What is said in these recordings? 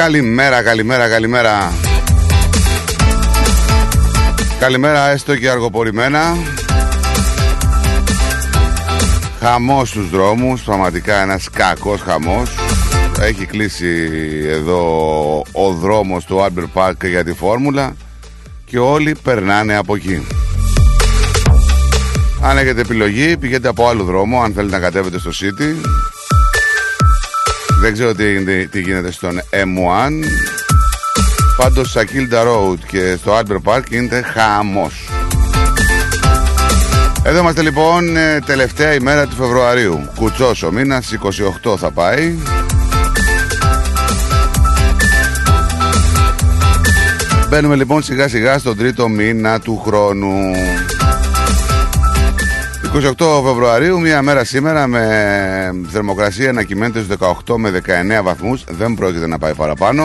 Καλημέρα, καλημέρα, καλημέρα. Καλημέρα έστω και αργοπορημένα. Χαμός στους δρόμους, πραγματικά ένας κακός χαμός. Έχει κλείσει εδώ ο δρόμος του Albert Park για τη φόρμουλα και όλοι περνάνε από εκεί. Αν έχετε επιλογή, πηγαίνετε από άλλο δρόμο, αν θέλετε να κατέβετε στο City. Δεν ξέρω τι, γίνεται- τι γίνεται στον M1. Πάντως στα Kilda Road και στο Albert Park γίνεται χαμός. Εδώ είμαστε λοιπόν ε, τελευταία ημέρα του Φεβρουαρίου. Κουτσός ο μήνας, 28 θα πάει. Μπαίνουμε λοιπόν σιγά σιγά στον τρίτο μήνα του χρόνου. 28 Φεβρουαρίου, μία μέρα σήμερα με θερμοκρασία να κυμαίνεται στους 18 με 19 βαθμούς. Δεν πρόκειται να πάει παραπάνω.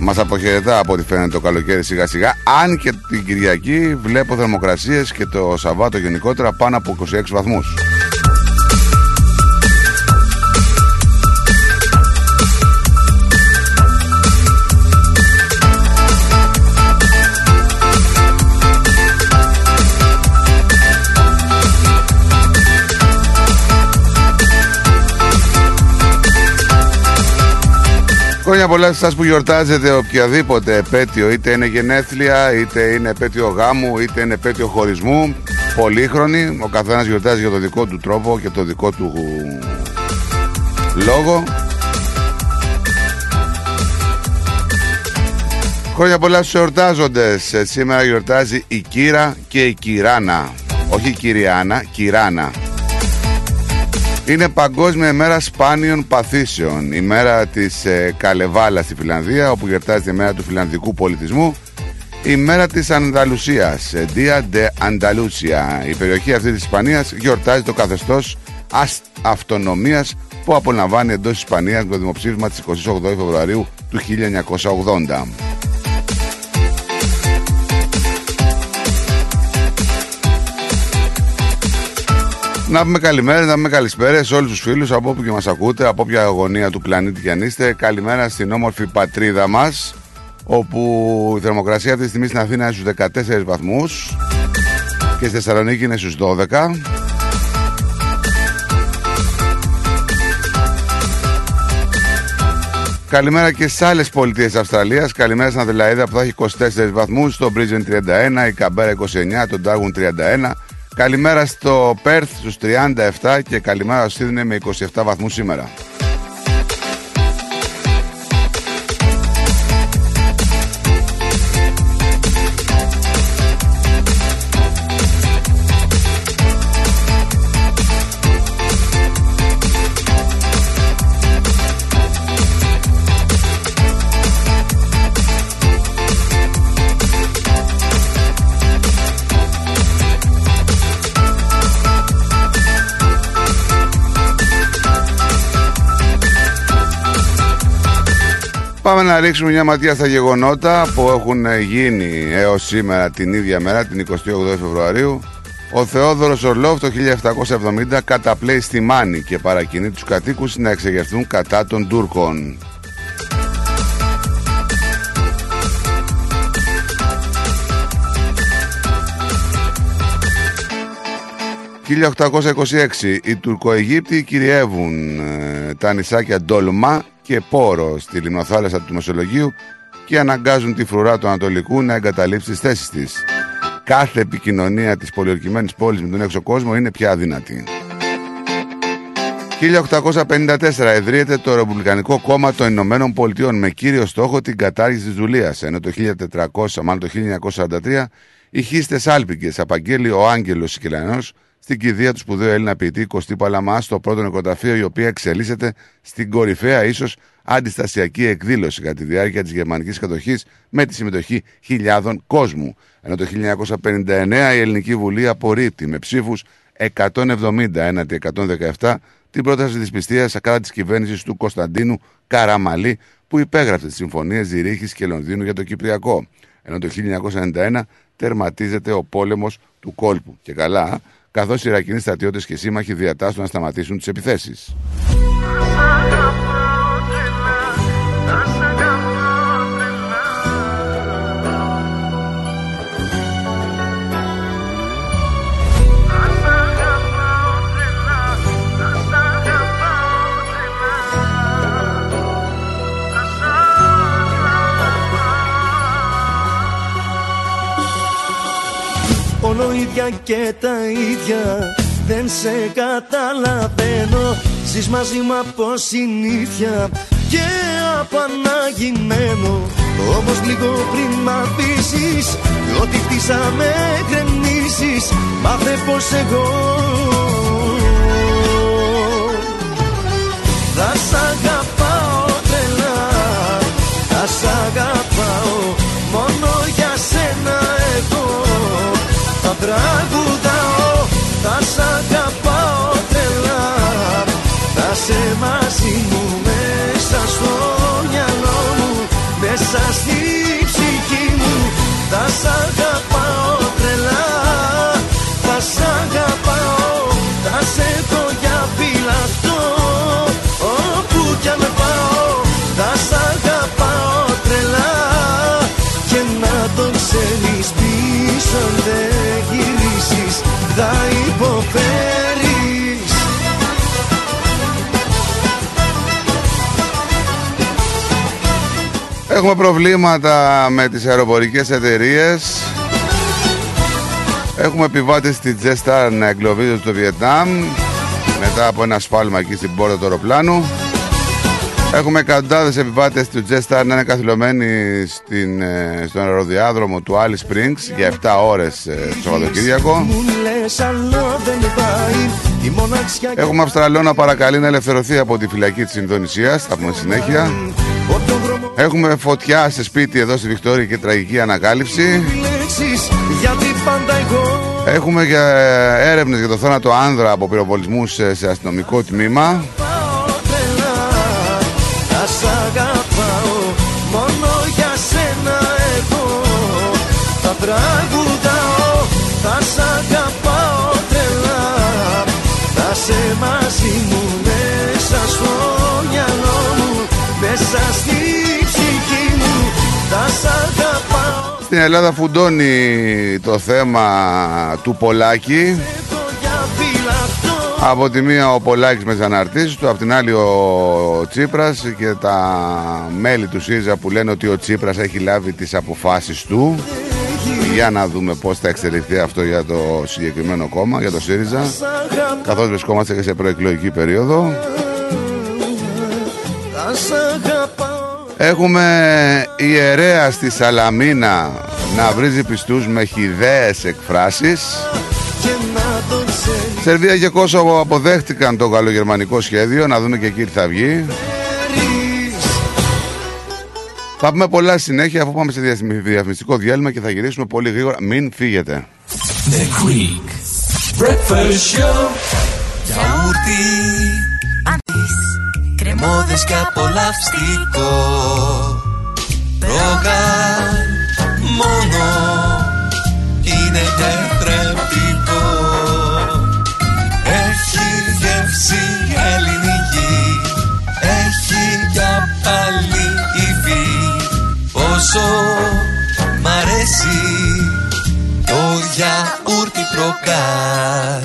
Μας αποχαιρετά από ό,τι φαίνεται το καλοκαίρι σιγά σιγά. Αν και την Κυριακή βλέπω θερμοκρασίες και το Σαββάτο γενικότερα πάνω από 26 βαθμούς. Χρόνια πολλά σε εσάς που γιορτάζετε οποιαδήποτε επέτειο, είτε είναι γενέθλια, είτε είναι επέτειο γάμου, είτε είναι επέτειο χωρισμού. Πολύχρονη, ο καθένας γιορτάζει για το δικό του τρόπο και το δικό του λόγο. Χρόνια πολλά στους εορτάζοντες. Ε, Σήμερα γιορτάζει η Κύρα και η Κυράνα. Όχι η Κυριάνα, Κυράνα. Είναι Παγκόσμια ημέρα σπάνιων παθήσεων. Η μέρα της ε, Καλεβάλας στη Φιλανδία, όπου γιορτάζεται η μέρα του φιλανδικού πολιτισμού. Η μέρα της Ανταλουσίας, ε, Dia de Andalusia. Η περιοχή αυτή της Ισπανίας γιορτάζει το καθεστώς ασ- αυτονομίας που απολαμβάνει εντός της Ισπανίας με το δημοψήφισμα της 28 Φεβρουαρίου του 1980. Να πούμε καλημέρα, να πούμε καλησπέρα σε όλους τους φίλους από όπου και μας ακούτε, από όποια γωνία του πλανήτη και αν είστε. Καλημέρα στην όμορφη πατρίδα μας, όπου η θερμοκρασία αυτή τη στιγμή στην Αθήνα είναι στους 14 βαθμούς και στη Θεσσαλονίκη είναι στους 12. Καλημέρα και στις άλλες πολιτείες της Αυστραλίας. Καλημέρα στην Αδελαίδα που θα έχει 24 βαθμούς, στο Brisbane 31, η Καμπέρα 29, τον Darwin 31. Καλημέρα στο Perth στους 37 και καλημέρα στο Sydney με 27 βαθμούς σήμερα. Πάμε να ρίξουμε μια ματιά στα γεγονότα που έχουν γίνει έως σήμερα την ίδια μέρα, την 28 Φεβρουαρίου. Ο Θεόδωρος Ορλόφ το 1770 καταπλέει στη Μάνη και παρακινεί τους κατοίκους να εξεγερθούν κατά των Τούρκων. 1826 οι Τουρκοαιγύπτιοι κυριεύουν ε, τα νησάκια Ντολμά και πόρο στη λιμνοθάλασσα του Μεσολογίου και αναγκάζουν τη φρουρά του Ανατολικού να εγκαταλείψει τις θέσεις της. Κάθε επικοινωνία της πολιορκημένης πόλης με τον έξω κόσμο είναι πια αδύνατη. 1854 ιδρύεται το Ρεπουμπλικανικό Κόμμα των Ηνωμένων Πολιτειών με κύριο στόχο την κατάργηση της δουλείας, ενώ το 1400, μάλλον το 1943, οι χίστες άλπικες απαγγέλει ο Άγγελος Σικελανός στην κηδεία του σπουδαίου Έλληνα ποιητή Κωστή Παλαμά στο πρώτο νοικοταφείο, η οποία εξελίσσεται στην κορυφαία ίσως αντιστασιακή εκδήλωση κατά τη διάρκεια της γερμανικής κατοχής με τη συμμετοχή χιλιάδων κόσμου. Ενώ το 1959 η Ελληνική Βουλή απορρίπτει με ψήφους 170 έναντι 117 την πρόταση της πιστείας κατά της κυβέρνησης του Κωνσταντίνου Καραμαλή που υπέγραψε τις συμφωνίες Ζηρίχης και Λονδίνου για το Κυπριακό. Ενώ το 1991 τερματίζεται ο πόλεμος του κόλπου. Και καλά, καθώς οι Ιρακινοί στρατιώτες και σύμμαχοι διατάσσουν να σταματήσουν τις επιθέσεις. Όλο ίδια και τα ίδια. Δεν σε καταλαβαίνω. Ζεις μαζί μου από συνήθεια Και από αναγυμμένο Όμως λίγο πριν μ' αφήσεις Ό,τι χτίσαμε γκρεμίσεις Μάθε πως εγώ. Θα σ' αγαπάω τρελά. Θα σ' αγαπάω τραγουδάω Θα σ' αγαπάω τρελά. Θα σε μαζί μου Μέσα στο μυαλό μου Μέσα στη ψυχή μου. Θα σ' αγαπάω τρελά Θα σ' αγαπάω Θα σε έχω για φυλαχτό Όπου κι αν πάω Θα σ' αγαπάω τρελά. Και να τον ξέρεις πίσω αν δεν γυρίσεις Θα υποφέρεις Έχουμε προβλήματα με τις αεροπορικές εταιρείες. Έχουμε επιβάτες στη Jetstar να εγκλωβίζονται στο Βιετνάμ μετά από ένα σφάλμα εκεί στην πόρτα του αεροπλάνου. Έχουμε εκατοντάδες επιβάτες του Jetstar να είναι καθυλωμένοι στην, ε, στον αεροδιάδρομο του Alice Springs για 7 ώρες ε, το Σαββατοκύριακο. Μου λες άλλο δεν πάει Η μοναξιά Έχουμε Αυστραλό να παρακαλεί να ελευθερωθεί από τη φυλακή της Ινδονησίας. Θα πούμε συνέχεια. Όποιο δρόμο Έχουμε φωτιά σε σπίτι εδώ στη Βικτόρια και τραγική ανακάλυψη. επιλέξεις Γιατί πάντα εγώ Έχουμε για έρευνες για το θάνατο άνδρα από πυροβολισμούς σε, σε αστυνομικό τμήμα. Πάω τρελά Θα σ' αγαπάω Μόνο για σένα εγώ. Θα τραγουδάω Θα σ' αγαπάω τρελά. Θα σε μαζί μου Μέσα στο μυαλό μου Μέσα στη ψυχή μου. Θα σ' αγαπάω. Στην Ελλάδα φουντώνει το θέμα του Πολάκη. Έχω για φυλαχτό Από τη μία ο Πολάκης με τις αναρτήσεις του, από την άλλη ο Τσίπρας και τα μέλη του ΣΥΡΙΖΑ που λένε ότι ο Τσίπρας έχει λάβει τις αποφάσεις του. Για να δούμε πώς θα εξελιχθεί αυτό για το συγκεκριμένο κόμμα, για το ΣΥΡΙΖΑ. Σ' αγαπάω Καθώς βρισκόμαστε και σε προεκλογική περίοδο. Θα σ' αγαπάω Έχουμε ιερέα στη Σαλαμίνα να βρίζει πιστούς με χιδαίες εκφράσεις. Σερβία και Κόσοβο αποδέχτηκαν το γαλλογερμανικό σχέδιο. Να δούμε και εκεί τι θα βγει. Θα πούμε πολλά στη συνέχεια αφού πάμε σε διασμι- διαφημιστικό διάλειμμα και θα γυρίσουμε πολύ γρήγορα. Μην φύγετε. The Greek Breakfast Show. Γιαούρτι Αντίς Κρεμόδες και απολαυστικό Ρόγαν Μόνο Είναι τετρεπτικό Πόσο μ' αρέσει Το γιαούρτι προκάλ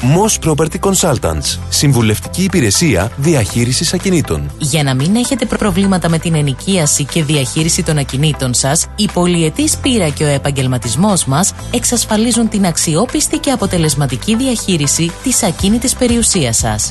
Moss Property Consultants. Συμβουλευτική υπηρεσία διαχείρισης ακινήτων. Για να μην έχετε προβλήματα με την ενοικίαση και διαχείριση των ακινήτων σας, η πολυετής πείρα και ο επαγγελματισμός μας εξασφαλίζουν την αξιόπιστη και αποτελεσματική διαχείριση της ακίνητης περιουσίας σας.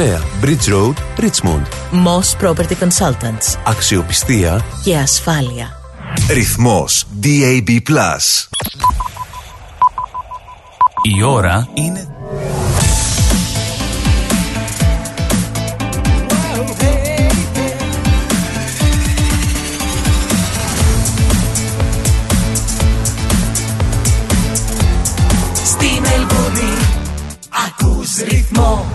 Bridge Road, Richmond. Moss Property Consultants. Αξιοπιστία Και ασφάλεια. Ρυθμός DAB+. Η ώρα είναι Στη Μελβούνι ακούς ρυθμό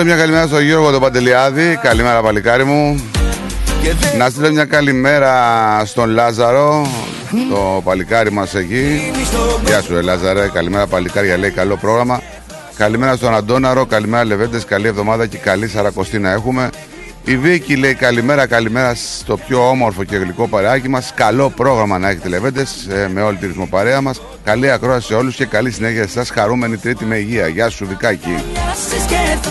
εσένα Να στείλω μια καλημέρα στον Γιώργο τον Παντελιάδη. Καλημέρα, παλικάρι μου. και δεν Να στείλω μια καλημέρα στον Λάζαρο, το παλικάρι μας εκεί. Γεια σου, ε, Λάζαρε. Καλημέρα, παλικάρια. Λέει καλό πρόγραμμα. Καλημέρα στον Αντώναρο. Καλημέρα, Λεβέντες. Καλή εβδομάδα και καλή Σαρακοστή να έχουμε. Η Βίκη λέει καλημέρα, καλημέρα στο πιο όμορφο και γλυκό παρεάκι μας. Καλό πρόγραμμα να έχετε, Λεβέντες, ε, με όλη τη ρυθμοπαρέα μας. Καλή ακρόαση σε όλους και καλή συνέχεια σε εσάς. Χαρούμενη τρίτη με υγεία. Γεια σου, Βικάκη.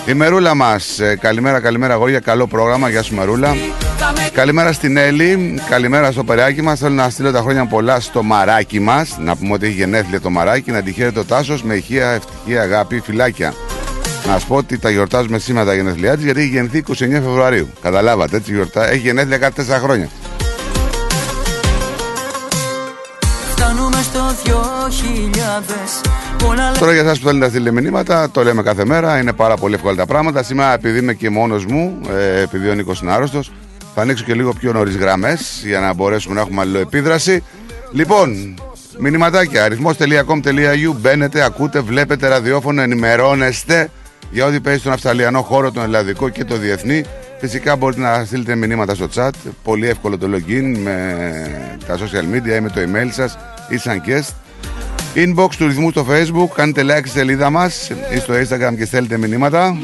Η Μερούλα μας. ε, καλημέρα, καλημέρα, αγόρια. Καλό πρόγραμμα. Γεια σου, Μερούλα. Καλημέρα στην Έλλη, καλημέρα στο περάκι μας. Θέλω να στείλω τα χρόνια πολλά στο μαράκι μας. Να πούμε ότι έχει γενέθλια το μαράκι. Να τυχαίρει το τάσος με ηχεία, ευτυχία, αγάπη, φυλάκια. Να σου πω ότι τα γιορτάζουμε σήμερα τα γενέθλιά της γιατί έχει γεννηθεί 29 Φεβρουαρίου. Καταλάβατε έτσι γιορτά. Έχει γενέθλια κάθε 4 χρόνια. Φτάνουμε στο δυο χιλιάδες Πολλά Τώρα για εσάς που θέλετε να στείλετε μηνύματα, το λέμε κάθε μέρα. Είναι πάρα πολύ εύκολα τα πράγματα. Σήμερα, επειδή είμαι και μόνος μου, ε, επειδή ο Νίκος είναι άρρωστος, θα ανοίξω και λίγο πιο νωρίς γραμμές για να μπορέσουμε να έχουμε αλληλοεπίδραση. Λοιπόν, μηνυματάκια. αριθμό.com.au μπαίνετε, ακούτε, βλέπετε ραδιόφωνο, ενημερώνεστε για ό,τι παίζει στον Αυστραλιανό χώρο, τον Ελλαδικό και το διεθνή. Φυσικά μπορείτε να στείλετε μηνύματα στο chat. Πολύ εύκολο το login με τα social media ή με το email σας ή σαν guest. Inbox του ρυθμού στο facebook, κάντε like στη σελίδα μας ή στο instagram και στέλνετε μηνύματα.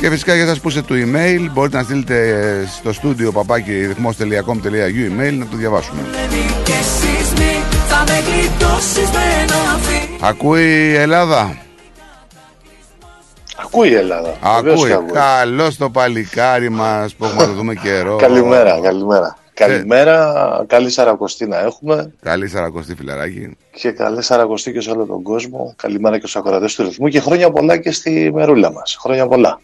Και φυσικά για σας που είστε του email μπορείτε να στείλετε στο στούντιο παπάκι ρυθμός.com.au email να το διαβάσουμε. και σεισμοί Θα με γλιτώσεις με ένα φι Ακούει η Ελλάδα. Ακούει η Ελλάδα. Βεβαίως Ακούει. και ακούει. Καλώς το παλικάρι μας που έχουμε να το δούμε καιρό. Καλημέρα, καλημέρα. Καλημέρα, καλή Σαρακοστή να έχουμε Καλή σαρακοστή φιλαράκι. και καλή Σαρακοστή και σε όλο τον κόσμο. Καλημέρα και στους ακροατές του ρυθμού και χρόνια πολλά και στη μερούλα μας. Χρόνια πολλά.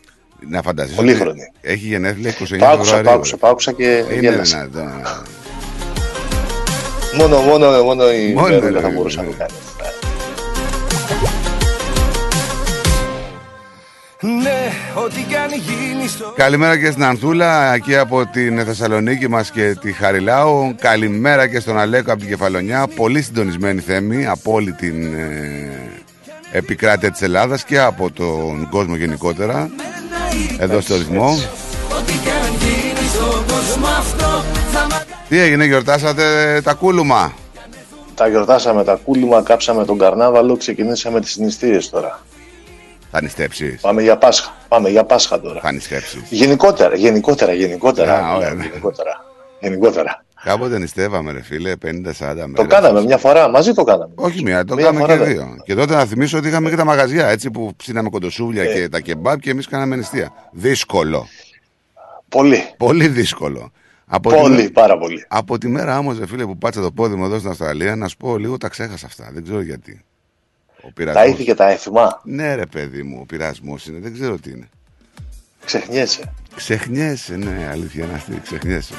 Να φανταστείς Πολύ ότι χρονή. Έχει γενέθλια 29 Το άκουσα, το Φεβρουαρίου. άκουσα, το άκουσα και Είναι γέλασα. δυνατόν. Μόνο, μόνο, μόνο η Μόνο, μερούλα ρε, θα μπορούσε να ρε. το κάνει. Ναι, ό,τι κάνει γίνει στο Καλημέρα και στην Ανθούλα εκεί από την Θεσσαλονίκη μας και τη Χαριλάου. Καλημέρα και στον Αλέκο από την Κεφαλονιά. Πολύ συντονισμένη θέμη από όλη την ε, επικράτεια της Ελλάδας και από τον κόσμο γενικότερα. Εδώ στο ρυθμό. μου αυτό θα μ' Τι έγινε, γιορτάσατε τα κούλουμα; Τα γιορτάσαμε τα κούλουμα, κάψαμε τον καρνάβαλο, ξεκινήσαμε τις νηστείες τώρα. Θα νηστέψεις. Πάμε για Πάσχα. Πάμε για Πάσχα τώρα. Θα νηστέψεις. Γενικότερα, γενικότερα, γενικότερα. Α, ωραία, ναι. γενικότερα. γενικότερα. Κάποτε νηστεύαμε, ρε φίλε, 50-40 μέρες. Το κάναμε μια φορά, μαζί το κάναμε. Όχι μία, το Μία κάναμε και φορά δεν- δύο. Και τότε να θυμίσω ότι είχαμε και τα μαγαζιά έτσι που ψήναμε κοντοσούβλια Ε. και τα κεμπάπ και εμείς κάναμε νηστεία. Δύσκολο. Πολύ. Πολύ δύσκολο. Από τη Πολύ, μέ- πάρα πολύ. Από τη μέρα όμω, φίλε, που πάτσα το πόδι μου εδώ στην Αυστραλία, να σου πω λίγο τα ξέχασα αυτά. Δεν ξέρω γιατί. Ο Τα πειρασμός. ήθη και τα έθιμα. Ναι, ρε παιδί μου, ο πειρασμός είναι. Δεν ξέρω τι είναι. Ξεχνιέσαι. Ξεχνιέσαι, ναι, αλήθεια να αυτή, ξεχνιέσαι.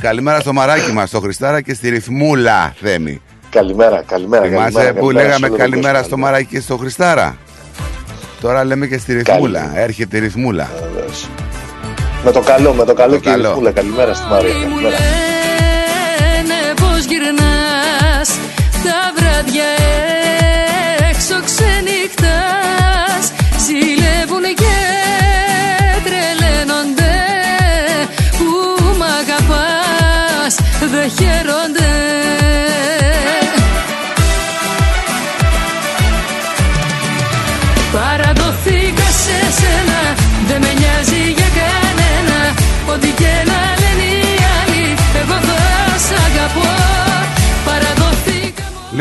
Καλημέρα στο μαράκι μας, στο Χριστάρα και στη ρυθμούλα, Θέμη. Καλημέρα, καλημέρα. Θυμάσαι καλημέρα, που καλημέρα σε λέγαμε όλο τον καλημέρα κόσμο. στο μαράκι και στο Χριστάρα. Τώρα λέμε και στη ρυθμούλα. Έρχεται η ρυθμούλα. Βεβαίως. Με το καλό, με το καλό Το και η καλό. Ρυθμούλα. Καλημέρα στη Μαρία. Μου Καλημέρα. λένε πως γυρνάς Τα βράδια έξω ξενυχτάς. Ζηλεύουν και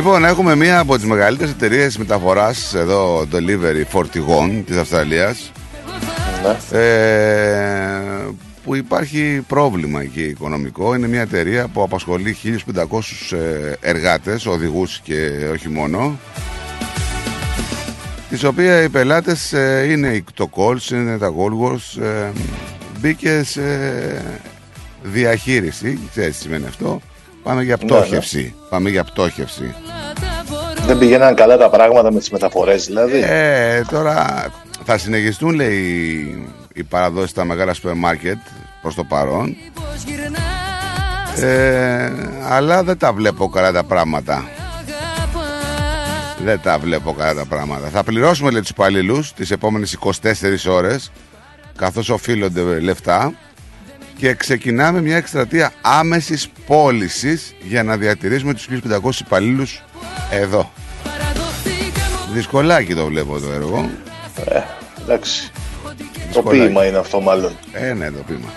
Λοιπόν, έχουμε μία από τις μεγαλύτερες εταιρείες μεταφοράς εδώ, delivery φορτηγών της Αυστραλίας Ναι. ε, που υπάρχει πρόβλημα εκεί οικονομικό. Είναι μια εταιρεία που απασχολεί 1.500 ε, εργάτες, οδηγούς και όχι μόνο τις οποία οι πελάτες ε, είναι οι- το Coles, είναι τα Goldworks ε, μπήκε σε διαχείριση, ξέρεις τι σημαίνει αυτό; Πάμε για Ναι, ναι. πτώχευση πάμε για πτώχευση Δεν πηγαίναν καλά τα πράγματα με τις μεταφορές δηλαδή. ε, τώρα θα συνεχιστούν λέει οι, οι παραδόσεις στα μεγάλα σούπερ μάρκετ προς το παρόν. Πως γυρνάς ε, αλλά δεν τα βλέπω καλά τα πράγματα. Δεν τα βλέπω καλά τα πράγματα. Θα πληρώσουμε λέει τους υπαλλήλους τις επόμενες 24 ώρες καθώς οφείλονται λεφτά. Και ξεκινάμε μια εκστρατεία άμεσης πώλησης για να διατηρήσουμε τους 1500 υπαλλήλους εδώ Δυσκολάκι το βλέπω το έργο Ε, εντάξει. Το Δυσκολάκι. ποίημα είναι αυτό μάλλον. Ε, ναι, το πείμα.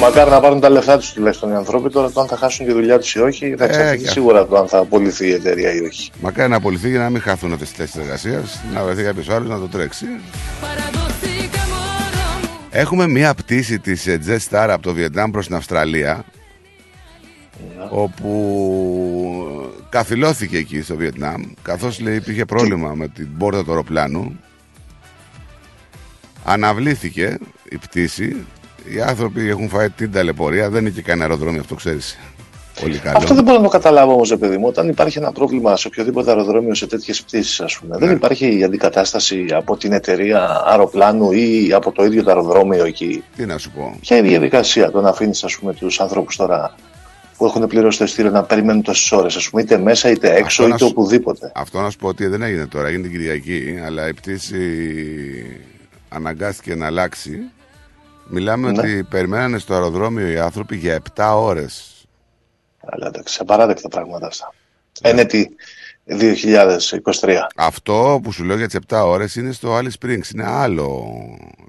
Μακάρι να πάρουν τα λεφτά τους τουλάχιστον οι άνθρωποι. Τώρα το αν θα χάσουν τη δουλειά τους ή όχι, θα Ε, εξαρτηθεί και σίγουρα από το αν θα απολυθεί η εταιρεία ή όχι. Μακάρι να απολυθεί για να μην χαθούν αυτές τις θέσεις εργασίας Να βρεθεί κάποιος άλλος να το τρέξει Έχουμε μία πτήση της ε, Jet Star από το Βιετνάμ προς την Αυστραλία όπου καθυλώθηκε εκεί στο Βιετνάμ καθώς λέει υπήρχε πρόβλημα με την πόρτα του αεροπλάνου αναβλήθηκε η πτήση οι άνθρωποι έχουν φάει την ταλαιπωρία δεν είναι και κανένα αεροδρόμιο αυτό ξέρεις πολύ καλό Αυτό δεν μπορώ να το καταλάβω όμως, παιδί μου. Όταν υπάρχει ένα πρόβλημα σε οποιοδήποτε αεροδρόμιο σε τέτοιες πτήσεις, ας πούμε, Ναι. δεν υπάρχει η αντικατάσταση από την εταιρεία αεροπλάνου ή από το ίδιο το αεροδρόμιο εκεί; τι να σου πω Ποια είναι η διαδικασία το να αφήνεις τους ανθρώπους τώρα που έχουν πληρώσει το ειστήριο να περιμένουν τόσες ώρες, ας πούμε, είτε μέσα είτε έξω Αυτό να είτε σου- οπουδήποτε. Αυτό να σου πω ότι δεν έγινε τώρα, έγινε την Κυριακή, αλλά η πτήση αναγκάστηκε να αλλάξει. Μιλάμε Ναι. ότι περιμένανε στο αεροδρόμιο οι άνθρωποι για 7 ώρες. Αλλά εντάξει, απαράδεκτα πράγματα αυτά. Ένετη 2023. Αυτό που σου λέω για τις 7 ώρες είναι στο Alice Springs, είναι άλλο.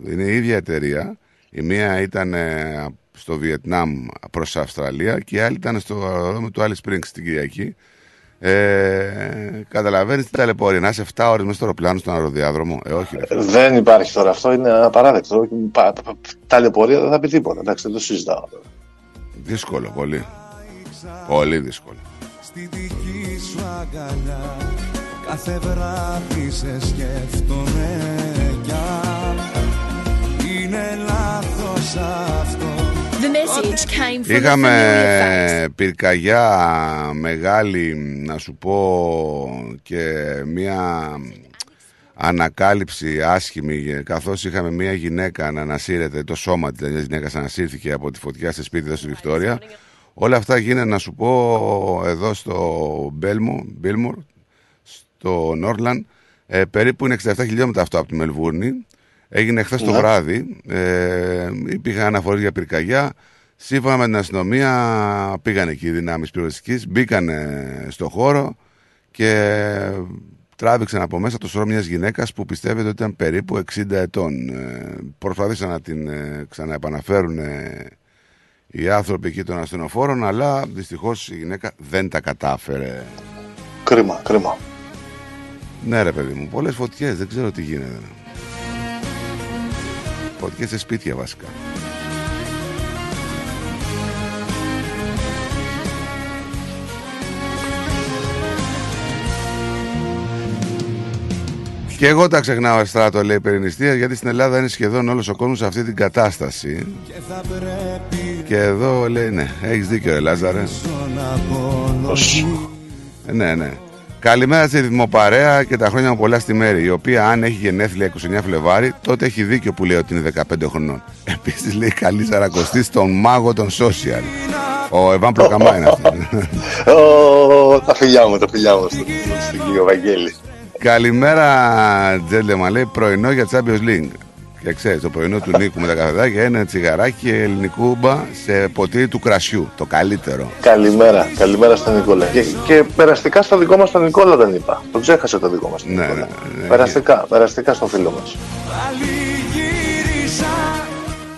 Είναι η ίδια εταιρεία. Η μία ήταν ε, στο Βιετνάμ προς Αυστραλία και η άλλη ήταν στο αεροδρόμιο του Alice Springs την Κυριακή. Ε, Καταλαβαίνεις την ταλαιπωρία. Να είσαι 7 ώρες μέσα στο αεροπλάνο στον αεροδιάδρομο. Ε, όχι, ρε. φίλε. Δεν υπάρχει τώρα αυτό, είναι απαράδεκτο. Πα- πα- Ταλαιπωρία δεν θα πει τίποτα. Εντάξει, δεν το συζητάω. Δύσκολο, πολύ. Πολύ δύσκολο. Στη δική σου αγκαλιά Κάθε βράδυ σε σκέφτομαι κι αν Είναι λάθος αυτό The message came from a familiar face. Είχαμε πυρκαγιά μεγάλη, να σου πω, και μια ανακάλυψη άσχημη, καθώς είχαμε μια γυναίκα να ανασύρεται, το σώμα της μιας γυναίκας ανασύρθηκε από τη φωτιά στη σπίτι εδώ στη Βικτόρια. Όλα αυτά γίνανε, να σου πω, εδώ στο Μπέλμο, Μπίλμορ, στο Νόρλαν, ε, περίπου είναι 67 χιλιόμετρα αυτό από τη Μελβούρνη. Έγινε χθες το Ναι. βράδυ. Ε, υπήρχαν αναφορές για πυρκαγιά. Σύμφωνα με την αστυνομία πήγαν εκεί οι δυνάμεις πυροσβεστικής, μπήκαν στο χώρο και τράβηξαν από μέσα το σώμα μιας γυναίκας που πιστεύετε ότι ήταν περίπου 60 ετών. Ε, προσπάθησαν να την ε, ξαναεπαναφέρουν ε, οι άνθρωποι εκεί των ασθενοφόρων, αλλά δυστυχώς η γυναίκα δεν τα κατάφερε. Κρίμα, κρίμα. Ναι ρε παιδί μου, πολλές φωτιές, δεν ξέρω τι γίνεται. Φωτιές σε σπίτια βασικά. Και εγώ τα ξεχνάω στράτο, λέει Περινιστία, γιατί στην Ελλάδα είναι σχεδόν όλος ο κόσμος σε αυτή την κατάσταση. Και εδώ λέει, ναι, έχεις δίκιο, ε, Λάζαρε. Ε, ναι, ναι. Καλημέρα στη Δημοπαρέα και τα χρόνια μου πολλά στη Μέρη, η οποία αν έχει γενέθλια 29 Φλεβάρι, τότε έχει δίκιο που λέει ότι είναι 15 χρονών. Επίσης λέει καλή σαρακοστή στον μάγο των social. Ο Εβάν Προκαμά είναι αυτός. Τα φιλιά μου, τα φιλιά μου στον κύριο Βαγγέλη. Καλημέρα, τζέντεμα. Λέει πρωινό για Champions League. Και ξέρεις, το πρωινό του Νίκου με τα καφεδάκια είναι τσιγαράκι ελληνικού μπα σε ποτήρι του κρασιού. Το καλύτερο. Καλημέρα, καλημέρα στον Νικόλα. Και, και περαστικά στο δικό μας τον Νικόλα δεν είπα. Το ξέχασε το δικό μας τον ναι, Νικόλα. Ναι, ναι, περαστικά, περαστικά στο φίλο μας.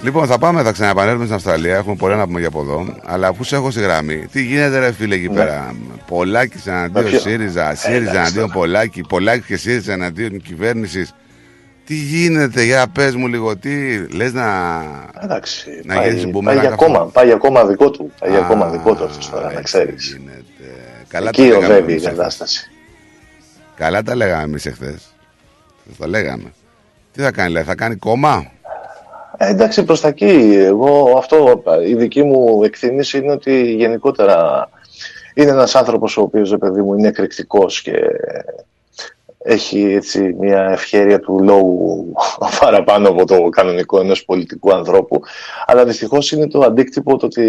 Λοιπόν, θα πάμε, θα ξαναπανέλθουμε στην Αυστραλία. Έχουμε πολλά να πούμε για από εδώ. Αλλά αφού σε έχω στη γραμμή, τι γίνεται, ρε φίλε, εκεί Ναι. πέρα; Πολάκη εναντίον ποιο- ΣΥΡΙΖΑ, ΣΥΡΙΖΑ εντάξει, εναντίον Πολάκη, Πολάκη και ΣΥΡΙΖΑ εναντίον κυβέρνησης. Τι γίνεται, για πες μου λίγο, τι λες να. Εντάξει, Να πάει, γίνεις πάει, μπούμεραγκ για αυτό. κόμμα, πάει για κόμμα δικό του. Πάει για Α, κόμμα δικό του αυτός τώρα, να έτσι ξέρεις. γίνεται. Καλά Εκεί τα λέγαμε οδεύει η εμείς εχθές. κατάσταση. Καλά τα λέγαμε εμείς εχθές. Τα λέγαμε. Τι θα κάνει, λέει, θα κάνει κόμμα; Ε, εντάξει, προς τα εκεί. Εγώ αυτό, η δική μου εκτίμηση είναι ότι γενικότερα είναι ένας άνθρωπος ο οποίος, ρε παιδί μου, είναι εκρηκτικός και έχει έτσι μια ευχαίρεια του λόγου παραπάνω από το κανονικό ενός πολιτικού ανθρώπου. Αλλά δυστυχώς είναι το αντίκτυπο το ότι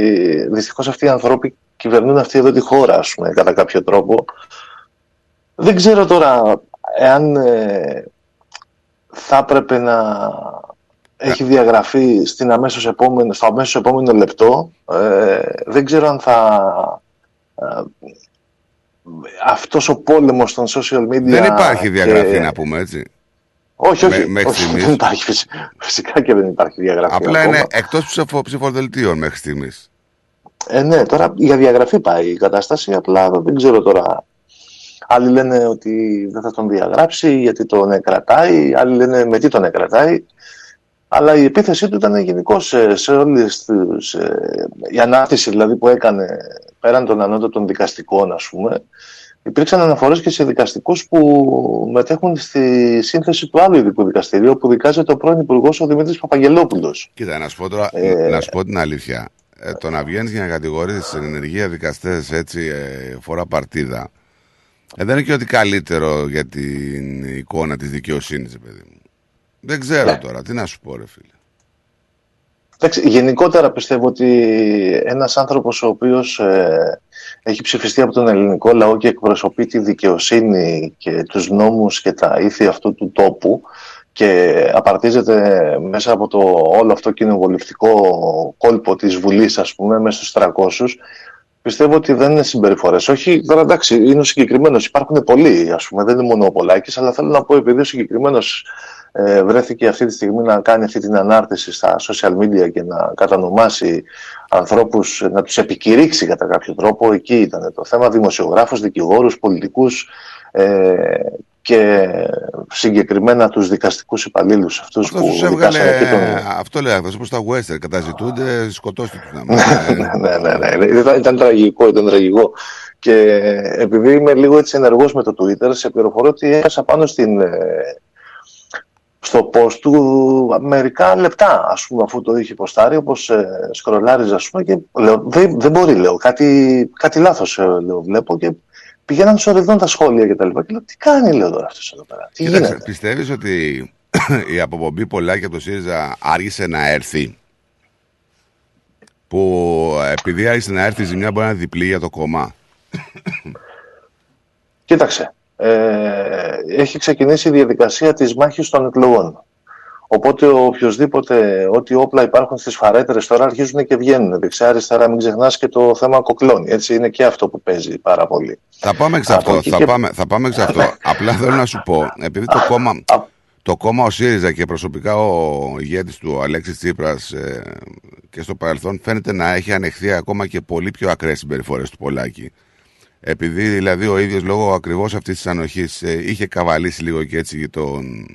δυστυχώς αυτοί οι άνθρωποι κυβερνούν αυτή εδώ τη χώρα, ας πούμε, κατά κάποιο τρόπο. Δεν ξέρω τώρα εάν ε, θα έπρεπε να έχει διαγραφεί στην αμέσως επόμενο, στο αμέσως επόμενο λεπτό. Ε, δεν ξέρω αν θα... Ε, αυτός ο πόλεμος των social media... Δεν υπάρχει διαγραφή, και- να πούμε έτσι. Όχι, όχι, Με- μέχρι όχι στιγμής. δεν υπάρχει, φυσικά, φυσικά και δεν υπάρχει διαγραφή Απλά ακόμα. είναι εκτός ψηφο, ψηφοδελτίων μέχρι στιγμής. Ε, ναι, τώρα για διαγραφή πάει η κατάσταση, απλά δεν ξέρω τώρα. Άλλοι λένε ότι δεν θα τον διαγράψει γιατί τον εκρατάει, άλλοι λένε με τι τον εκρατάει. Αλλά η επίθεσή του ήταν γενικώ σε, σε όλες τις... ε, η ανάρτηση δηλαδή που έκανε πέραν των ανώτατων δικαστικών ας πούμε, υπήρξαν αναφορές και σε δικαστικούς που μετέχουν στη σύνθεση του άλλου ειδικού δικαστηρίου που δικάζεται ο πρώην Υπουργός ο Δημήτρης Παπαγγελόπουλος. Κοίτα, να σου πω τώρα, Ε, να σου πω την αλήθεια. Ε, το να βγαίνεις για να κατηγορήσεις σε ενεργεία δικαστές έτσι ε, φορά παρτίδα, ε, δεν είναι και ότι καλύτερο για την εικόνα της δικαιοσύνης, παιδί μου. Δεν ξέρω Ναι. τώρα, τι να σου πω, ρε φίλε. Εντάξει, γενικότερα πιστεύω ότι ένας άνθρωπος ο οποίος ε, έχει ψηφιστεί από τον ελληνικό λαό και εκπροσωπεί τη δικαιοσύνη και τους νόμους και τα ήθη αυτού του τόπου και απαρτίζεται μέσα από το όλο αυτό κοινοβουλευτικό κόλπο της Βουλής ας πούμε μέσα στους 300 πιστεύω ότι δεν είναι συμπεριφορές. Όχι, τώρα εντάξει, είναι ο συγκεκριμένος. Υπάρχουν πολλοί, ας πούμε, δεν είναι μόνο ο Πολάκης, αλλά θέλω να πω επειδή ο συγκεκριμένος ε, βρέθηκε αυτή τη στιγμή να κάνει αυτή την ανάρτηση στα social media και να κατανομάσει ανθρώπους, να τους επικηρύξει κατά κάποιο τρόπο. Εκεί ήταν το θέμα, δημοσιογράφους, δικηγόρους, πολιτικούς ε, και συγκεκριμένα τους δικαστικούς υπαλλήλους αυτούς Αυτό που τους έβγαλε. δικάσανε εκεί τον... Αυτό λέει αυτό, όπως τα Western. Καταζητούνται, σκοτώστε τους. ναι, ναι, ναι, ναι. Ήταν, ήταν τραγικό, ήταν τραγικό. Και επειδή είμαι λίγο έτσι ενεργός με το Twitter, σε πληροφορώ ότι έχασα πάνω στην, ε, στο post του μερικά λεπτά, ας πούμε, αφού το είχε ποστάρει, όπως ε, σκρολάριζα, ας πούμε, και λέω, δεν, δεν μπορεί, λέω, κάτι, κάτι λάθος, ε, λέω, βλέπω και πηγαίναν σοριδών τα σχόλια και τα λοιπά. Και λέω, τι κάνει, λέω τώρα αυτός εδώ πέρα, τι Κοίταξε, γίνεται; πιστεύεις ότι η αποπομπή Πολάκη από το ΣΥΡΙΖΑ άργησε να έρθει; Που επειδή άρχισε να έρθει η ζημιά μπορεί να είναι διπλή για το κόμμα; Κοίταξε, ε, έχει ξεκινήσει η διαδικασία της μάχης των εκλογών. Οπότε οποιοδήποτε, ό,τι όπλα υπάρχουν στις φαρέτερες τώρα αρχίζουν και βγαίνουν. Δεξιά αριστερά, μην ξεχνάς και το θέμα κοκλώνει. Έτσι είναι και αυτό που παίζει πάρα πολύ. Θα πάμε σε Από αυτό. εκεί Θα, και- πάμε, θα πάμε σε αυτό. Απλά θέλω να σου πω, επειδή το κόμμα, το κόμμα ο ΣΥΡΙΖΑ και προσωπικά ο ηγέτης του ο Αλέξης Τσίπρας ε, και στο παρελθόν φαίνεται να έχει ανεχθεί ακόμα και πολύ πιο ακραίες συμπεριφορές του Πολάκη. Επειδή δηλαδή ο ίδιος λόγω ακριβώς αυτής της ανοχής ε, είχε καβαλήσει λίγο και έτσι τον,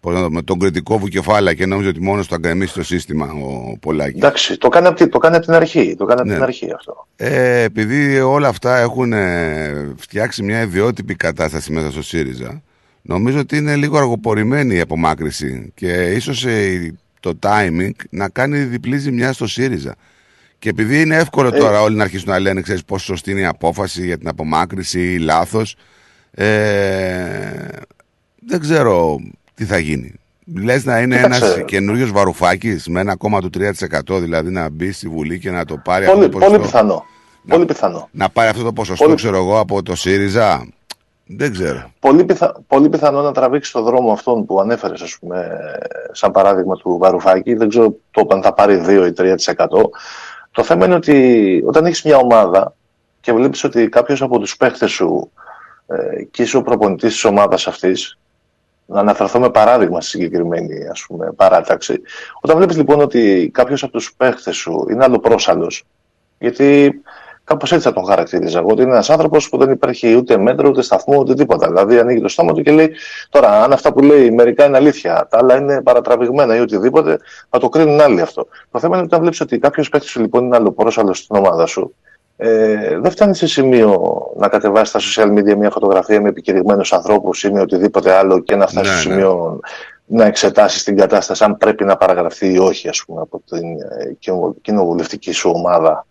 πώς να το πούμε, τον κριτικό βουκεφάλα και νόμιζε ότι μόνος του θα γκρεμίσει το σύστημα ο Πολάκης. Εντάξει, το κάνει από τη- το κάνει από την αρχή. Το κάνει από Ναι. την αρχή αυτό. Ε, επειδή όλα αυτά έχουν ε, φτιάξει μια ιδιότυπη κατάσταση μέσα στο ΣΥΡΙΖΑ, νομίζω ότι είναι λίγο αργοπορημένη η απομάκρυση και ίσως ε, το timing να κάνει διπλή ζημιά στο ΣΥΡΙΖΑ. Και επειδή είναι εύκολο Ε. τώρα όλοι να αρχίσουν να λένε, ξέρεις πόσο σωστή είναι η απόφαση για την απομάκρυση ή λάθος, ε, δεν ξέρω τι θα γίνει. Λες να είναι Κοίταξε. ένας καινούριο Βαρουφάκης με ένα κόμμα του 3% δηλαδή να μπει στη Βουλή και να το πάρει Πολύ, αυτό το πολύ ποσοστό. πιθανό. Πολύ πιθανό. Να πάρει αυτό το ποσοστό, Πολύ- ξέρω εγώ, από το ΣΥΡΙΖΑ. Δεν ξέρω. Πολύ, πιθα... πολύ πιθανό να τραβήξει το δρόμο αυτόν που ανέφερες, ας πούμε, σαν παράδειγμα του Βαρουφάκη. Δεν ξέρω το αν θα πάρει 2 ή 3%. Το θέμα είναι ότι όταν έχεις μια ομάδα και βλέπεις ότι κάποιος από τους παίχτες σου ε, και είσαι ο προπονητής της ομάδας αυτής, να αναφερθώ με παράδειγμα στη συγκεκριμένη ας πούμε, παράταξη. Όταν βλέπεις λοιπόν ότι κάποιος από τους παίχτες σου είναι αλλοπρόσαλος, γιατί Κάπως έτσι θα τον χαρακτηρίζα εγώ. Ότι είναι ένας άνθρωπος που δεν υπάρχει ούτε μέτρο, ούτε σταθμό, ούτε τίποτα. Δηλαδή ανοίγει το στόμα του και λέει: Τώρα, αν αυτά που λέει μερικά είναι αλήθεια, τα άλλα είναι παρατραβηγμένα ή οτιδήποτε, θα το κρίνουν άλλοι αυτό. Το θέμα είναι ότι όταν βλέπεις ότι κάποιος παίκτης σου λοιπόν είναι άλλο πρόσαλλο στην ομάδα σου, ε, δεν φτάνει σε σημείο να κατεβάσει στα social media μια φωτογραφία με επικηρυγμένους ανθρώπους ή με οτιδήποτε άλλο και να φτάσει Ναι, στο ναι. σημείο να εξετάσεις την κατάσταση αν πρέπει να παραγραφεί ή όχι, ας πούμε, από την ε, κοινο- κοινοβουλευτική σου ομάδα.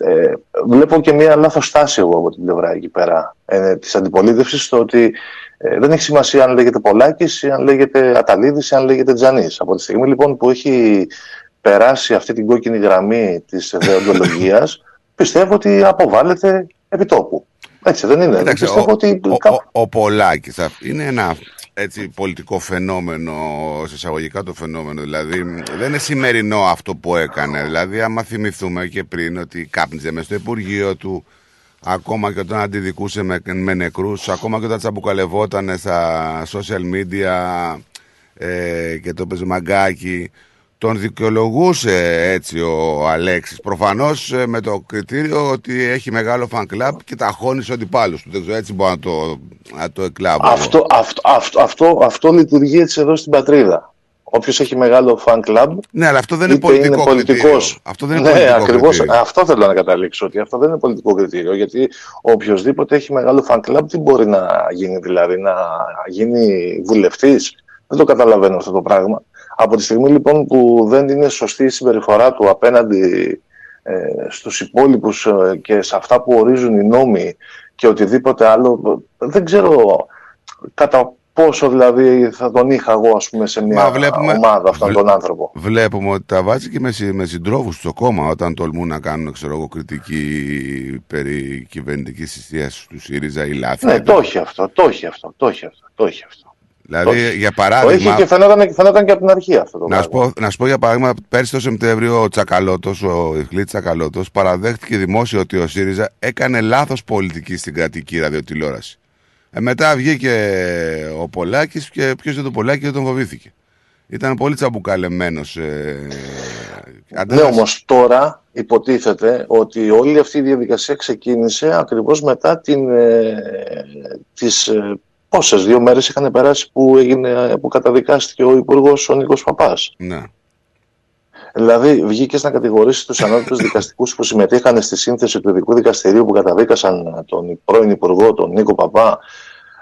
Ε, βλέπω και μία λάθος στάση εγώ από την πλευρά εκεί πέρα ε, της αντιπολίτευσης στο ότι ε, δεν έχει σημασία αν λέγεται Πολάκης ή αν λέγεται Αταλίδης ή αν λέγεται Τζανής. Από τη στιγμή λοιπόν που έχει περάσει αυτή την κόκκινη γραμμή της δεοντολογίας πιστεύω ότι αποβάλλεται επί τόπου. Έτσι δεν είναι. Κοίταξε, πιστεύω ο, ότι ο, κάπου- ο, ο Πολάκης α, είναι ένα έτσι, πολιτικό φαινόμενο, σε εισαγωγικά το φαινόμενο. Δηλαδή, δεν είναι σημερινό αυτό που έκανε. Δηλαδή, άμα θυμηθούμε και πριν ότι κάπνιζε μες στο Υπουργείο του, ακόμα και όταν αντιδικούσε με, με νεκρούς, ακόμα και όταν τσαμπουκαλευόταν στα social media ε, και το παίζει μαγκάκι, τον δικαιολογούσε έτσι ο Αλέξης. Προφανώς ε, με το κριτήριο ότι έχει μεγάλο fan club και τα χώνει στους αντιπάλους του. Δεν ξέρω, έτσι μπορώ να το, να το εκλάβω. εγώ. αυτό, αυτό, αυτό, αυτό, αυτό λειτουργεί έτσι εδώ στην πατρίδα. Όποιος έχει μεγάλο fan club Ναι, αλλά αυτό δεν είναι είτε πολιτικό κριτήριο. πολιτικός. Αυτό δεν είναι ναι, πολιτικό ακριβώς. κριτήριο. Αυτό θέλω να καταλήξω. Ότι αυτό δεν είναι πολιτικό κριτήριο. Γιατί οποιοδήποτε έχει μεγάλο fan club, τι μπορεί να γίνει, δηλαδή, να γίνει βουλευτής. Δεν το καταλαβαίνω αυτό το πράγμα. Από τη στιγμή λοιπόν που δεν είναι σωστή η συμπεριφορά του απέναντι ε, στους υπόλοιπους ε, και σε αυτά που ορίζουν οι νόμοι και οτιδήποτε άλλο, δεν ξέρω κατά πόσο δηλαδή θα τον είχα εγώ ας πούμε σε μια Μα βλέπουμε- ομάδα αυτόν τον άνθρωπο. Βλέπουμε ότι τα βάζει και με, συ- με συντρόφους στο κόμμα όταν τολμούν να κάνουν ξέρω εγώ, κριτική περί κυβερνητικής εστίαση του ΣΥΡΙΖΑ ή λάθη. Ναι, και το έχει αυτό, το έχει αυτό, το έχει αυτό, το έχει αυτό. Δηλαδή, για Το παράδειγμα. έχει και φαινόταν, φαινόταν και από την αρχή αυτό το Να σου, πράγμα. πω, να σου πω για παράδειγμα, πέρσι το Σεπτέμβριο ο Τσακαλώτος, ο Ιφλή Τσακαλώτος, παραδέχτηκε δημόσια ότι ο ΣΥΡΙΖΑ έκανε λάθος πολιτική στην κρατική ραδιοτηλεόραση. Ε, μετά βγήκε ο Πολάκης και ποιος δεν τον Πολάκης δεν τον φοβήθηκε. Ήταν πολύ τσαμπουκαλεμένο. Ε, Ναι, όμως τώρα υποτίθεται ότι όλη αυτή η διαδικασία ξεκίνησε ακριβώς μετά την, ε, τις ε, πόσες δύο μέρες είχαν περάσει που, έγινε, που καταδικάστηκε ο Υπουργός ο Νίκος Παπάς. Ναι. Δηλαδή, βγήκες να κατηγορήσεις τους ανώτατους δικαστικούς που συμμετείχαν στη σύνθεση του ειδικού δικαστηρίου που καταδίκασαν τον πρώην Υπουργό, τον Νίκο Παπά,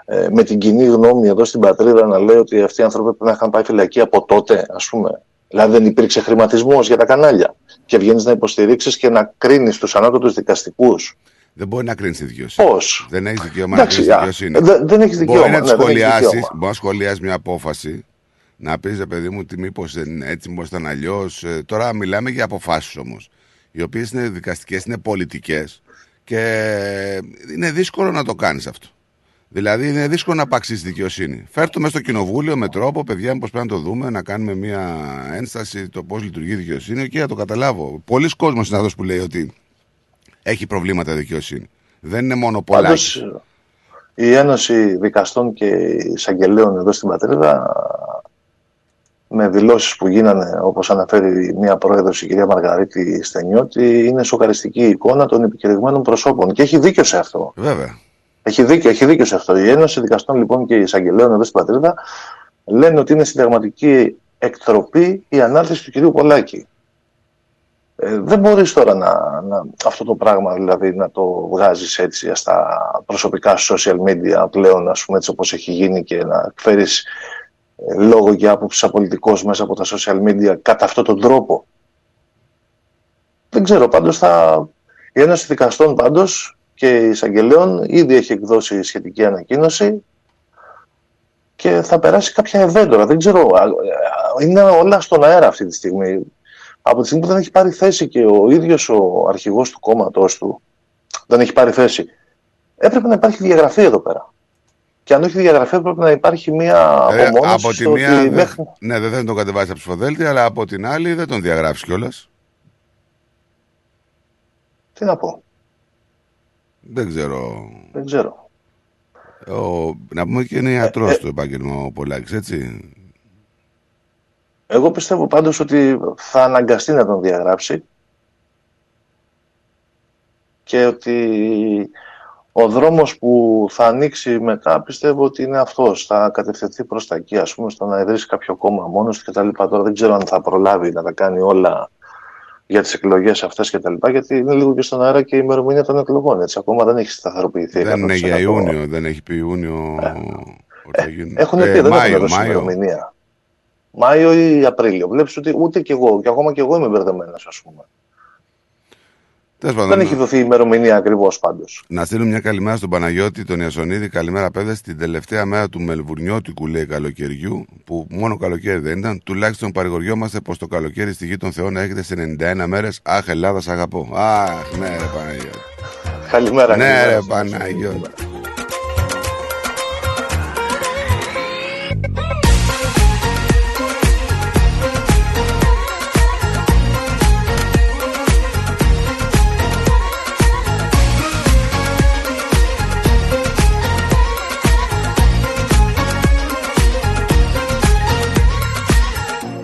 ε, με την κοινή γνώμη εδώ στην πατρίδα να λέει ότι αυτοί οι άνθρωποι πρέπει να είχαν πάει φυλακή από τότε, ας πούμε. Δηλαδή, δεν υπήρξε χρηματισμός για τα κανάλια. Και βγαίνεις να υποστηρίξεις και να κρίνεις τους ανώτατους δικαστικούς. Δεν μπορεί να κρίνεις τη δικαιοσύνη. Πώς; Δεν έχεις δικαίωμα να Εντάξει, κρίνεις τη α, δικαιοσύνη. δεν- δεν έχεις δικαίωμα, Μπορεί να τη ναι, δεν έχεις σχολιάσει, δικαίωμα. μπορεί να σχολιάσεις μια απόφαση, να πεις ρε παιδί μου ότι μήπως δεν είναι έτσι, μήπως ήταν αλλιώς. Τώρα μιλάμε για αποφάσεις όμως, οι οποίες είναι δικαστικές, είναι πολιτικές και είναι δύσκολο να το κάνεις αυτό. Δηλαδή είναι δύσκολο να απαξίσεις δικαιοσύνη. Φέρτε με στο κοινοβούλιο με τρόπο, παιδιά, πώ πρέπει να το δούμε, να κάνουμε μια ένσταση το πώς λειτουργεί η δικαιοσύνη. Και να το καταλάβω. Πολλοί κόσμοι είναι αυτό που λέει ότι έχει προβλήματα δικαιοσύνη. Δεν είναι μόνο πολλά. Πάντως, η Ένωση Δικαστών και Εισαγγελέων εδώ στην πατρίδα με δηλώσεις που γίνανε, όπως αναφέρει μία πρόεδρος η κυρία Μαργαρίτη Στενιώτη, είναι σοκαριστική εικόνα των επικαιρεγμένων προσώπων. Και έχει δίκιο σε αυτό. Βέβαια. Έχει δίκιο, έχει δίκιο σε αυτό. Η Ένωση Δικαστών λοιπόν και Εισαγγελέων εδώ στην πατρίδα λένε ότι είναι συνταγματική εκτροπή η ανάρτηση του κυρίου Πολάκη. Ε, δεν μπορείς τώρα να, να, αυτό το πράγμα δηλαδή να το βγάζεις έτσι στα προσωπικά social media πλέον ας πούμε έτσι όπως έχει γίνει και να εκφέρεις ε, λόγο και άποψη απολυτικός μέσα από τα social media κατά αυτόν τον τρόπο. Δεν ξέρω, πάντως θα... η Ένωση Δικαστών πάντως και εισαγγελέων ήδη έχει εκδώσει σχετική ανακοίνωση και θα περάσει κάποια ευέντορα. Δεν ξέρω, είναι όλα στον αέρα αυτή τη στιγμή από τη στιγμή που δεν έχει πάρει θέση και ο ίδιος ο αρχηγός του κόμματός του δεν έχει πάρει θέση, έπρεπε να υπάρχει διαγραφή εδώ πέρα. Και αν όχι διαγραφή, έπρεπε να υπάρχει μια Ε, απομόνωση από τη στο μία, ότι δεν- μέχρι... ναι, δεν θα τον κατεβάσει από ψηφοδέλτια, αλλά από την άλλη δεν τον διαγράφεις κιόλας. Τι να πω, Δεν ξέρω. δεν ξέρω. Ο, να πούμε και είναι ιατρός του επάγγελμα ο Πολάκης, έτσι. Εγώ πιστεύω πάντως ότι θα αναγκαστεί να τον διαγράψει και ότι ο δρόμος που θα ανοίξει μετά πιστεύω ότι είναι αυτός. Θα κατευθυνθεί προς τα εκεί, ας πούμε, στο να ιδρύσει κάποιο κόμμα μόνος του κτλ. Τώρα δεν ξέρω αν θα προλάβει να τα κάνει όλα για τις εκλογές αυτές κτλ. Γιατί είναι λίγο και στον αέρα και η ημερομηνία των εκλογών. Έτσι. Ακόμα δεν έχει σταθεροποιηθεί. Δεν είναι 100%. για Ιούνιο, δεν έχει πει Ιούνιο. ότι θα γίνουν. Έχουν Ε, πει, δεν έχουν Μάιο, δώσει Μάιο. ημερομηνία. Μάιο ή Απρίλιο. Βλέπεις ότι ούτε κι εγώ, και ακόμα κι εγώ είμαι μπερδεμένος, ας πούμε. Τέλος πάντων, Δεν έχει δοθεί ημερομηνία ακριβώς πάντως. Να στείλουμε μια καλημέρα στον Παναγιώτη, τον Ιασονίδη. Καλημέρα, παιδε. Την τελευταία μέρα του Μελβουρνιώτικου, λέει, καλοκαιριού, που μόνο καλοκαίρι δεν ήταν, τουλάχιστον παρηγοριόμαστε πως το καλοκαίρι στη γη των Θεών έρχεται σε 91 μέρες. Αχ, Ελλάδα, σ' αγαπώ. Αχ, ναι, ρε Παναγιώτη. Καλημέρα. Ναι, καλημέρα. ρε Παναγιώτη.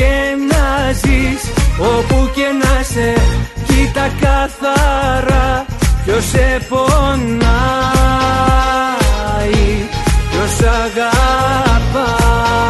και να ζεις, όπου και να σε Κοίτα καθαρά. Ποιος σε πονάει Ποιος αγαπάει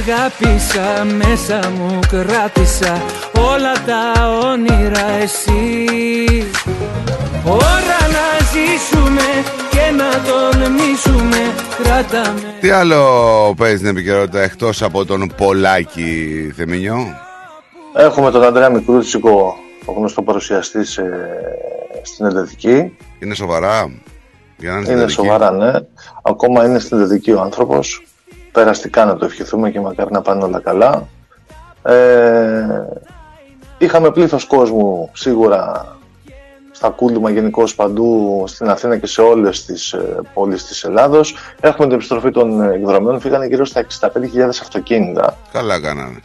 αγάπησα μέσα μου κράτησα όλα τα όνειρα εσύ Ώρα να ζήσουμε και να τολμήσουμε κράταμε Τι άλλο παίζει στην επικαιρότητα εκτός από τον Πολάκη Θεμινιό Έχουμε τον Αντρέα Μικρούτσικο, ο γνωστός παρουσιαστής σε, στην Εντατική. Είναι σοβαρά για να είναι, στην Είναι Εντατική; σοβαρά, ναι. Ακόμα είναι στην Εντατική ο άνθρωπος. Περαστικά να το ευχηθούμε και μακάρι να πάνε όλα καλά. Ε, είχαμε πλήθος κόσμου σίγουρα στα κούλουμα γενικώ παντού στην Αθήνα και σε όλες τις ε, πόλεις της Ελλάδος. Έχουμε την επιστροφή των εκδρομών. Φύγανε γύρω στα 65.000 αυτοκίνητα Καλά κάνανε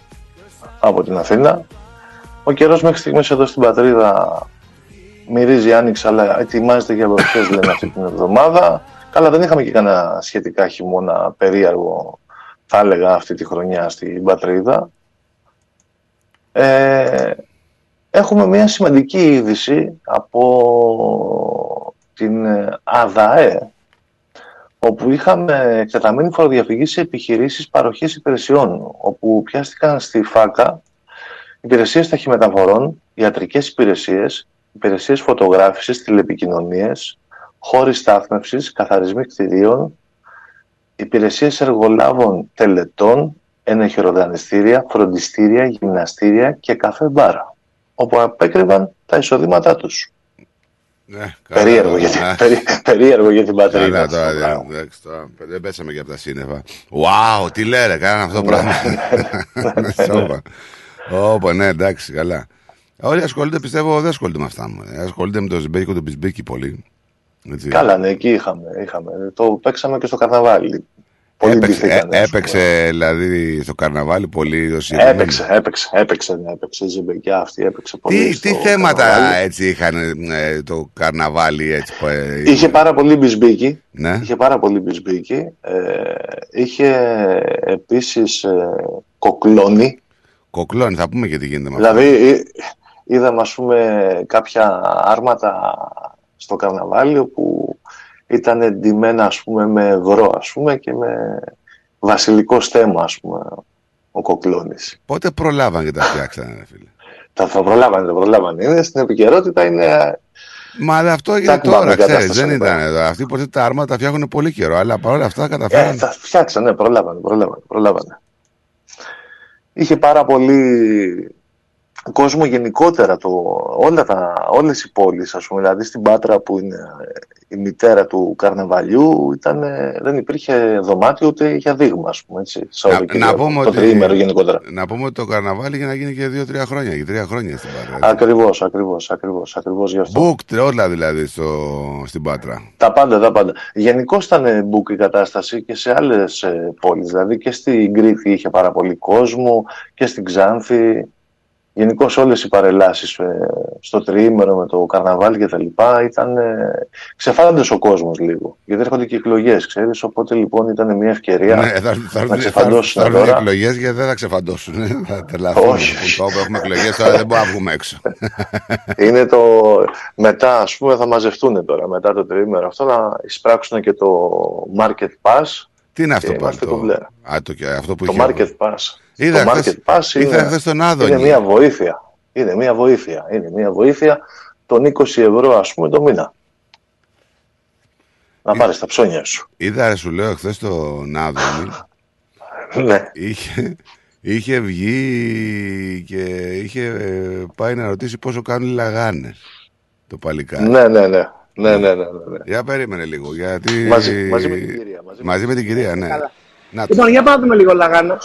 από την Αθήνα. Ο καιρός μέχρι στιγμής εδώ στην πατρίδα μυρίζει άνοιξε, αλλά ετοιμάζεται για βροχές λένε αυτή την εβδομάδα. Καλά, δεν είχαμε και κανένα σχετικά χειμώνα περίεργο, θα έλεγα, αυτή τη χρονιά στην πατρίδα. Ε, έχουμε μια σημαντική είδηση από την ε, ΑΔΑΕ, όπου είχαμε εκτεταμένη φοροδιαφυγή σε επιχειρήσεις παροχής υπηρεσιών, όπου πιάστηκαν στη ΦΑΚΑ υπηρεσίες ταχυμεταφορών, ιατρικές υπηρεσίες, υπηρεσίες φωτογράφησης, τηλεπικοινωνίες, χώροι στάθμευσης, καθαρισμοί κτηρίων, υπηρεσίες εργολάβων τελετών, ενεχειροδανιστήρια, φροντιστήρια, γυμναστήρια και καφέ μπάρα, όπου απέκρυβαν τα εισοδήματά τους. Ναι, καλά, Περίεργο, για την, ναι. περί- περίεργο για την πατρίδα. Καλά αυτό τώρα, το πράγμα. δεν- εντάξει, τώρα, δεν πέσαμε και από τα σύννεφα. Wow, τι λέρε, κάνανε αυτό το πράγμα. Σόπα. Ωπα, ναι, εντάξει, καλά. Όλοι ασχολούνται, πιστεύω, δεν ασχολούνται με αυτά. μου. Ε, Ασχολούνται με το Ζιμπέκι και το Μπισμπίκι πολύ. Έτσι. Καλά, ναι, εκεί είχαμε, είχαμε. Το παίξαμε και στο καρναβάλι. Πολύ Έπαιξε, ντυθήκανε, ε, ας πούμε. έπαιξε δηλαδή στο καρναβάλι πολύ δοσιασμένο. Έπαιξε, έπαιξε, έπαιξε, ναι, έπαιξε. Η Ζεμπεκιά αυτή έπαιξε πολύ. Τι, στο τι θέματα καρναβάλι. έτσι είχαν ε, το καρναβάλι έτσι. που, ε, Είχε πάρα πολύ μπισμπίκι. Ναι. Είχε πάρα πολύ μπισμπίκι. Ε, είχε επίσης ε, κοκλώνη. Κοκλώνει, θα πούμε και τι γίνεται με αυτό. Δηλαδή εί- είδαμε ας πούμε κάποια άρματα στο καρναβάλι όπου ήταν εντυμένα ας πούμε με ευρώ ας πούμε και με βασιλικό στέμα ας πούμε ο κοκλώνης. Πότε προλάβαν και τα φτιάξανε, ρε φίλε; Τα θα προλάβανε, τα προλάβανε. Είναι στην επικαιρότητα, είναι Μα δε αυτό έγινε Τσακ, μπαμ, τώρα, η ξέρεις, κατάσταση δεν είναι ήταν τώρα. εδώ. Αυτοί που τα άρματα τα φτιάχνουν πολύ καιρό, αλλά παρόλα αυτά Ε, καταφέραν. θα φτιάξανε, ναι, προλάβανε, προλάβανε, προλάβανε. Είχε πάρα πολύ κόσμο γενικότερα το, όλα τα, όλες οι πόλεις, ας πούμε, δηλαδή στην Πάτρα που είναι ε, η μητέρα του καρναβαλιού ήταν, ε, δεν υπήρχε δωμάτιο ούτε για δείγμα, ας πούμε, έτσι, Σαββατοκύριακο, να πούμε το ότι- τριήμερο γενικότερα. Να πούμε ότι το καρναβάλι για να γίνει και δύο-τρία χρόνια. Και τρία χρόνια στην Πάτρα. έτσι. Ακριβώς, ακριβώς, ακριβώς, ακριβώς γι' αυτό. Booked όλα δηλαδή στο, στην Πάτρα. Τα πάντα, τα πάντα. Γενικώς ήταν μπουκ η κατάσταση και σε άλλες πόλεις. Δηλαδή και στην Κρήτη είχε πάρα πολύ κόσμο και στην Ξάνθη. Γενικώς όλες οι παρελάσεις ε, στο τριήμερο με το καρναβάλι και τα λοιπά ήταν ε, ξεφάντες ο κόσμος λίγο. Γιατί έρχονται και εκλογές, ξέρεις, οπότε λοιπόν ήταν μια ευκαιρία Ναι, θα, θα, θα, να θα, ξεφαντώσουν θα έρθουν τώρα. εκλογές και δεν θα ξεφαντώσουν. ε. θα τρελαθούν. Όχι. Που το έχουμε εκλογές τώρα δεν μπορούμε να βγούμε έξω. Είναι το μετά, ας πούμε, θα μαζευτούν τώρα μετά το τριήμερο αυτό να εισπράξουν και το Market Pass. Τι είναι αυτό Και πάλι είμαστε το, κομπλέ. α, το, και αυτό που Το είχε. Market Pass. Είδα το χθες- Market Pass είδα είναι, χθες τον Άδωνη. είναι μια βοήθεια. Είναι μια βοήθεια. Είναι μια βοήθεια των 20 ευρώ ας πούμε το μήνα. Να πάρεις τα ψώνια σου. Είδα, ρε, σου λέω, χθες τον Άδωνη. ναι. είχε, είχε βγει και είχε ε, πάει να ρωτήσει πόσο κάνουν οι λαγάνες το παλικάρι. ναι, ναι, ναι. Ναι, ναι, ναι, ναι, ναι. Για περίμενε λίγο, γιατί... Μαζί- μαζί με την κυρία, Μαζί, με την κυρία, ναι. Καλά. Να, Λοιπόν, για πάμε δούμε λίγο Λαγάνο.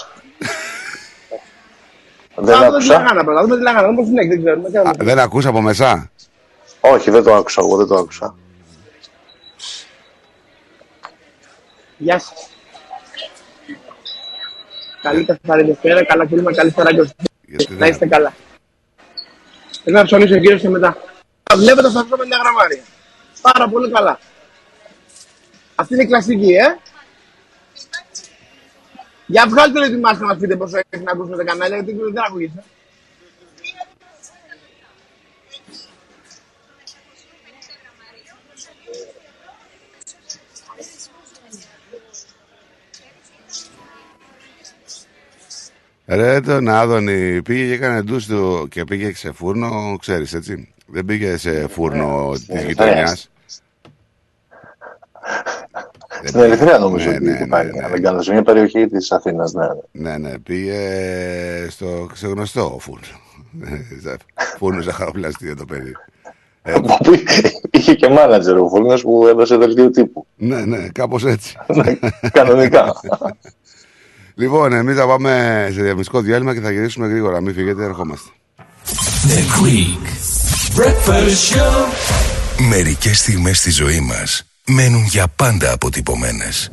Δεν Πάμε δούμε τη άκουσα. Λαγάνα πρώτα. Δούμε τη Λαγάνα. Δούμε πώς την έχει, δεν ξέρουμε. Α, Κάνουμε. δεν ακούς από μεσά. Όχι, δεν το άκουσα εγώ, δεν το άκουσα. Γεια σας. Καλή καθαρή Δευτέρα, καλά κλίμα, καλή φορά και Γιατί να δεν... είστε καλά. Θέλω να ψωνίσω ο κύριος και μετά. Βλέπετε αυτά τα 50 γραμμάρια. Πάρα πολύ καλά. Αυτή είναι η κλασική, ε. Για βγάλτε λίγο τη μάσκα να μας πείτε πόσο έχεις να ακούσουμε τα κανάλια, γιατί δεν ακούγεται. Ρε τον Άδωνη πήγε και έκανε ντους του και πήγε σε φούρνο, ξέρεις έτσι. Δεν πήγε σε φούρνο της ε, γειτονιάς. Στην Ερυθρέα νομίζω Ναι, ότι ναι, είχε ναι, πάει, ναι. αν δεν κάνω, σε μια περιοχή της Αθήνας, ναι. Ναι, ναι, πήγε στο ξεγνωστό φούρνο. φούρνος ζαχαροπλαστείο το παιδί. Ε, Από που είχε και μάνατζερ ο Φούρνος που έδωσε δελτίο τύπου. ναι, ναι, κάπως έτσι. Κανονικά. λοιπόν, εμείς θα πάμε σε διαφημιστικό διάλειμμα και θα γυρίσουμε γρήγορα. Μην φύγετε, ερχόμαστε. The Greek Breakfast Show. Μερικές στιγμές στη ζωή μας μένουν για πάντα αποτυπωμένες.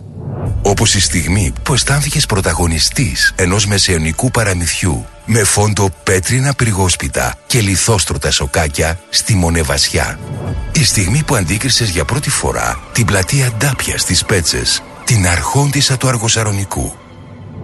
Όπως η στιγμή που αισθάνθηκες πρωταγωνιστής ενός μεσαιωνικού παραμυθιού με φόντο πέτρινα πυργόσπιτα και λιθόστρωτα σοκάκια στη Μονεβασιά. Η στιγμή που αντίκρισες για πρώτη φορά την πλατεία Ντάπια στις Πέτσες, την αρχόντισσα του Αργοσαρονικού.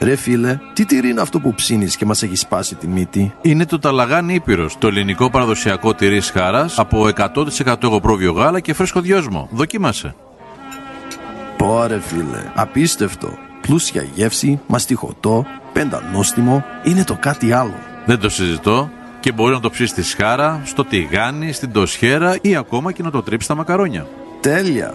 Ρε φίλε, τι τυρί είναι αυτό που ψήνεις και μας έχεις σπάσει τη μύτη; Είναι το Ταλαγάνι Ήπειρος, το ελληνικό παραδοσιακό τυρί χάρας από 100% εγωπρόβιο γάλα και φρέσκο δυόσμο. Δοκίμασε. Πόρε φίλε, απίστευτο. Πλούσια γεύση, μαστιχωτό, πεντανόστιμο, είναι το κάτι άλλο. Δεν το συζητώ και μπορεί να το ψήσεις στη σχάρα, στο τηγάνι, στην τοσχέρα ή ακόμα και να το τρίψεις στα μακαρόνια. Τέλεια.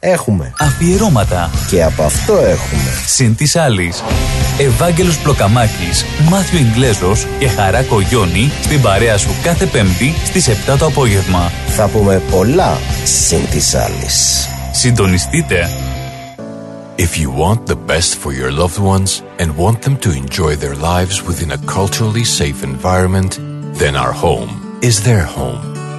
Έχουμε. Αφιερώματα. Και από αυτό έχουμε. Συν της άλλης. Ευάγγελος Πλοκαμάκης, Μάθιο Ιγκλέζος και Χαρά Κογιόνι στην παρέα σου κάθε Πέμπτη στις 7 το απόγευμα. Θα πούμε πολλά συν της άλλης. Συντονιστείτε. If you want the best for your loved ones and want them to enjoy their lives within a culturally safe environment, then our home is their home.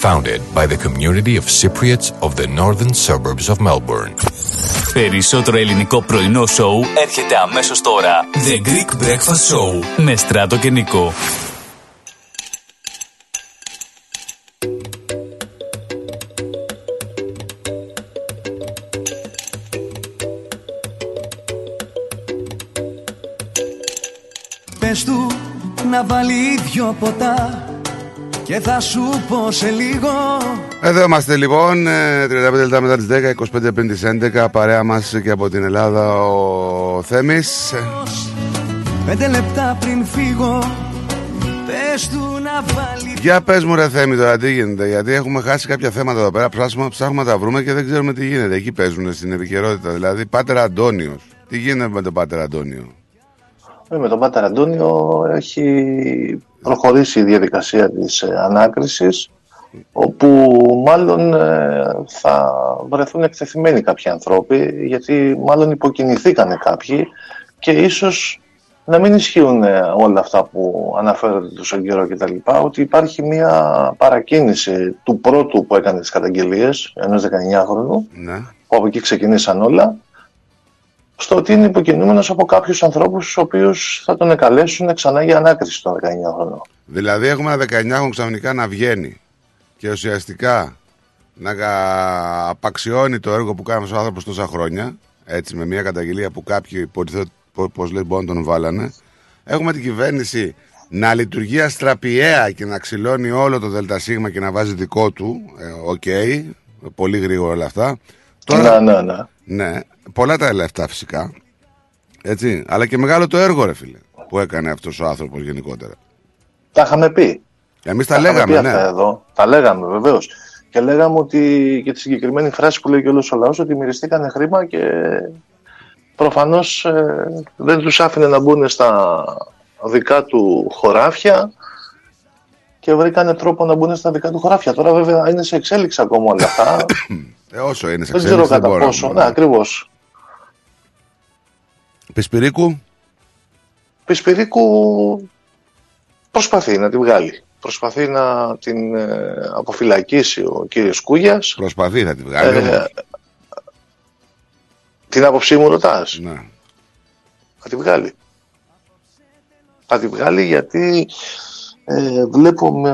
Founded by the community of Cypriots of the northern suburbs of Melbourne. Περισσότερο ελληνικό πρωινό σοου έρχεται αμέσως τώρα. The Greek Breakfast Show με Στράτο και Νικό. Πες του να βάλει δυο ποτά και θα σου πω σε λίγο Εδώ είμαστε λοιπόν, ε, 35 λεπτά μετά τις 10, 25 πριν τις 11, παρέα μας και από την Ελλάδα ο Θέμης. Πέντε λεπτά πριν φύγω Πες του να βάλει Για πες μου ρε Θέμη τώρα τι γίνεται, γιατί έχουμε χάσει κάποια θέματα εδώ πέρα, ψάχνουμε, ψάχνουμε να τα βρούμε και δεν ξέρουμε τι γίνεται. Εκεί παίζουν στην επικαιρότητα, δηλαδή Πάτερ Αντώνιος. Τι γίνεται με τον Πάτερ Αντώνιο; Ε, Με τον Πάτερ Αντώνιο έχει προχωρήσει η διαδικασία της ε, ανάκρισης όπου μάλλον ε, θα βρεθούν εκτεθειμένοι κάποιοι ανθρώποι γιατί μάλλον υποκινηθήκανε κάποιοι και ίσως να μην ισχύουν ε, όλα αυτά που αναφέρονται τόσο καιρό και τα λοιπά, ότι υπάρχει μια παρακίνηση του πρώτου που έκανε τις καταγγελίες, ενός 19χρονου, Ναι. που από εκεί ξεκινήσαν όλα, στο ότι είναι υποκινούμενος από κάποιους ανθρώπους τους οποίους θα τον εκαλέσουν ξανά για ανάκριση τον 19χρονο. Δηλαδή έχουμε ένα 19χρονο ξαφνικά να βγαίνει και ουσιαστικά να κα- απαξιώνει το έργο που κάνει ο άνθρωπος τόσα χρόνια. Έτσι, με μια καταγγελία που κάποιοι υποτιθέτω πώς λέει μπορεί να τον βάλανε. Έχουμε την κυβέρνηση να λειτουργεί αστραπιαία και να ξυλώνει όλο το ΔΣ και να βάζει δικό του. Ε, Οκ, πολύ γρήγορα όλα αυτά. Ναι, ναι, ναι. Ναι, πολλά τα λεφτά φυσικά. Έτσι, αλλά και μεγάλο το έργο, ρε φίλε, που έκανε αυτός ο άνθρωπος γενικότερα. Τα είχαμε πει. Εμείς τα, είχαμε λέγαμε, πει ναι. αυτά εδώ. Τα λέγαμε βεβαίως. Και λέγαμε ότι και τη συγκεκριμένη φράση που λέει και όλος ο λαός ότι μυριστήκανε χρήμα και προφανώς δεν τους άφηνε να μπουν στα δικά του χωράφια και βρήκανε τρόπο να μπουν στα δικά του χωράφια. Τώρα βέβαια είναι σε εξέλιξη ακόμα όλα αυτά. Ε, όσο είναι σε δεν ξέρω εξέλιξη, δεν κατά μπορώ. πόσο. Ναι, ακριβώς. Πισπυρίκου, Πισπυρίκου προσπαθεί να τη βγάλει. Προσπαθεί να την ε, αποφυλακίσει ο κύριος Κούγιας. προσπαθεί να τη βγάλει. Ε, όμως. την άποψή μου ρωτάς; Ναι. Θα τη βγάλει. Θα τη βγάλει γιατί ε, βλέπω με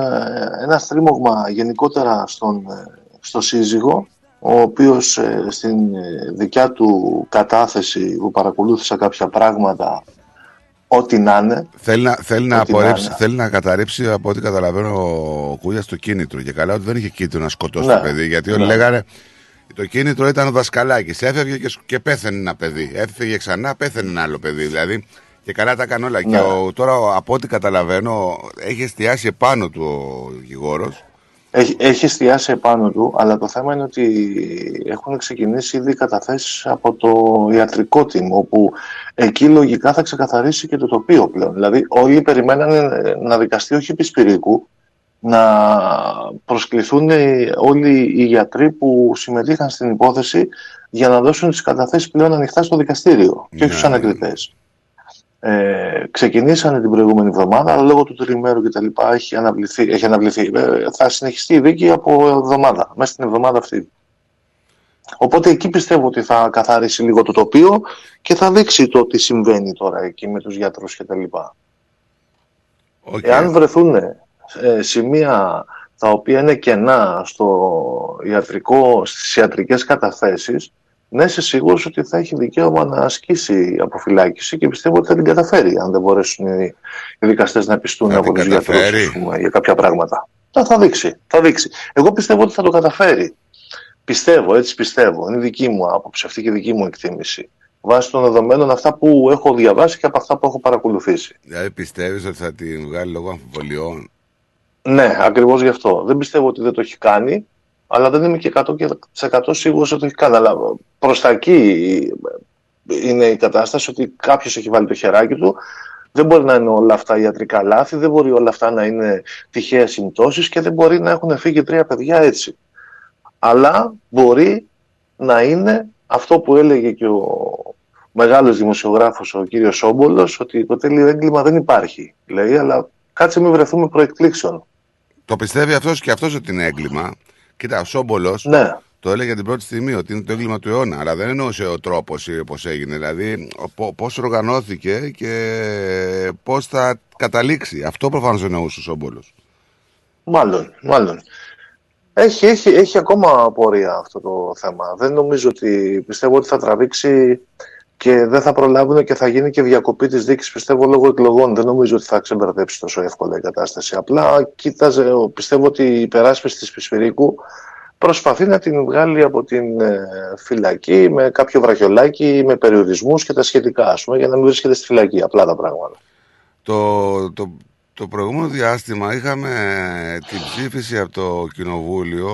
ένα στρίμωγμα γενικότερα στον, ε, στο σύζυγο ο οποίος ε, στην ε, δικιά του κατάθεση που παρακολούθησα κάποια πράγματα ό,τι να είναι Θέλει να, θέλει, να Ό,τι να απορρίψει, είναι. θέλει να καταρρύψει από ό,τι καταλαβαίνω ο Κούγιας το κίνητρο. Και καλά ότι δεν είχε κίνητρο να σκοτώσει Ναι. το παιδί. Γιατί όλοι Ναι. λέγανε το κίνητρο ήταν ο δασκαλάκης. Έφευγε και, σ- και πέθανε ένα παιδί. Έφευγε ξανά, πέθανε ένα άλλο παιδί. Δηλαδή και καλά τα έκανε όλα. Ναι. Και ο, τώρα ο- από ό,τι καταλαβαίνω έχει εστιάσει επάνω του ο Γιγόρο. Έχει, έχει εστιάσει επάνω του, αλλά το θέμα είναι ότι έχουν ξεκινήσει ήδη καταθέσεις από το ιατρικό team, όπου εκεί λογικά θα ξεκαθαρίσει και το τοπίο πλέον. Δηλαδή όλοι περιμένανε να δικαστεί όχι επί Σπυρίκου, να προσκληθούν οι- όλοι οι γιατροί που συμμετείχαν στην υπόθεση για να δώσουν τις καταθέσεις πλέον ανοιχτά στο δικαστήριο και όχι στους ανακριτές. Ε, ξεκινήσανε την προηγούμενη εβδομάδα, αλλά λόγω του τριμέρου και τα λοιπά έχει αναβληθεί. Έχει αναβληθεί. Ε, θα συνεχιστεί η δίκη από εβδομάδα, μέσα στην εβδομάδα αυτή. Οπότε εκεί πιστεύω ότι θα καθαρίσει λίγο το τοπίο και θα δείξει το τι συμβαίνει τώρα εκεί με τους γιατρούς και τα λοιπά. Εάν βρεθούν ε, σημεία τα οποία είναι κενά στο ιατρικό, στις ιατρικές καταθέσεις, να είσαι σίγουρος ότι θα έχει δικαίωμα να ασκήσει αποφυλάκηση και πιστεύω ότι θα την καταφέρει αν δεν μπορέσουν οι, οι δικαστές να πιστούν Θα από την τους γιατρούς καταφέρει. ας πούμε, για κάποια πράγματα. Θα, θα δείξει, θα δείξει. Εγώ πιστεύω ότι θα το καταφέρει. Πιστεύω, έτσι πιστεύω. Είναι δική μου άποψη, αυτή και δική μου εκτίμηση. Βάσει των δεδομένων αυτά που έχω διαβάσει και από αυτά που έχω παρακολουθήσει. Δηλαδή πιστεύεις ότι θα τη βγάλει λόγω αμφιβολιών; Ναι, ακριβώς γι' αυτό. Δεν πιστεύω ότι δεν το έχει κάνει, αλλά δεν είμαι και 100% σίγουρος ότι το έχει κάνει. Αλλά προς τα εκεί είναι η κατάσταση ότι κάποιος έχει βάλει το χεράκι του. Δεν μπορεί να είναι όλα αυτά ιατρικά λάθη, δεν μπορεί όλα αυτά να είναι τυχαίες συμπτώσεις και δεν μπορεί να έχουν φύγει τρία παιδιά έτσι. Αλλά μπορεί να είναι αυτό που έλεγε και ο μεγάλος δημοσιογράφος ο κύριος Σόμπολος ότι το τέλειο έγκλημα δεν υπάρχει. Λέει, αλλά κάτσε μην βρεθούμε προεκκλήξεων. Το πιστεύει αυτός και αυτός ότι είναι έγκλημα. Κοίτα, ο Σόμπολος Ναι. το έλεγε την πρώτη στιγμή ότι είναι το έγκλημα του αιώνα. Αλλά δεν εννοούσε ο τρόπος ή πώς έγινε. Δηλαδή, πώς οργανώθηκε και πώς θα καταλήξει. Αυτό προφανώς εννοούσε ο Σόμπολος. Μάλλον, μάλλον. Έχει, έχει, έχει ακόμα απορία αυτό το θέμα. Δεν νομίζω ότι πιστεύω ότι θα τραβήξει και δεν θα προλάβουν και θα γίνει και διακοπή της δίκης πιστεύω λόγω εκλογών. Δεν νομίζω ότι θα ξεμπερδέψει τόσο εύκολα η κατάσταση. Απλά κοίταζε, πιστεύω ότι η υπεράσπιση της Πισφυρίκου προσπαθεί να την βγάλει από την ε, φυλακή με κάποιο βραχιολάκι, με περιορισμούς και τα σχετικά, ας πούμε, για να μην βρίσκεται στη φυλακή. Απλά τα πράγματα. Το, το, το προηγούμενο διάστημα είχαμε την ψήφιση από το Κοινοβούλιο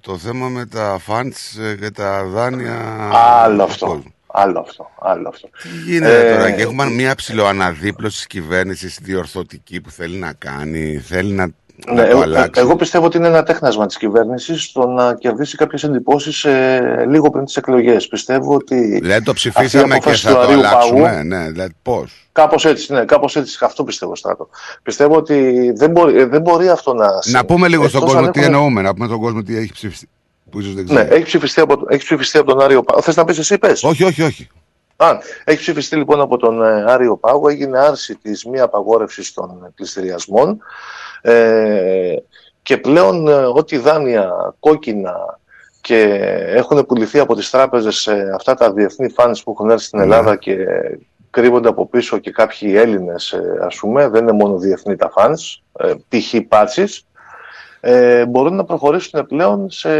το θέμα με τα φαντς και τα δάνεια. Άλλο του αυτό. κόσμου. Άλλο αυτό. Άλλο αυτό. Τι γίνεται Ε, τώρα και έχουμε μια ψηλοαναδίπλωση της κυβέρνησης διορθωτική που θέλει να κάνει, θέλει να, Ναι, να το εγώ, αλλάξει. εγώ πιστεύω ότι είναι ένα τέχνασμα της κυβέρνησης στο να κερδίσει κάποιες εντυπώσεις ε, λίγο πριν τις εκλογές. Πιστεύω ότι Δηλαδή το αυτή η ψηφίσαμε και απόφαση θα του το Αρείου αλλάξουμε; Παγού- Ναι, δηλαδή πώς; Κάπως έτσι, ναι, κάπως έτσι. Αυτό πιστεύω, Στράτο. Πιστεύω ότι δεν μπορεί, ε, δεν μπορεί αυτό να... Να πούμε λίγο στον Εκτός κόσμο αν τι έχουν- εννοούμε, να πούμε στον κόσμο τι έχει ψηφιστεί. Που ίσως δεν Ναι, ξέρει. έχεις ψηφιστεί, από, έχεις ψηφιστεί από τον Άριο Πάγο. Θες να πεις εσύ, πες. Όχι, όχι, όχι. Α, έχεις ψηφιστεί λοιπόν από τον ε, Άριο Πάγο, έγινε άρση της μη απαγόρευσης των πληστηριασμών ε, και πλέον ε, ό,τι δάνεια κόκκινα και έχουν πουληθεί από τις τράπεζες σε αυτά τα διεθνή φάνες που έχουν έρθει στην Ναι. Ελλάδα και κρύβονται από πίσω και κάποιοι Έλληνες ε, ας πούμε, δεν είναι μόνο διεθνή τα φάνες, ε, π.χ. πάτσις, ε, μπορούν να προχωρήσουν πλέον σε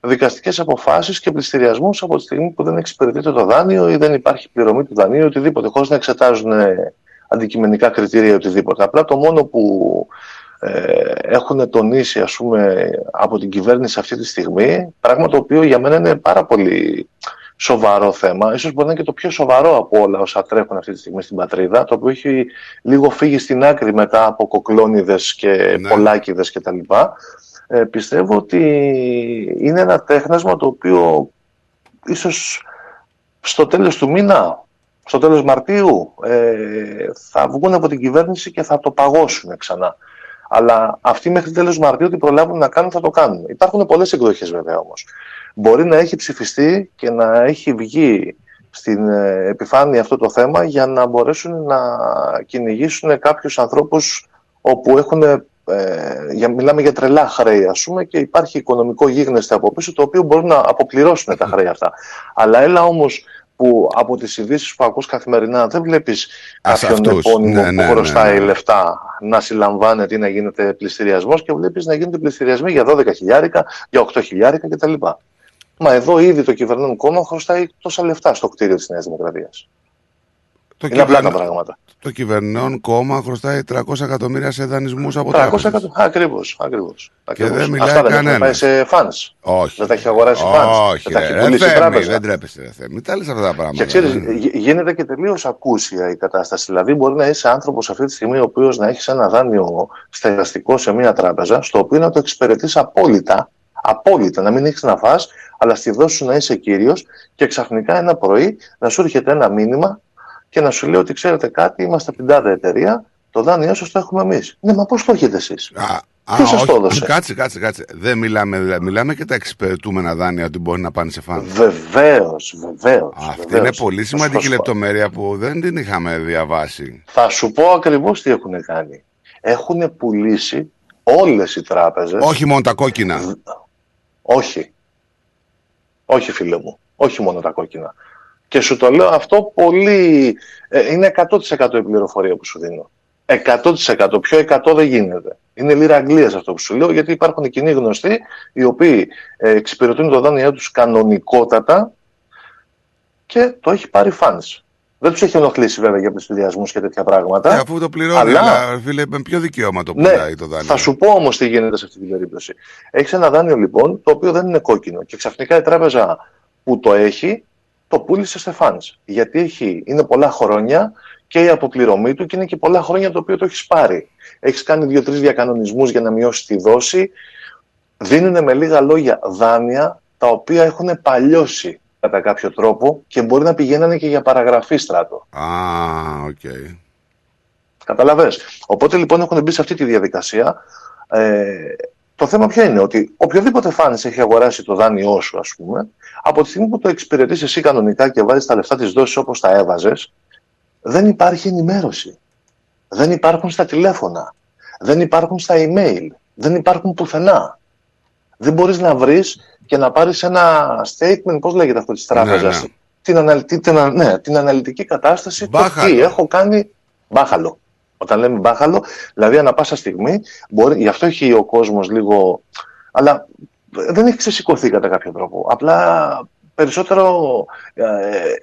δικαστικές αποφάσεις και πληστηριασμούς από τη στιγμή που δεν εξυπηρετείται το δάνειο ή δεν υπάρχει πληρωμή του δανείου ή οτιδήποτε, χωρίς να εξετάζουν ε, αντικειμενικά κριτήρια ή οτιδήποτε. Απλά το μόνο που ε, έχουν τονίσει ας πούμε από την κυβέρνηση αυτή τη στιγμή, πράγμα το οποίο για μένα είναι πάρα πολύ σοβαρό θέμα, ίσως μπορεί να είναι και το πιο σοβαρό από όλα όσα τρέχουν αυτή τη στιγμή στην πατρίδα, το οποίο έχει λίγο φύγει στην άκρη μετά από κοκλώνιδες και Ναι. πολλάκιδες κτλ. Ε, πιστεύω ότι είναι ένα τέχνασμα το οποίο ίσως στο τέλος του μήνα, στο τέλος Μαρτίου, ε, θα βγουν από την κυβέρνηση και θα το παγώσουν ξανά. Αλλά αυτοί μέχρι τέλος Μαρτίου τι προλάβουν να κάνουν θα το κάνουν. Υπάρχουν πολλές εκδοχές βέβαια όμως. Μπορεί να έχει ψηφιστεί και να έχει βγει στην ε, επιφάνεια αυτό το θέμα για να μπορέσουν να κυνηγήσουν κάποιους ανθρώπους όπου έχουν, ε, για, μιλάμε για τρελά χρέη ας πούμε και υπάρχει οικονομικό γίγνεσθε από πίσω το οποίο μπορούν να αποπληρώσουν τα χρέη αυτά. Αλλά έλα όμως που από τις ειδήσεις που ακούς καθημερινά δεν βλέπεις Α, κάποιον αυτούς. επώνυμο Ναι, ναι, που χρωστάει ναι, ναι. λεφτά να συλλαμβάνεται ή να γίνεται πληστηριασμός και βλέπεις να γίνονται πληστηριασμοί για 12 χιλιάρικα, για 8 χιλιάρικα κτλ. Μα εδώ ήδη το κυβερνών κόμμα χρωστάει τόσα λεφτά στο κτίριο της Νέας Δημοκρατίας. Το, Είναι απλά τα κυβερνό- πράγματα. το κυβερνών κόμμα χρωστάει 300 εκατομμύρια σε δανεισμούς από 300 τράπεζες. εκατομμύρια. Ακριβώς, ακριβώς. Και δεν ακριβώς. μιλάει Αυτά δεν έχουν κανένας. πάει σε funds. Όχι. Δεν τα έχει αγοράσει funds. Όχι, Δεν τα έχει ρε, πουλήσει η Θέμη, τράπεζα. δεν τρέπεσαι, ρε Θέμη. Μην τα λες αυτά τα πράγματα. Και ξέρεις, ρε. γι- γίνεται και τελείως ακούσια η κατάσταση. Δηλαδή, μπορεί να είσαι άνθρωπος αυτή τη στιγμή, ο οποίος να έχεις ένα δάνειο στεγαστικό σε μια τράπεζα, στο οποίο να το εξυπηρετείς απόλυτα, απόλυτα, να μην έχεις να φας, αλλά στη δόση σου να είσαι κύριος και ξαφνικά ένα πρωί να σου έρχεται ένα μήνυμα και να σου λέει ότι ξέρετε κάτι, είμαστε η τάδε εταιρεία, το δάνειό σας το έχουμε εμείς. Ναι, μα πώς το έχετε εσείς; Α, Ποιος σας όχι, το έδωσε; Κάτσε, κάτσε, κάτσε. Δεν μιλάμε, δηλαδή, μιλάμε και τα εξυπηρετούμενα δάνεια ότι μπορεί να πάνε σε φαν. Βεβαίως, βεβαίως. Αυτή είναι πολύ σημαντική λεπτομέρεια που δεν την είχαμε διαβάσει. Θα σου πω ακριβώς τι έχουν κάνει. Έχουν πουλήσει όλες οι τράπεζες. Όχι μόνο τα κόκκινα. Όχι. Όχι φίλε μου. Όχι μόνο τα κόκκινα. Και σου το λέω αυτό πολύ... ε, είναι 100% η πληροφορία που σου δίνω. 100%. Πιο 100 δεν γίνεται. Είναι λίρα Αγγλίας αυτό που σου λέω, γιατί υπάρχουν κοινοί γνωστοί οι οποίοι ε, εξυπηρετούν το δάνειο τους κανονικότατα και το έχει πάρει funds. Δεν τους έχει ενοχλήσει βέβαια για πλειστηριασμούς και τέτοια πράγματα. Ε, αφού το πληρώνει, αλλά- αλλά φίλε, με ποιο δικαίωμα το ναι, πουλάει το δάνειο; θα σου πω όμως τι γίνεται σε αυτή την περίπτωση. Έχεις ένα δάνειο λοιπόν το οποίο δεν είναι κόκκινο και ξαφνικά η τράπεζα που το έχει το πούλησε σε funds. Γιατί έχει, είναι πολλά χρόνια και η αποπληρωμή του και είναι και πολλά χρόνια το οποίο το έχεις πάρει. Έχεις κάνει δύο-τρεις διακανονισμούς για να μειώσεις τη δόση. Δίνουν με λίγα λόγια δάνεια τα οποία έχουν παλιώσει κατά κάποιο τρόπο και μπορεί να πηγαίνανε και για παραγραφή Στράτο. Α, οκ. Κατάλαβες. Οπότε λοιπόν έχουν μπει σε αυτή τη διαδικασία. Ε, το θέμα ποιο είναι, ότι οποιοδήποτε fund έχει αγοράσει το δάνειό σου, ας πούμε, από τη στιγμή που το εξυπηρετείς εσύ κανονικά και βάζεις τα λεφτά της δόσης όπως τα έβαζες, δεν υπάρχει ενημέρωση. Δεν υπάρχουν στα τηλέφωνα. Δεν υπάρχουν στα email. Δεν υπάρχουν πουθενά. Δεν μπορείς να βρεις και να πάρεις ένα statement, πώς λέγεται αυτό της τράπεζας, ναι. Την, αναλυ- την, ανα- ναι, την αναλυτική κατάσταση, το Μπάχαλο. τι έχω κάνει μπάχαλο. Όταν λέμε μπάχαλο, δηλαδή ανά πάσα στιγμή, μπορεί, γι' αυτό έχει ο κόσμος λίγο, αλλά δεν έχει ξεσηκωθεί κατά κάποιο τρόπο. Απλά περισσότερο ε,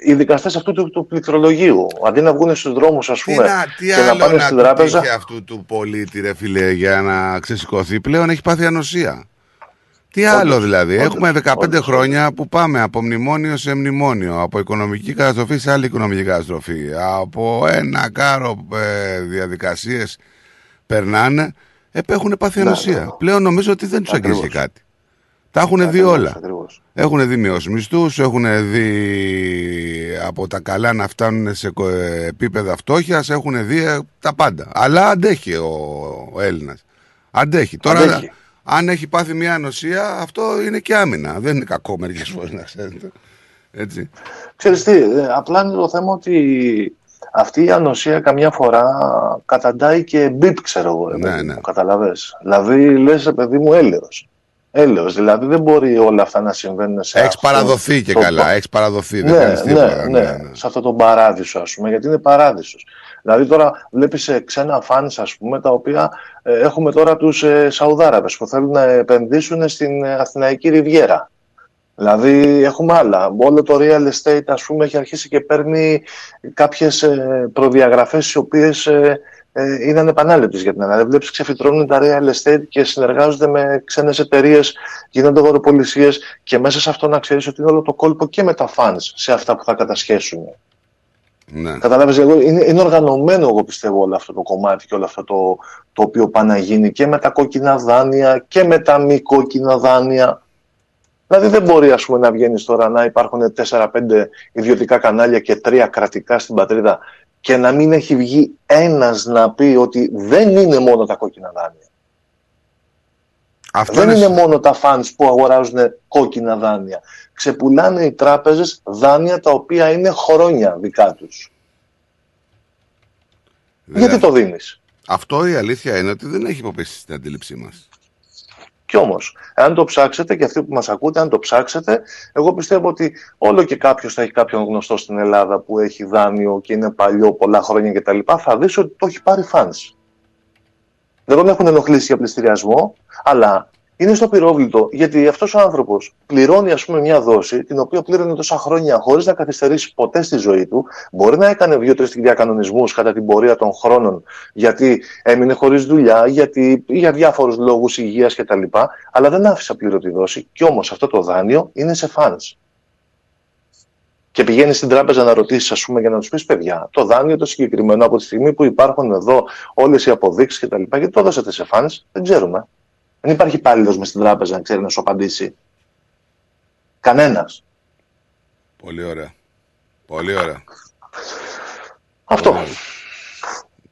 οι δικαστές αυτού του, του πληκτρολογίου, αντί να βγουν στους δρόμους ας Τι, πούμε να, τι και να άλλο πάνε να στην του τράπεζα, τύχει αυτού του πολίτη ρε φίλε για να ξεσηκωθεί πλέον έχει πάθει ανοσία. Τι άλλο Όντως, δηλαδή. όντως, Έχουμε 15 όντως, χρόνια που πάμε από μνημόνιο σε μνημόνιο, από οικονομική καταστροφή σε άλλη οικονομική καταστροφή. Από ένα κάρο ε, διαδικασίες περνάνε, επέχουν πάθει Ναι, ανοσία. ναι. Πλέον νομίζω ότι δεν τους αγγίζει Ακριβώς. κάτι. Τα έχουν δει Ακριβώς, όλα. ακριβώς. Έχουν δει μειώσεις μισθούς, έχουν δει από τα καλά να φτάνουν σε κο- επίπεδα φτώχειας, έχουν δει ε, τα πάντα. Αλλά αντέχει ο, ο Έλληνας. Αντέχει. Τώρα, Αντέχει. Αν έχει πάθει μια ανοσία, αυτό είναι και άμυνα. Δεν είναι κακό μερικές φορές να ξέρετε. Έτσι. Ξέρεις τι, ε, απλά είναι το θέμα ότι αυτή η ανοσία καμιά φορά καταντάει και μπιπ, ξέρω εγώ, ρε Ναι, παιδί ναι. μου, καταλαβες. Δηλαδή, λες, ρε παιδί μου, έλεος. Έλεος, δηλαδή δεν μπορεί όλα αυτά να συμβαίνουν σε Έχεις αυτό παραδοθεί και το καλά. πα- Έχεις παραδοθεί. Δεν ναι, κάνεις ναι, τίποτα. ναι, ναι, ναι. σε αυτό τον παράδεισο, ας πούμε, γιατί είναι παράδεισος. Δηλαδή τώρα βλέπεις ε, ξένα φάνς, ας πούμε, τα οποία ε, έχουμε τώρα τους ε, Σαουδάραβες που θέλουν να επενδύσουν στην ε, Αθηναϊκή Ριβιέρα. Δηλαδή έχουμε άλλα. Όλο το real estate ας πούμε έχει αρχίσει και παίρνει κάποιες ε, προδιαγραφές οι οποίες ε, ε, είναι ανεπανάληπτες για την Ελλάδα. Βλέπεις ξεφυτρώνουν τα real estate και συνεργάζονται με ξένες εταιρείες, γίνονται αγοροπολισίες και μέσα σε αυτό να ξέρεις ότι είναι όλο το κόλπο και με τα fans σε αυτά που θα κατασχέσουν. Ναι. Καταλάβεις, εγώ, είναι, είναι οργανωμένο εγώ πιστεύω όλο αυτό το κομμάτι και όλο αυτό το, το οποίο πάει να γίνει και με τα κόκκινα δάνεια και με τα μη κόκκινα δάνεια. Δηλαδή δεν μπορεί ας πούμε, να βγαίνεις τώρα να υπάρχουν 4-5 ιδιωτικά κανάλια και τρία κρατικά στην πατρίδα και να μην έχει βγει ένας να πει ότι δεν είναι μόνο τα κόκκινα δάνεια. Αυτό δεν είναι είναι μόνο τα funds που αγοράζουν κόκκινα δάνεια. Ξεπουλάνε οι τράπεζες δάνεια τα οποία είναι χρόνια δικά τους. Δηλαδή, Γιατί το δίνεις; Αυτό η αλήθεια είναι ότι δεν έχει υποπέσει στην αντίληψή μας. Κι όμως, αν το ψάξετε και αυτοί που μας ακούτε, αν το ψάξετε, εγώ πιστεύω ότι όλο και κάποιος θα έχει κάποιον γνωστό στην Ελλάδα που έχει δάνειο και είναι παλιό πολλά χρόνια κτλ. Θα δεις ότι το έχει πάρει fans. Δεν τον έχουν ενοχλήσει για πληστηριασμό, αλλά είναι στο πυρόβλητο γιατί αυτός ο άνθρωπος πληρώνει ας πούμε, μια δόση την οποία πλήρωνε τόσα χρόνια χωρίς να καθυστερήσει ποτέ στη ζωή του. Μπορεί να έκανε δύο-τρεις διακανονισμούς κατά την πορεία των χρόνων γιατί έμεινε χωρίς δουλειά, γιατί για διάφορους λόγους υγείας κτλ. Αλλά δεν άφησε απλήρωτη δόση. Κι όμως αυτό το δάνειο είναι σε fans. Και πηγαίνει στην τράπεζα να ρωτήσεις, ας πούμε, για να τους πεις: Παιδιά, το δάνειο το συγκεκριμένο από τη στιγμή που υπάρχουν εδώ όλες οι αποδείξεις κτλ. Γιατί το δώσατε σε fans, δεν ξέρουμε. Δεν υπάρχει υπάλληλος μες στην τράπεζα να ξέρει να σου απαντήσει. Κανένας. Πολύ ωραία. Πολύ ωραία. Αυτό. Ωραία.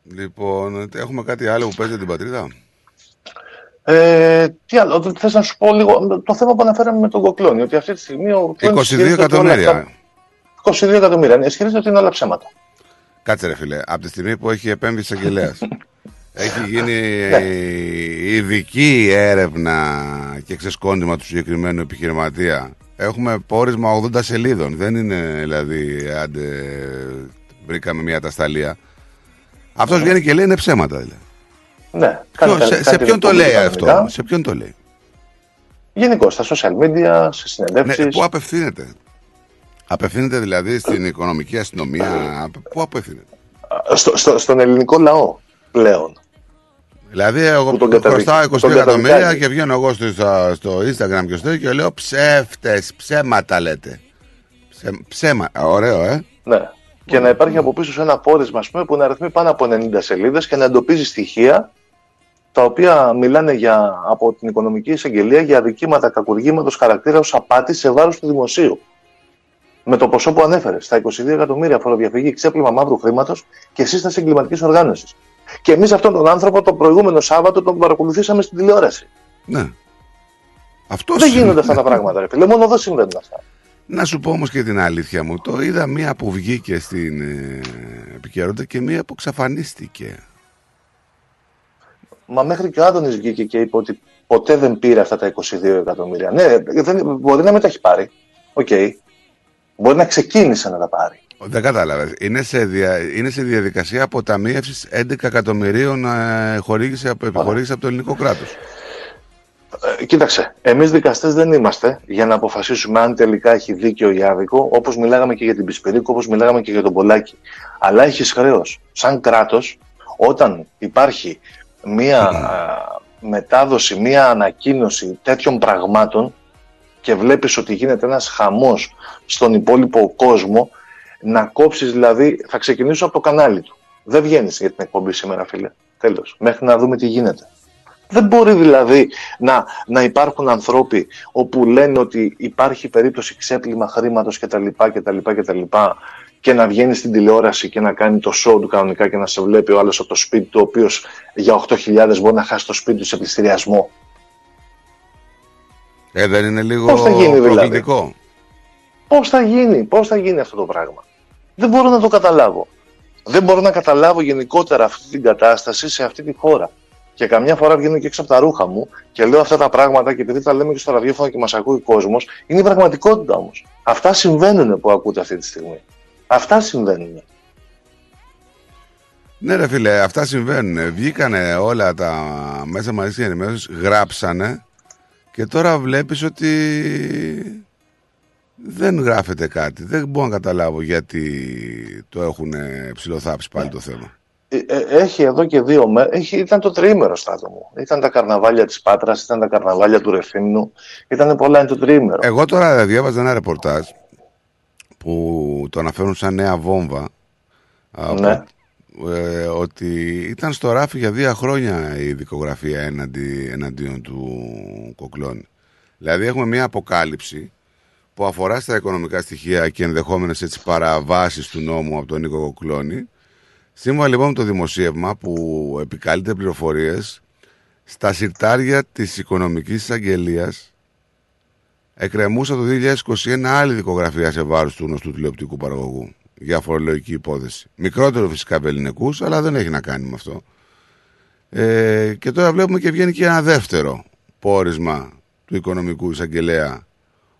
Λοιπόν, έχουμε κάτι άλλο που παίζει την πατρίδα; Ε, τι άλλο, θες να σου πω λίγο το θέμα που αναφέραμε με τον Κοκλώνη. Ότι αυτή τη στιγμή ο 22 Κοκλώνης ισχυρίζεται ότι όλα εκατομμύρια. Αυτά- 22 εκατομμύρια. Ναι, Ισχυρίζεται ότι είναι όλα ψέματα. Κάτσε ρε φίλε, από τη στιγμή που έχει επέμβει εισαγγελέα. έχει γίνει Ναι. ειδική έρευνα και ξεσκόντημα του συγκεκριμένου επιχειρηματία. Έχουμε πόρισμα 80 σελίδων. Δεν είναι δηλαδή, άντε, βρήκαμε μια τασταλία. Αυτός βγαίνει και λέει είναι ψέματα δηλαδή. Ναι. Ποιο- κάνει σε, κάτι σε ποιον το πολύ λέει κανονικά. αυτό, σε ποιον το λέει; Γενικώς στα social media, σε συνεντεύξεις. Ναι, πού απευθύνεται; Απευθύνεται δηλαδή στην οικονομική αστυνομία. Πού απευθύνεται; στο, στο, στον ελληνικό λαό πλέον. Δηλαδή, εγώ Που τον καταδικ- χρωστάω 22 τον εκατομμύρια καταδικάζει. και βγαίνω εγώ στο, στο, στο Instagram και στο τέτοιο και λέω ψεύτες, ψέματα λέτε. Ψε, ψέμα, ωραίο, ε. Ναι. Και να υπάρχει από πίσω σε ένα πόρισμα ας πούμε, που να αριθμεί πάνω από 90 σελίδες και να εντοπίζει στοιχεία τα οποία μιλάνε για, από την οικονομική εισαγγελία για αδικήματα κακουργήματος χαρακτήρα ως απάτη σε βάρος του δημοσίου. Με το ποσό που ανέφερε, στα 22 εκατομμύρια φοροδιαφυγή, ξέπλυμα μαύρου χρήματος και σύσταση εγκληματική οργάνωση. Και εμείς αυτόν τον άνθρωπο το προηγούμενο Σάββατο τον παρακολουθήσαμε στην τηλεόραση. Ναι. Αυτό Δεν γίνονται αυτά τα πράγματα, ρε φίλε. Μόνο εδώ συμβαίνουν αυτά. Να σου πω όμως και την αλήθεια μου. Το είδα μία που βγήκε στην ε, επικαιρότητα και μία που ξαφανίστηκε. Μα μέχρι και ο Άδωνης βγήκε και είπε ότι ποτέ δεν πήρε αυτά τα 22 εκατομμύρια. Ναι, δεν, μπορεί να μην τα έχει πάρει. Οκ. Μπορεί να ξεκίνησε να τα πάρει. Δεν κατάλαβες. Είναι, σε δια, είναι σε διαδικασία αποταμίευσης 11 εκατομμυρίων ε, χορήγηση από, επιχορήγηση από το ελληνικό κράτος. Ε, κοίταξε, εμείς δικαστές δεν είμαστε για να αποφασίσουμε αν τελικά έχει δίκιο ή άδικο, όπως μιλάγαμε και για την Πισπιρίγκου, όπως μιλάγαμε και για τον Πολάκη. Αλλά έχεις χρέος, σαν κράτος, όταν υπάρχει μία α, μετάδοση, μία ανακοίνωση τέτοιων πραγμάτων και βλέπεις ότι γίνεται ένας χαμός στον υπόλοιπο κόσμο, να κόψεις δηλαδή, θα ξεκινήσω από το κανάλι του. Δεν βγαίνεις για την εκπομπή σήμερα φίλε, τέλος, μέχρι να δούμε τι γίνεται. Δεν μπορεί δηλαδή να, να υπάρχουν ανθρώποι όπου λένε ότι υπάρχει περίπτωση ξέπλυμα χρήματος κτλ. κτλ, κτλ και να βγαίνεις στην τηλεόραση και να κάνει το show του κανονικά και να σε βλέπει ο άλλος από το σπίτι του, ο οποίος για 8.000 μπορεί να χάσει το σπίτι του σε πληστηριασμό. Ε, δεν είναι λίγο Πώς θα γίνει, δηλαδή; προκλητικό; Πώς θα γίνει, πώς θα γίνει αυτό το πράγμα; Δεν μπορώ να το καταλάβω. Δεν μπορώ να καταλάβω γενικότερα αυτή την κατάσταση σε αυτή τη χώρα. Και καμιά φορά βγαίνω και έξω από τα ρούχα μου και λέω αυτά τα πράγματα και επειδή τα λέμε και στο ραδιόφωνο και μας ακούει ο κόσμος, είναι η πραγματικότητα όμως. Αυτά συμβαίνουν που ακούτε αυτή τη στιγμή. Αυτά συμβαίνουν. Ναι ρε φίλε, αυτά συμβαίνουν. Βγήκανε όλα τα μέσα μαζικής ενημέρωσης, γράψανε και τώρα βλέπεις ότι δεν γράφεται κάτι. Δεν μπορώ να καταλάβω γιατί το έχουν ψηλοθάψει πάλι το θέμα. Ε, ε, Έχει εδώ και δύο μέρες, ήταν το τριήμερο στάτο μου. Ήταν τα καρναβάλια της Πάτρας, ήταν τα καρναβάλια του Ρεφίμνου, ήταν πολλά είναι το τριήμερο. Εγώ τώρα διάβαζα ένα ρεπορτάζ που το αναφέρουν σαν νέα βόμβα Ναι. Ε, ότι ήταν στο ράφι για δύο χρόνια η δικογραφία έναντι, εναντίον του Κοκλώνη. Δηλαδή έχουμε μια αποκάλυψη που αφορά στα οικονομικά στοιχεία και ενδεχόμενες έτσι παραβάσεις του νόμου από τον Νίκο Κοκλώνη. Σύμφωνα λοιπόν με το δημοσίευμα που επικαλείται πληροφορίες στα συρτάρια της οικονομικής εισαγγελίας εκκρεμούσα το 2021 άλλη δικογραφία σε βάρος του γνωστού τηλεοπτικού παραγωγού για φορολογική υπόθεση. Μικρότερο φυσικά από ελληνικούς, αλλά δεν έχει να κάνει με αυτό. Ε, και τώρα βλέπουμε και βγαίνει και ένα δεύτερο πόρισμα του οικονομικού εισαγγελέα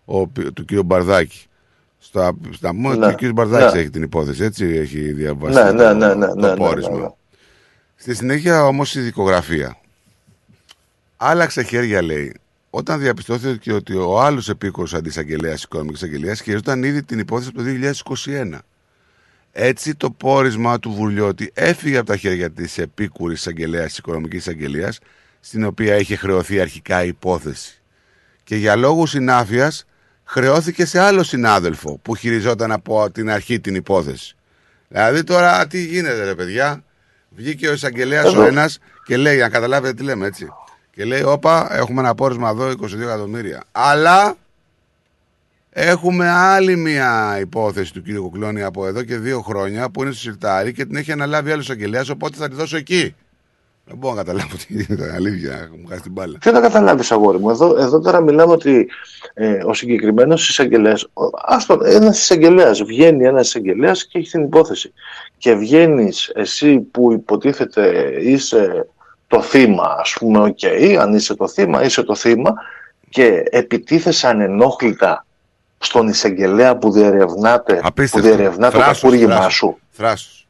ο, του κ. Μπαρδάκη. Στα, στα πούμε Ναι. ότι ο κ. Μπαρδάκης Ναι. έχει την υπόθεση, έτσι έχει διαβάσει Ναι, ναι, το, ναι, ναι, το ναι, ναι, πόρισμα. ναι, ναι. Στη συνέχεια όμως η δικογραφία άλλαξε χέρια λέει όταν διαπιστώθηκε ότι ο άλλος επίκορος αντισαγγελέας οικονομική αγγελία χειριζόταν ήδη την υπόθεση από το 2021. Έτσι το πόρισμα του Βουλιώτη έφυγε από τα χέρια της επίκουρης αγγελέα οικονομικής αγγελία, στην οποία είχε χρεωθεί αρχικά η υπόθεση. Και για λόγους συνάφειας χρεώθηκε σε άλλο συνάδελφο που χειριζόταν από την αρχή την υπόθεση. Δηλαδή τώρα τι γίνεται ρε παιδιά; Βγήκε ο εισαγγελέας ο Εδώ. ένας και λέει, να καταλάβετε τι λέμε έτσι. Και λέει, Όπα, έχουμε ένα πόρισμα εδώ 22 εκατομμύρια. Αλλά έχουμε άλλη μια υπόθεση του κύριου Κουκλώνη από εδώ και δύο χρόνια που είναι στο συρτάρι και την έχει αναλάβει άλλος εισαγγελέας, οπότε θα τη δώσω εκεί. Δεν μπορώ να καταλάβω τι γίνεται. Αλήθεια, έχω χάσει την μπάλα. Τι να καταλάβεις, αγόρι μου. Εδώ, εδώ τώρα μιλάμε ότι ε, ο συγκεκριμένος εισαγγελέας, ένας εισαγγελέας, βγαίνει ένας εισαγγελέας και έχει την υπόθεση. Και βγαίνεις εσύ που υποτίθεται είσαι το θύμα, ας πούμε, οκ, αν είσαι το θύμα, είσαι το θύμα και επιτίθεσαι ανενόχλητα στον εισαγγελέα που διερευνάται, που Απίστευτο. διερευνά το Θράσος, κακούργημά θράσος. σου. Θράσος.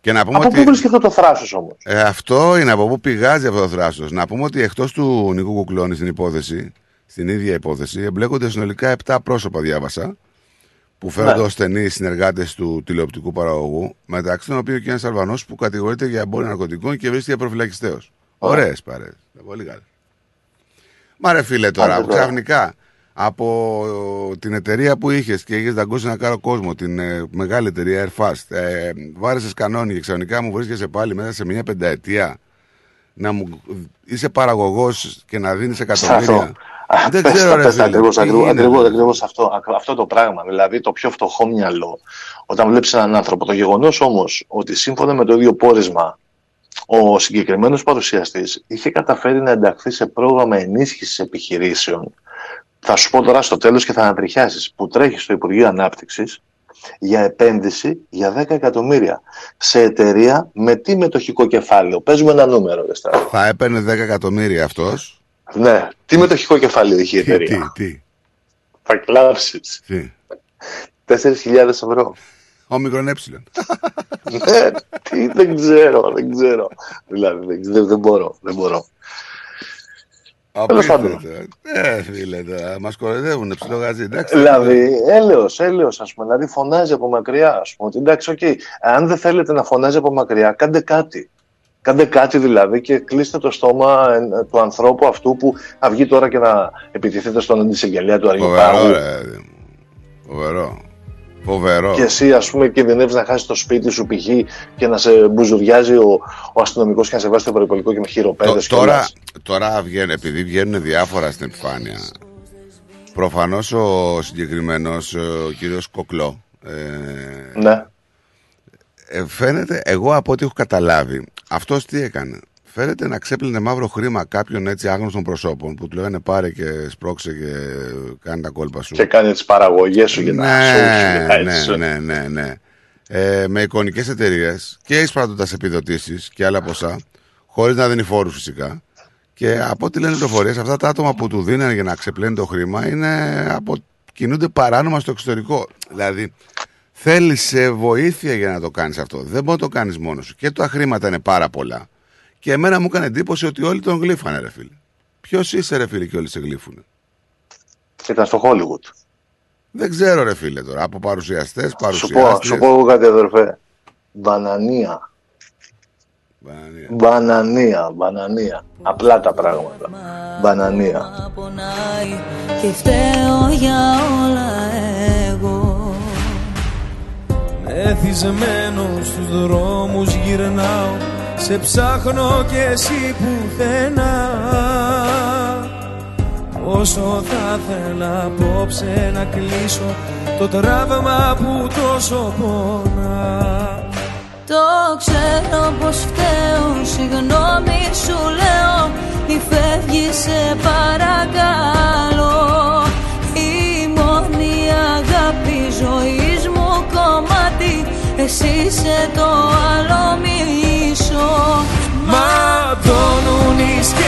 Και να πούμε Από ότι... πού βρίσκεται το θράσος όμως; Ε, αυτό είναι από πού πηγάζει αυτό το θράσος. Να πούμε ότι εκτός του Νίκου Κουκλώνη στην υπόθεση, στην ίδια υπόθεση, εμπλέκονται συνολικά 7 πρόσωπα, διάβασα, που φέρονται Ναι. ως στενοί συνεργάτες του τηλεοπτικού παραγωγού, μεταξύ των οποίων και ένας Αλβανός που κατηγορείται για εμπόριο ναρκωτικών και βρίσκεται προφυλακιστέο. Ωραίες παρέ. Πολύ καλά. Μα ρε φίλε τώρα, Άντε τώρα. ξαφνικά από την εταιρεία που είχες και είχες δαγκώσει ένα κάρο κόσμο, την ε, μεγάλη εταιρεία Airfast, ε, βάρεσες κανόνι και ξαφνικά μου βρίσκεσαι πάλι μέσα σε μια πενταετία να μου είσαι παραγωγός και να δίνεις εκατομμύρια. Αυτό. Δεν Πες ξέρω, τα, ρε πες τα, φίλε, ακριβώς, τι ακριβώς, γίνεται. ακριβώς, ακριβώς αυτό, ακ- αυτό το πράγμα. Δηλαδή το πιο φτωχό μυαλό. Όταν βλέπεις έναν άνθρωπο, το γεγονός όμως ότι σύμφωνα με το ίδιο πόρισμα ο συγκεκριμένος παρουσιαστής είχε καταφέρει να ενταχθεί σε πρόγραμμα ενίσχυσης επιχειρήσεων θα σου πω τώρα στο τέλος και θα ανατριχιάσεις που τρέχεις στο Υπουργείο Ανάπτυξης για επένδυση για 10 εκατομμύρια σε εταιρεία με τι μετοχικό κεφάλαιο. Παίζουμε ένα νούμερο, ρε Στράτο. Θα έπαιρνε 10 εκατομμύρια αυτός. Ναι, τι μετοχικό κεφάλαιο είχε η εταιρεία; Τι, τι, Θα κλάψεις. τι. 4.000 ευρώ. Ο μικρόν ε. ναι, τι, δεν ξέρω, δεν ξέρω. Δηλαδή, δεν, δεν, δεν μπορώ, δεν μπορώ. Τέλος πάντων. Απίστευτο. Ε, φίλε, τώρα μας κοροϊδεύουν ψιλό γαζί. Εντάξει. Δηλαδή, έλεος, έλεος, ας πούμε. Δηλαδή, φωνάζει από μακριά, ας πούμε. Ότι εντάξει, οκ, αν δεν θέλετε να φωνάζει από μακριά, κάντε κάτι. Κάντε κάτι δηλαδή και κλείστε το στόμα ε, του ανθρώπου αυτού που θα βγει τώρα και να επιτιθείτε στον αντεισαγγελέα του Αρείου Φοβερό, Πάγου. ρε. Φοβερό. Φοβερό. Και εσύ, ας πούμε, κινδυνεύεις να χάσεις το σπίτι σου π.χ. και να σε μπουζουριάζει ο, ο αστυνομικός και να σε βάζει στο περιπολικό και με χειροπέδες. Τω- τώρα, τώρα βγαίνουν, επειδή βγαίνουν διάφορα στην επιφάνεια. Προφανώς ο συγκεκριμένος, ο κύριος Κοκλό. Ε, Ναι. ε, φαίνεται, εγώ από ό,τι έχω καταλάβει, αυτός τι έκανε; Φαίνεται να ξέπλυνε μαύρο χρήμα κάποιων έτσι άγνωστων προσώπων που του λέγανε πάρε και σπρώξε και κάνει τα κόλπα σου. Και κάνει τις παραγωγές σου και τα show σου και τα Ναι, έτσι σου. ναι, ναι, ναι. Ε, με εικονικές εταιρείες και εισπράττοντα επιδοτήσεις και άλλα ποσά, χωρίς να δίνει φόρους φυσικά. Και από ό,τι λένε πληροφορίε, αυτά τα άτομα που του δίνανε για να ξεπλένει το χρήμα είναι από... κινούνται παράνομα στο εξωτερικό. Δηλαδή, θέλεις βοήθεια για να το κάνεις αυτό. Δεν μπορεί να το κάνεις μόνος σου. Και τα χρήματα είναι πάρα πολλά. Και εμένα μου έκανε εντύπωση ότι όλοι τον γλύφανε, ρε φίλε. Ποιος είσαι, ρε φίλε, και όλοι σε γλύφουνε; Ήταν στο Hollywood. Δεν ξέρω, ρε φίλε τώρα. Από παρουσιαστές, Σου πω, παρουσιάστριες. σου πω εγώ κάτι, αδερφέ. Μπανανία. Μπανανία, μπανανία. Απλά τα πράγματα. Μπανανία. πονάει και φταίω για όλα εγώ Εθισμένο στους δρόμους γυρνάω Σε ψάχνω κι εσύ πουθενά. Όσο θα θέλα απόψε να κλείσω Το τραύμα που τόσο πονά. Το ξέρω πως φταίω Συγγνώμη σου λέω Μη φεύγεις σε παρακαλώ. Η μόνη αγάπη ζωής μου κομμάτι Εσύ είσαι το άλλο μισό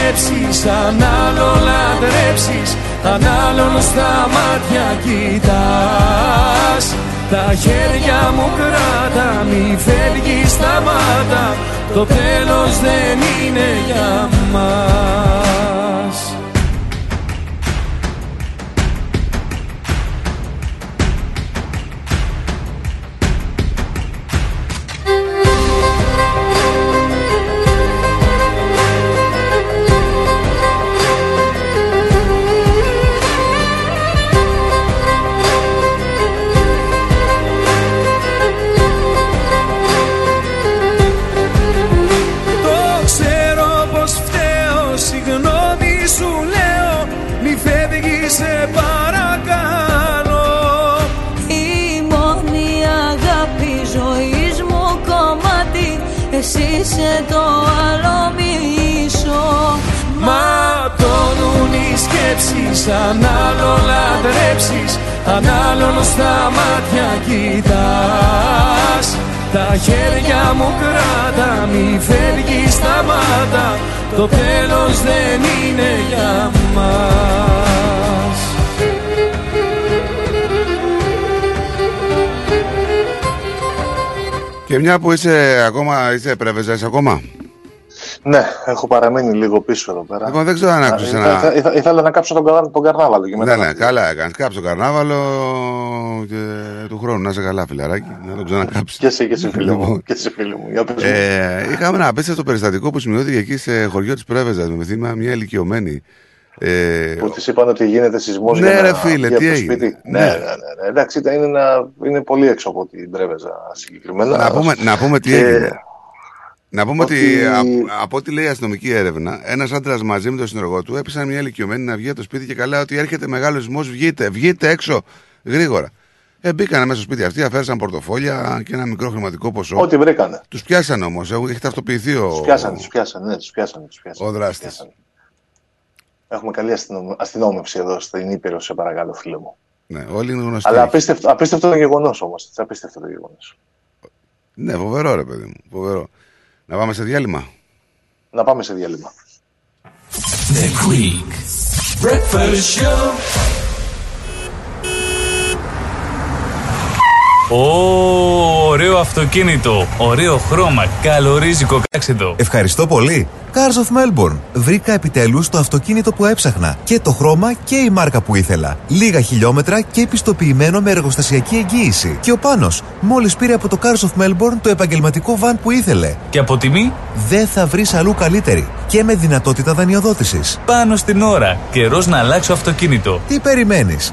οι σκέψεις Αν άλλο λατρέψεις Αν άλλον στα μάτια κοιτάς. Τα χέρια μου κράτα Μη φεύγεις σταμάτα Το τέλος δεν είναι για μας Ματώνουν οι σκέψεις Αν άλλο λατρέψεις Αν άλλον στα μάτια κοιτάς Τα χέρια μου κράτα Μη φεύγεις σταμάτα Το τέλος δεν είναι για μας Και μια που είσαι ακόμα, είσαι πρέβεζα, είσαι ακόμα; Ναι, έχω παραμείνει λίγο πίσω εδώ πέρα. Λοιπόν, δεν ξέρω αν άκουσες Ήθελα- ένα- ήθελα- ήθελα- Ήθελα να κάψω τον, καρα- τον καρνάβαλο και μετά. Ναι, ναι, καλά έκανες. Κάψε το καρνάβαλο και του χρόνου. Να είσαι καλά, φιλαράκι. Να το ξανακάψεις. Και εσύ, και εσύ, φίλε μου. Και εσύ, φίλε μου. Για πες μου. Ε, είχαμε ένα απίστευτο περιστατικό που σημειώθηκε εκεί σε χωριό της Πρέβεζας. Με θύμα μια ηλικιωμένη. Ε, Που της είπαν ότι γίνεται σεισμός Ναι, για ρε να φίλε, βγει από τι το έγινε; σπίτι. Ναι. Ναι, ναι, ναι, ναι. Εντάξει, ήταν, είναι, ένα, είναι πολύ έξω από την Πρέβεζα συγκεκριμένα. να, πούμε, να πούμε τι Και- έγινε. Να πούμε ότι, ότι- α- από ό,τι λέει η αστυνομική έρευνα, ένας άντρας μαζί με τον συνεργό του έπεισαν μια ηλικιωμένη να βγει από το σπίτι και καλά ότι έρχεται μεγάλος σεισμό. Βγείτε, βγείτε έξω γρήγορα. Ε, μπήκαν μέσα στο σπίτι αυτοί, αφαίρεσαν πορτοφόλια και ένα μικρό χρηματικό ποσό. Ό,τι βρήκανε. Τους πιάσαν όμως, έχει ταυτοποιηθεί ο. Τους πιάσανε, τους πιάσανε, ναι, τους πιάσανε, τους πιάσανε. Ο δράστης. Τους πιάσανε. Έχουμε καλή αστυνομ... αστυνόμευση εδώ στην Ήπειρο, σε παρακαλώ, φίλε μου. Ναι, όλοι είναι γνωστοί. Αλλά απίστευτο, απίστευτο το γεγονός όμως. Απίστευτο το γεγονός. Ναι, φοβερό ρε παιδί μου. Φοβερό. Να πάμε σε διάλειμμα. Να πάμε σε διάλειμμα. The Greek Breakfast Show. Ωραίο αυτοκίνητο, ωραίο χρώμα, καλορίζικο κάξιτο. Ευχαριστώ πολύ. Cars of Melbourne. Βρήκα επιτέλους το αυτοκίνητο που έψαχνα. Και το χρώμα και η μάρκα που ήθελα. Λίγα χιλιόμετρα και επιστοποιημένο με εργοστασιακή εγγύηση. Και ο πάνω, μόλις πήρε από το Cars of Melbourne το επαγγελματικό βαν που ήθελε. Και από τιμή, Δεν θα βρεις αλλού καλύτερη. Και με δυνατότητα δανειοδότησης. πάνω στην ώρα. Καιρός να αλλάξω αυτοκίνητο. Τι περιμένεις;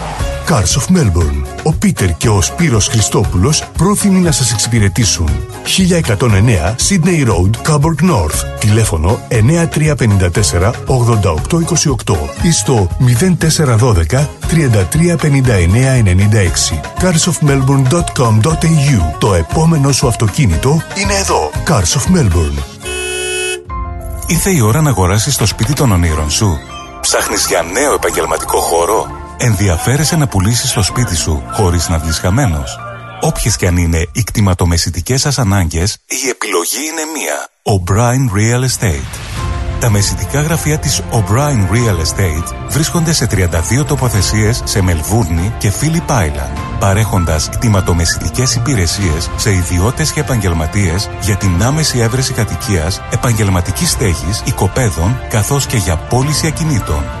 Cars of Melbourne. Ο Πίτερ και ο Σπύρος Χριστόπουλος πρόθυμοι να σας εξυπηρετήσουν. 1109 Sydney Road, Coburg North. Τηλέφωνο 9354 8828 ή στο 0412 335996. carsofmelbourne.com.au Το επόμενο σου αυτοκίνητο είναι εδώ. Cars of Melbourne. Ήρθε η ώρα να αγοράσεις το σπίτι των ονείρων σου. Ψάχνεις για νέο επαγγελματικό χώρο; Ενδιαφέρεσαι να πουλήσεις το σπίτι σου χωρίς να βγεις χαμένος. Όποιες και αν είναι οι κτηματομεσητικές σας ανάγκες, η επιλογή είναι μία. O'Brien Real Estate. Τα μεσητικά γραφεία της O'Brien Real Estate βρίσκονται σε 32 τοποθεσίες σε Μελβούρνη και Phillip Island, παρέχοντας κτηματομεσητικές υπηρεσίες σε ιδιώτες και επαγγελματίες για την άμεση έβρεση κατοικίας, επαγγελματικής στέγης, οικοπαίδων, καθώς και για πώληση ακινήτων.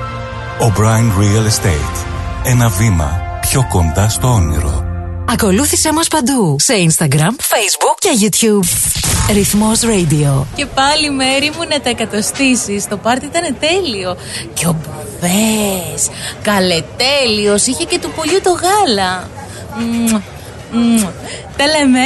O'Brien Real Estate. Ένα βήμα πιο κοντά στο όνειρο. Ακολούθησέ μας παντού. Σε Instagram, Facebook και YouTube. Ρυθμός Radio. Και πάλι μέρη μου να τα εκατοστήσεις Το πάρτι ήταν τέλειο Και ο Μπουβές Καλετέλειος Είχε και του πολιού το γάλα Μμμ, μμμ. Τα λέμε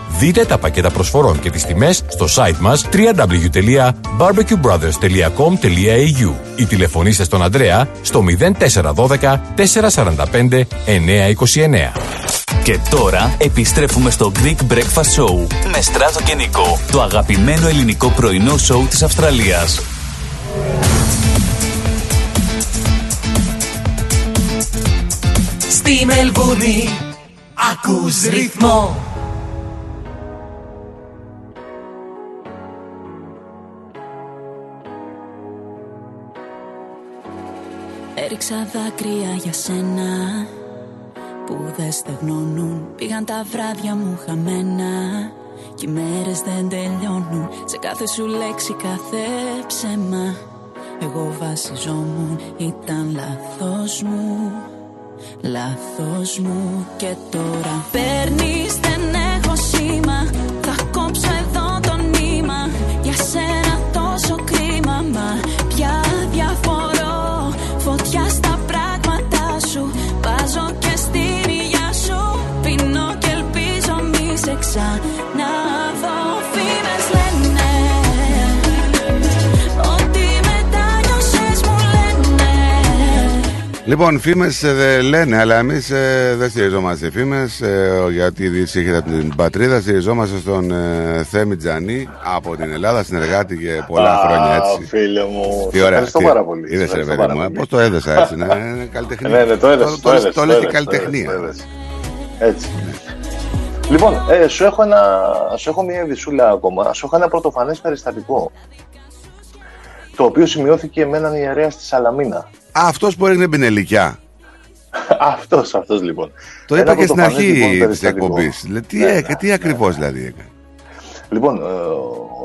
Δείτε τα πακέτα προσφορών και τις τιμές στο site μας www.barbecuebrothers.com.au ή τηλεφωνήστε στον Ανδρέα στο 0412 445 929. Και τώρα επιστρέφουμε στο Greek Breakfast Show με Στράτο και Νικό, το αγαπημένο ελληνικό πρωινό σοου της Αυστραλίας. Στη Μελβούνι ακούς ρυθμό Έριξα δάκρυα για σένα. Που δεν στεγνώνουν. Πήγαν τα βράδια μου χαμένα. Κι οι μέρες δεν τελειώνουν. Σε κάθε σου λέξη, κάθε ψέμα. Εγώ βασιζόμουν, ήταν λάθος μου. Λάθος μου. Και τώρα Παίρνεις, δεν έχω σήμα Λοιπόν, φήμες δεν λένε, αλλά εμείς δεν στηριζόμαστε φήμες γιατί η Δύση έχετε από την πατρίδα. Στηριζόμαστε στον ε, Θέμη Τζανή από την Ελλάδα, συνεργάτη και πολλά Α, χρόνια έτσι. φίλε μου. Τι ωραία. Ευχαριστώ τι- πάρα πολύ. Είδες, ρε Ευχαριστώ παιδί πάρα μου, πολύ. πώς το έδεσα έτσι. Ναι, είναι καλλιτεχνία. Ναι, ναι, το έδεσες, Το, το το, έδεσες, το το λες και έδεσες, καλλιτεχνία. το έδεσες. Έτσι. Λοιπόν, ε, σου, έχω ένα, σου έχω μια ειδισούλα ακόμα. Σου έχω ένα πρωτοφανές περιστατικό. Το οποίο σημειώθηκε με έναν ιερέα στη Σαλαμίνα. Α, αυτός που έριχνε πινελικιά. αυτός, αυτός λοιπόν. Το Ένα είπα και στην πρωτοφανές, λοιπόν, αρχή της περιστατικό. εκπομπής. Τι, Ναι, έκανε, ναι, τι ακριβώς δηλαδή έκανε. Λοιπόν, ε,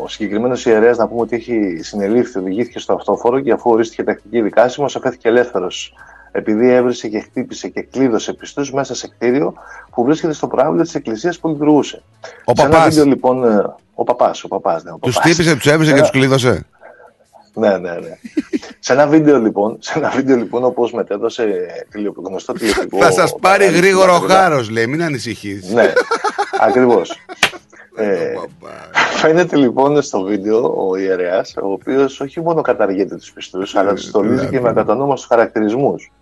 ο συγκεκριμένος ιερέας, να πούμε ότι έχει συνελήφθη, οδηγήθηκε στο αυτόφορο και αφού ορίστηκε τακτική δικάσιμος, αφέθηκε ελεύθερος. Επειδή έβρισε και χτύπησε και κλείδωσε πιστούς μέσα σε κτίριο που βρίσκεται στο προάβλιο της εκκλησίας που λειτουργούσε. Ο Σε ένα παπάς. βίντεο, λοιπόν, ε, ο παπάς, ο παπάς, ναι, ο Τους παπάς. τύπησε, τους έβρισε Σε και ένα- τους κλείδωσε; Ναι, ναι, ναι. σε ένα βίντεο λοιπόν, σε ένα βίντεο λοιπόν όπως μετέδωσε τηλεο- γνωστό τηλεοπτικό... Θα σας πάρει κανάλι γρήγορο στην Πατρίδα. χάρο, λέει, μην ανησυχείς. Ναι, ακριβώς. Ε, φαίνεται λοιπόν στο βίντεο ο ιερέας, ο οποίος όχι μόνο καταργείται τους πιστούς, αλλά τους στολίζει και με ακατανόμαστους χαρακτηρισμούς.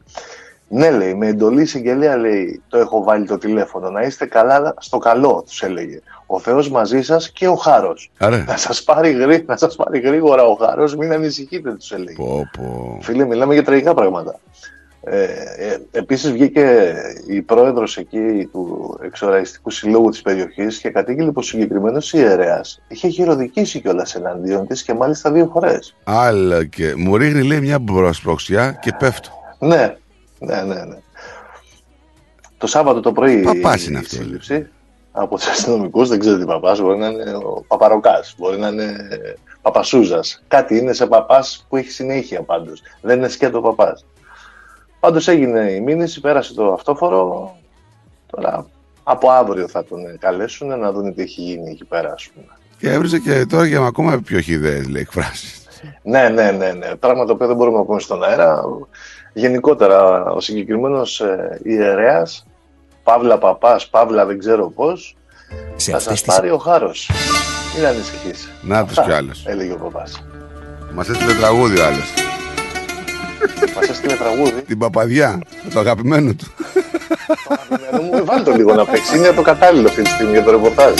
Ναι, λέει, με εντολή εισαγγελέα, λέει, το έχω βάλει το τηλέφωνο. Να είστε καλά στο καλό, τους έλεγε. Ο Θεός μαζί σας και ο Χάρος. Άρα. Να σας πάρει, γρή, να σας πάρει γρήγορα ο Χάρος, μην ανησυχείτε, τους έλεγε. Πω, πω. Φίλε, μιλάμε για τραγικά πράγματα. Ε, ε, επίσης βγήκε η πρόεδρος εκεί του εξοραϊστικού συλλόγου της περιοχής και κατήγγειλε πως ο συγκεκριμένος ιερέας είχε χειροδικήσει κιόλας εναντίον της και μάλιστα δύο φορές. Άλλα και μου ρίχνει, λέει, μια μπροσπροξιά και πέφτω. Ναι, ναι, ναι, ναι. Το Σάββατο το πρωί Παπάς η είναι αυτό, σύλληψη από τους αστυνομικούς, δεν ξέρω τι παπάς, μπορεί να είναι ο Παπαροκάς, μπορεί να είναι Παπασούζας. Κάτι είναι σε παπάς που έχει συνέχεια πάντως, δεν είναι σκέτο παπάς. Πάντως έγινε η μήνυση, πέρασε το αυτόφορο, τώρα από αύριο θα τον καλέσουν να δουν τι έχει γίνει εκεί πέρα, ας πούμε. Και έβριζε και τώρα για ακόμα πιο χιδαίε, λέει, εκφράσεις. Ναι, ναι, ναι, ναι. Πράγμα το οποίο δεν μπορούμε να πούμε στον αέρα. Γενικότερα, ο συγκεκριμένος ε, ιερέας, Παύλα Παπάς, Παύλα δεν ξέρω πώς, θα σας πάρει ο χάρος. Μην ανησυχείς. Να τους Αυτά κι άλλος. Έλεγε ο Παπάς. Μας έστειλε τραγούδι ο άλλος. Μας έστειλε τραγούδι. Την παπαδιά, το αγαπημένο του. Μου βάλει το λίγο να παίξει. Είναι το κατάλληλο αυτή τη στιγμή για το ρεπορτάζ.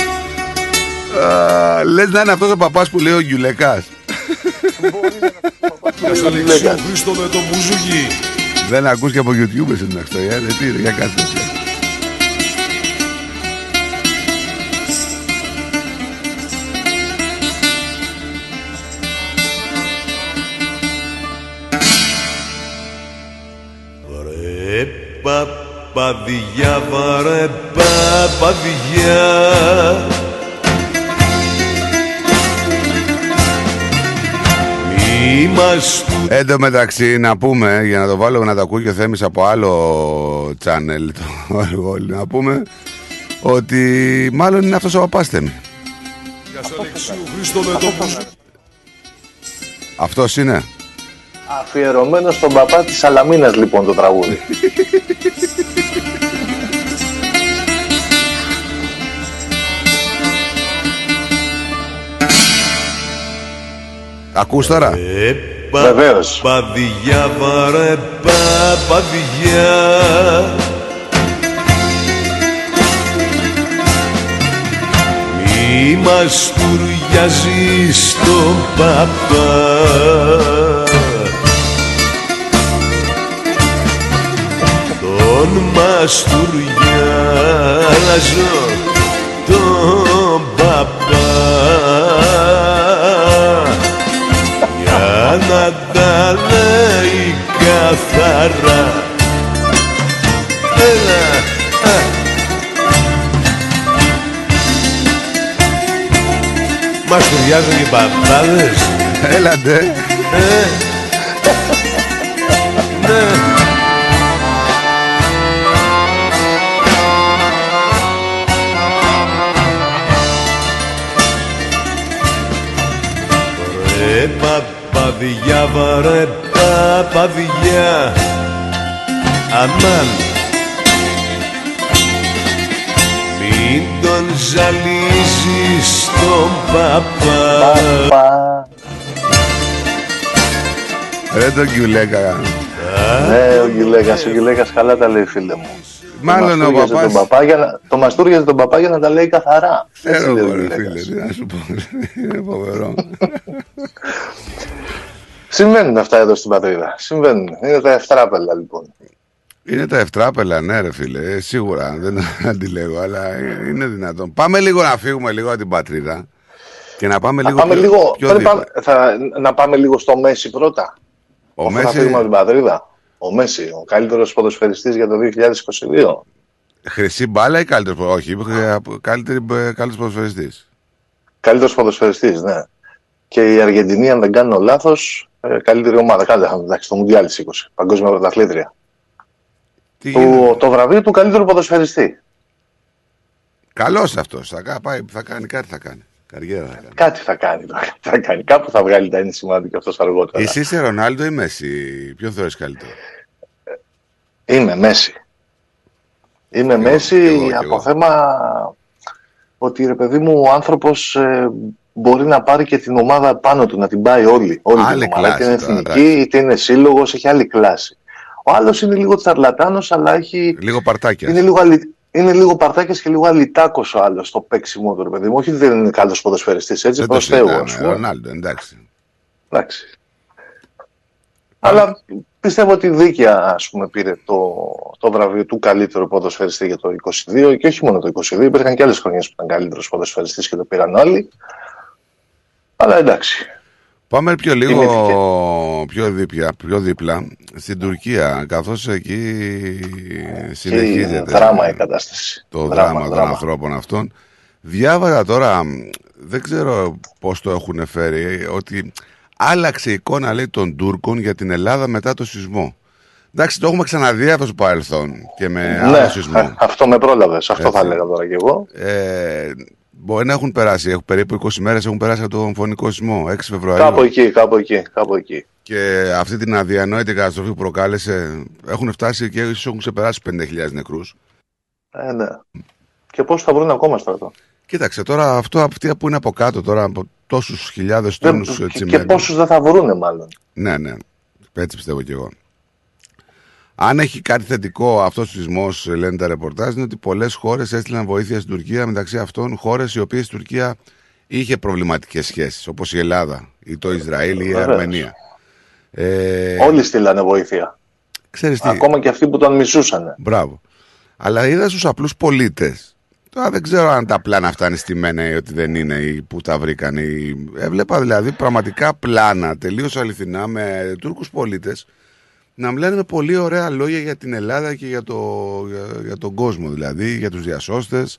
Λες να είναι αυτός ο παπάς που λέει ο Γκιουλεκά. Αλεξίου Χρήστο με το μπουζούκι. Δεν ακούς και από YouTube εσύ την αυτό, ε, τι είναι, για κάτσε. Βαρε παπαδιά, βαρε παπαδιά Μη μας Εν τω μεταξύ να πούμε, για να το βάλω να το ακούει και ο Θέμης από άλλο channel το έργο, να πούμε ότι μάλλον είναι αυτός ο παπάς Θέμη. Αλεξίου Χρήστο με το μπουζούκι Αυτός είναι. Αφιερωμένο στον παπά της Σαλαμίνας λοιπόν το τραγούδι. Ακούς τώρα; Βεβαίως. Παπαδιά, βαρε παπαδιά Μη μας τουριάζει στον παπά Τον μας τουριάζω τον παπά για να τα λέει καθαρά Έλα α. Μας ταιριάζουν και οι παπάδες Έλατε ε. Ναι Ρε παπαδιά, βαρε παπαδιά Αμάν Μην τον ζαλίζεις τον παπά Ρε τον Γκιουλέκα. Ναι, ο Γιλέγας, ο Γιλέγας καλά τα λέει φίλε μου. Μάλλον το ο μαστούριαζε παπάς- Τον παπά για να, το μαστούριαζε τον παπά για να τα λέει καθαρά. Έτσι Ξέρω λέει ο εγώ, ρε Γιλέγας. φίλε, τι να σου πω. Είναι φοβερό. Συμβαίνουν αυτά εδώ στην πατρίδα. Συμβαίνουν. Είναι τα ευτράπελα λοιπόν. Είναι τα ευτράπελα, ναι, ρε φίλε. Ε, σίγουρα δεν αντιλέγω, αλλά είναι δυνατόν. Πάμε λίγο να φύγουμε λίγο από την πατρίδα και να πάμε Να λίγο. πάμε πιο- λίγο, πιο πριν δίπλα. πάμε- θα, να πάμε λίγο στο Μέση πρώτα. Ο Αφού θα Μέση- φύγουμε από την πατρίδα. Ο Μέση, ο καλύτερος ποδοσφαιριστής για το 2022. Χρυσή μπάλα ή καλύτερος. Όχι, είπε καλύτερος ποδοσφαιριστής. Καλύτερος ποδοσφαιριστής, ναι. Και η Αργεντινή, αν δεν κάνω λάθος, ε, καλύτερη ομάδα. Κάντε, εντάξει, το Μουντιάλ της 20, παγκόσμια πρωταθλήτρια. Τι Το, το βραβείο του καλύτερου ποδοσφαιριστή. Καλός αυτός. Θα, κα- πάει- θα κάνει κάτι, θα κάνει. Καριέρα θα κάνει. Κάτι θα κάνει. τώρα, κάτι θα κάνει. Κάπου θα βγάλει τα ένσημα του και αυτός αργότερα. Εσύ είσαι Ρονάλντο ή Μέση; Ποιον θεωρείς καλύτερο; Είμαι Μέση. Είμαι Μέση από θέμα ότι ρε παιδί μου ο άνθρωπος ε, μπορεί να πάρει και την ομάδα πάνω του, να την πάει όλη. όλη Άλλη την ομάδα. Είτε είναι κλάση τώρα, εθνική, είτε είναι σύλλογος, έχει άλλη κλάση. Ο άλλος είναι λίγο τσαρλατάνος, αλλά έχει... Λίγο παρτάκιας. Είναι λίγο, αλη... είναι λίγο παρτάκιας και λίγο αλυτάκος ο άλλος στο παίξιμο του, ρε παιδί μου. Όχι ότι δεν είναι καλός ποδοσφαιριστής, έτσι, Δεν το προς Θεού, συζητάμε, ας πούμε. Ρονάλντο, εντάξει. Εντάξει. Αλλά πιστεύω ότι δίκαια ας πούμε, πήρε το, το βραβείο του καλύτερου ποδοσφαιριστή για το 22 και όχι μόνο το 22, υπήρχαν και άλλες χρονιές που ήταν καλύτερος ποδοσφαιριστής και το πήραν όλοι. Αλλά εντάξει. Πάμε πιο λίγο Τιμήθηκε. πιο δίπλα, πιο δίπλα στην Τουρκία, καθώς εκεί συνεχίζεται δράμα η κατάσταση. το Δράμα, δράμα, των δράμα. ανθρώπων αυτών. Διάβαζα τώρα, δεν ξέρω πώς το έχουν φέρει, ότι άλλαξε η εικόνα λέει των Τούρκων για την Ελλάδα μετά το σεισμό. Εντάξει, το έχουμε ξαναδεί αυτό στο παρελθόν και με Ναι, άλλο σεισμό. α- αυτό με πρόλαβες, αυτό θα Έτσι. έλεγα τώρα κι εγώ. Ε, μπορεί να έχουν περάσει, έχουν περίπου 20 μέρες έχουν περάσει από τον φωνικό σεισμό, 6 Φεβρουαρίου. Κάπου εκεί, κάπου εκεί, κάπου εκεί. Και αυτή την αδιανόητη καταστροφή που προκάλεσε έχουν φτάσει και ίσως έχουν ξεπεράσει 50.000 νεκρούς. Ε, ναι. Και πώς θα βρουν ακόμα στρατό; Κοίταξε τώρα αυτό αυτοί που είναι από κάτω τώρα από τόσους χιλιάδες Δεν- τόνους και, τσιμέντου. και πόσους δεν θα βρούνε μάλλον. Ναι, ναι. Έτσι πιστεύω κι εγώ. Αν έχει κάτι θετικό αυτό ο σεισμός, λένε τα ρεπορτάζ, είναι ότι πολλές χώρες έστειλαν βοήθεια στην Τουρκία, μεταξύ αυτών χώρες οι οποίες η Τουρκία είχε προβληματικές σχέσεις, όπως η Ελλάδα ή το Ισραήλ ή η Βεβαίως. Αρμενία. Ε, Όλοι στείλανε βοήθεια. Ξέρεις τι, Ακόμα και αυτοί που τον μισούσαν. Μπράβο. Αλλά είδα στους απλούς πολίτες. Τώρα δεν ξέρω αν τα πλάνα αυτά είναι στημένα ή ότι δεν είναι ή που τα βρήκαν. Ή... Έβλεπα δηλαδή πραγματικά πλάνα τελείως αληθινά με Τούρκους πολίτες να μιλάνε με πολύ ωραία λόγια για την Ελλάδα και για, το, για, για τον κόσμο δηλαδή, για τους διασώστες.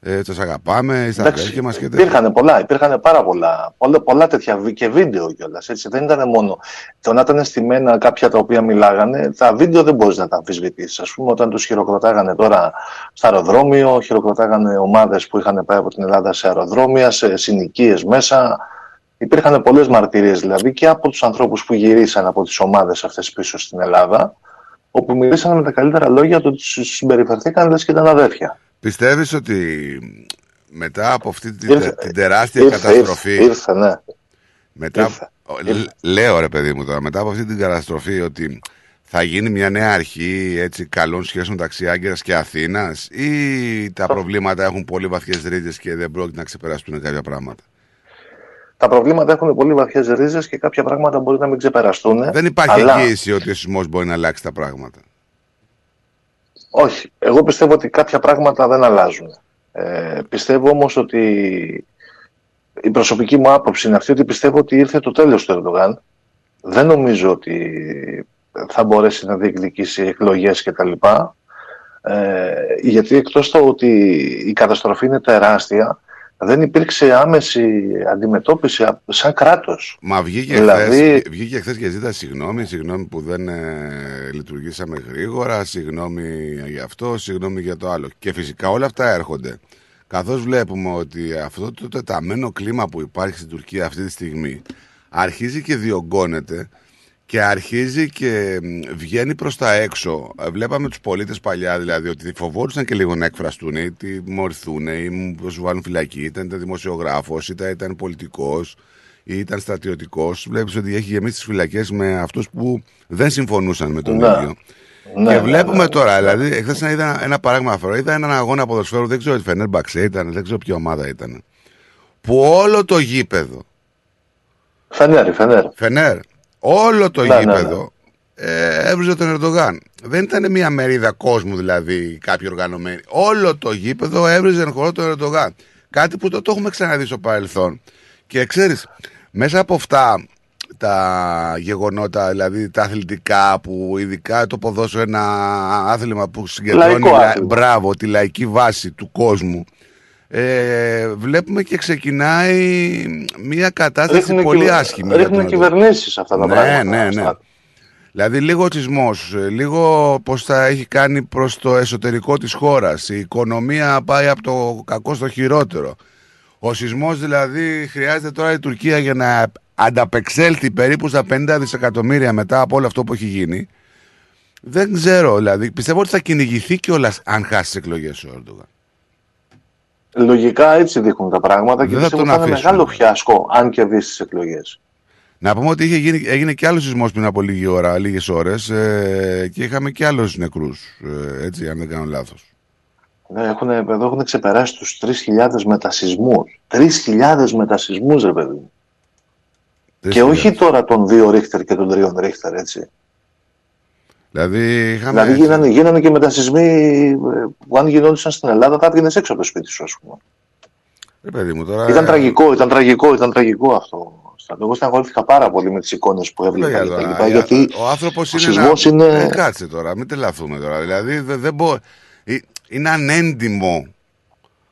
Ε, σας αγαπάμε, στα Εντάξει, αδέρφια μας και τέτοια. υπήρχαν πολλά, υπήρχαν πάρα πολλά, πολλά, πολλά τέτοια βι- και βίντεο κιόλας. Δεν ήταν μόνο το να ήταν στημένα κάποια τα οποία μιλάγανε. Τα βίντεο δεν μπορείς να τα αμφισβητήσεις. Α πούμε, όταν τους χειροκροτάγανε τώρα στο αεροδρόμιο, χειροκροτάγανε ομάδες που είχαν πάει από την Ελλάδα σε αεροδρόμια, σε συνοικίες μέσα. Υπήρχαν πολλές μαρτυρίες δηλαδή και από τους ανθρώπους που γυρίσαν από τις ομάδες αυτές πίσω στην Ελλάδα, όπου μιλήσαν με τα καλύτερα λόγια το ότι συμπεριφερθήκαν λες και ήταν αδέρφια. Πιστεύεις ότι μετά από αυτή την, Ήρθε- την τεράστια ήρθε, καταστροφή ήρθε, ήρθε, ναι. Μετά, Ήρθε, ο- ήρθε. λ- λέω ρε παιδί μου τώρα, μετά από αυτή την καταστροφή ότι θα γίνει μια νέα αρχή έτσι, καλών σχέσεων μεταξύ Άγκυρας και Αθήνας ή τα προβλήματα έχουν πολύ βαθιές ρίζες και δεν πρόκειται να ξεπεραστούν κάποια πράγματα; Τα προβλήματα έχουν πολύ βαθιές ρίζες και κάποια πράγματα μπορεί να μην ξεπεραστούν. Δεν υπάρχει αλλά... εγγύηση ότι ο σεισμός μπορεί να αλλάξει τα πράγματα. Όχι. Εγώ πιστεύω ότι κάποια πράγματα δεν αλλάζουν. Ε, πιστεύω όμως ότι η προσωπική μου άποψη είναι αυτή ότι πιστεύω ότι ήρθε το τέλος του Ερντογάν. Δεν νομίζω ότι θα μπορέσει να διεκδικήσει εκλογές κτλ. Ε, γιατί εκτός το ότι η καταστροφή είναι τεράστια, δεν υπήρξε άμεση αντιμετώπιση α- σαν κράτος. Μα βγήκε, Δηλαδή- χθες, βγήκε χθες και ζήτησε συγγνώμη, συγγνώμη που δεν ε, λειτουργήσαμε γρήγορα, συγγνώμη για αυτό, συγγνώμη για το άλλο. Και φυσικά όλα αυτά έρχονται. Καθώς βλέπουμε ότι αυτό το τεταμένο κλίμα που υπάρχει στην Τουρκία αυτή τη στιγμή αρχίζει και διωγγώνεται και αρχίζει και μ, βγαίνει προς τα έξω. Ε, Βλέπαμε τους πολίτες παλιά δηλαδή ότι φοβόντουσαν και λίγο να εκφραστούν ή τιμωρηθούν ή να σου βάλουν φυλακή, είτε ήταν δημοσιογράφος είτε ήταν πολιτικός ή ήταν στρατιωτικός, βλέπεις ότι έχει γεμίσει τις φυλακές με αυτούς που δεν συμφωνούσαν με τον Ναι. ίδιο. Ναι, και ναι, βλέπουμε ναι. τώρα, δηλαδή, εχθές είδα ένα παράδειγμα αφορά. Είδα έναν αγώνα ποδοσφαίρου, δεν ξέρω, η Φενέρμπαξε ήταν, δεν ξέρω ποια ομάδα ήταν. Που όλο το γήπεδο. Φενέρ, Φενέρ. Φενέρ. Όλο το Ναι, ναι, γήπεδο ε, έβριζε τον Ερντογάν. Δεν ήταν μια μερίδα κόσμου δηλαδή, κάποιοι οργανωμένοι. Όλο το γήπεδο έβριζε εν χορό τον Ερντογάν. Κάτι που το, το έχουμε ξαναδεί στο παρελθόν. Και ξέρεις, μέσα από αυτά τα γεγονότα, δηλαδή τα αθλητικά που ειδικά το ποδόσφαιρο ένα άθλημα που συγκεντρώνει Λαϊκό λα- άθλημα. μπράβο, τη λαϊκή βάση του κόσμου ε, βλέπουμε και ξεκινάει μια κατάσταση Ρίχνουν πολύ κυβε- άσχημη. για Ρίχνουν τον κυβερνήσεις αυτά τα ναι, πράγματα. Ναι, ναι, Δηλαδή λίγο ο τσισμός, ε, λίγο πώς θα έχει κάνει προς το εσωτερικό της χώρας. Η οικονομία πάει από το κακό στο χειρότερο. Ο σεισμός δηλαδή χρειάζεται τώρα η Τουρκία για να ανταπεξέλθει περίπου στα 50 δισεκατομμύρια μετά από όλο αυτό που έχει γίνει. Δεν ξέρω, δηλαδή πιστεύω ότι θα κυνηγηθεί κιόλας αν χάσει τις εκλογές ο Ερντογάν. Λογικά έτσι δείχνουν τα πράγματα και Δεν θα πιστεύω τον ότι θα είναι αφήσουν. μεγάλο φιάσκο αν κερδίσει τις εκλογές. Να πούμε ότι είχε γίνει, έγινε και άλλος σεισμός πριν από λίγη ώρα, λίγες ώρες ε, και είχαμε και άλλους νεκρούς, ε, έτσι αν δεν κάνω λάθος. Ναι, έχουν, εδώ έχουν ξεπεράσει τους 3.000 μετασυσμούς. 3.000 μετασυσμούς, ρε παιδί μου. Και όχι τώρα των 2 ρίχτερ και των 3 ρίχτερ, έτσι. Δηλαδή είχαμε... Δηλαδή γίνανε, γίνανε και μετασυσμοί ε, που αν γινόντουσαν στην Ελλάδα θα έβγαινες έξω από το σπίτι σου, ας πούμε. Ρε παιδί μου, τώρα... Ήταν τραγικό, ήταν τραγικό, ήταν τραγικό αυτό. Στρατό. Εγώ στεναχωρήθηκα πάρα πολύ με τις εικόνες που έβλεπα Βέβαια, και τα τώρα, λοιπά, για- γιατί ο άνθρωπος ο είναι. σεισμός ένα- είναι- Ε, κάτσε τώρα, μην τελαθούμε τώρα. Δηλαδή δεν δεν μπο- ε, Είναι ανέντιμο.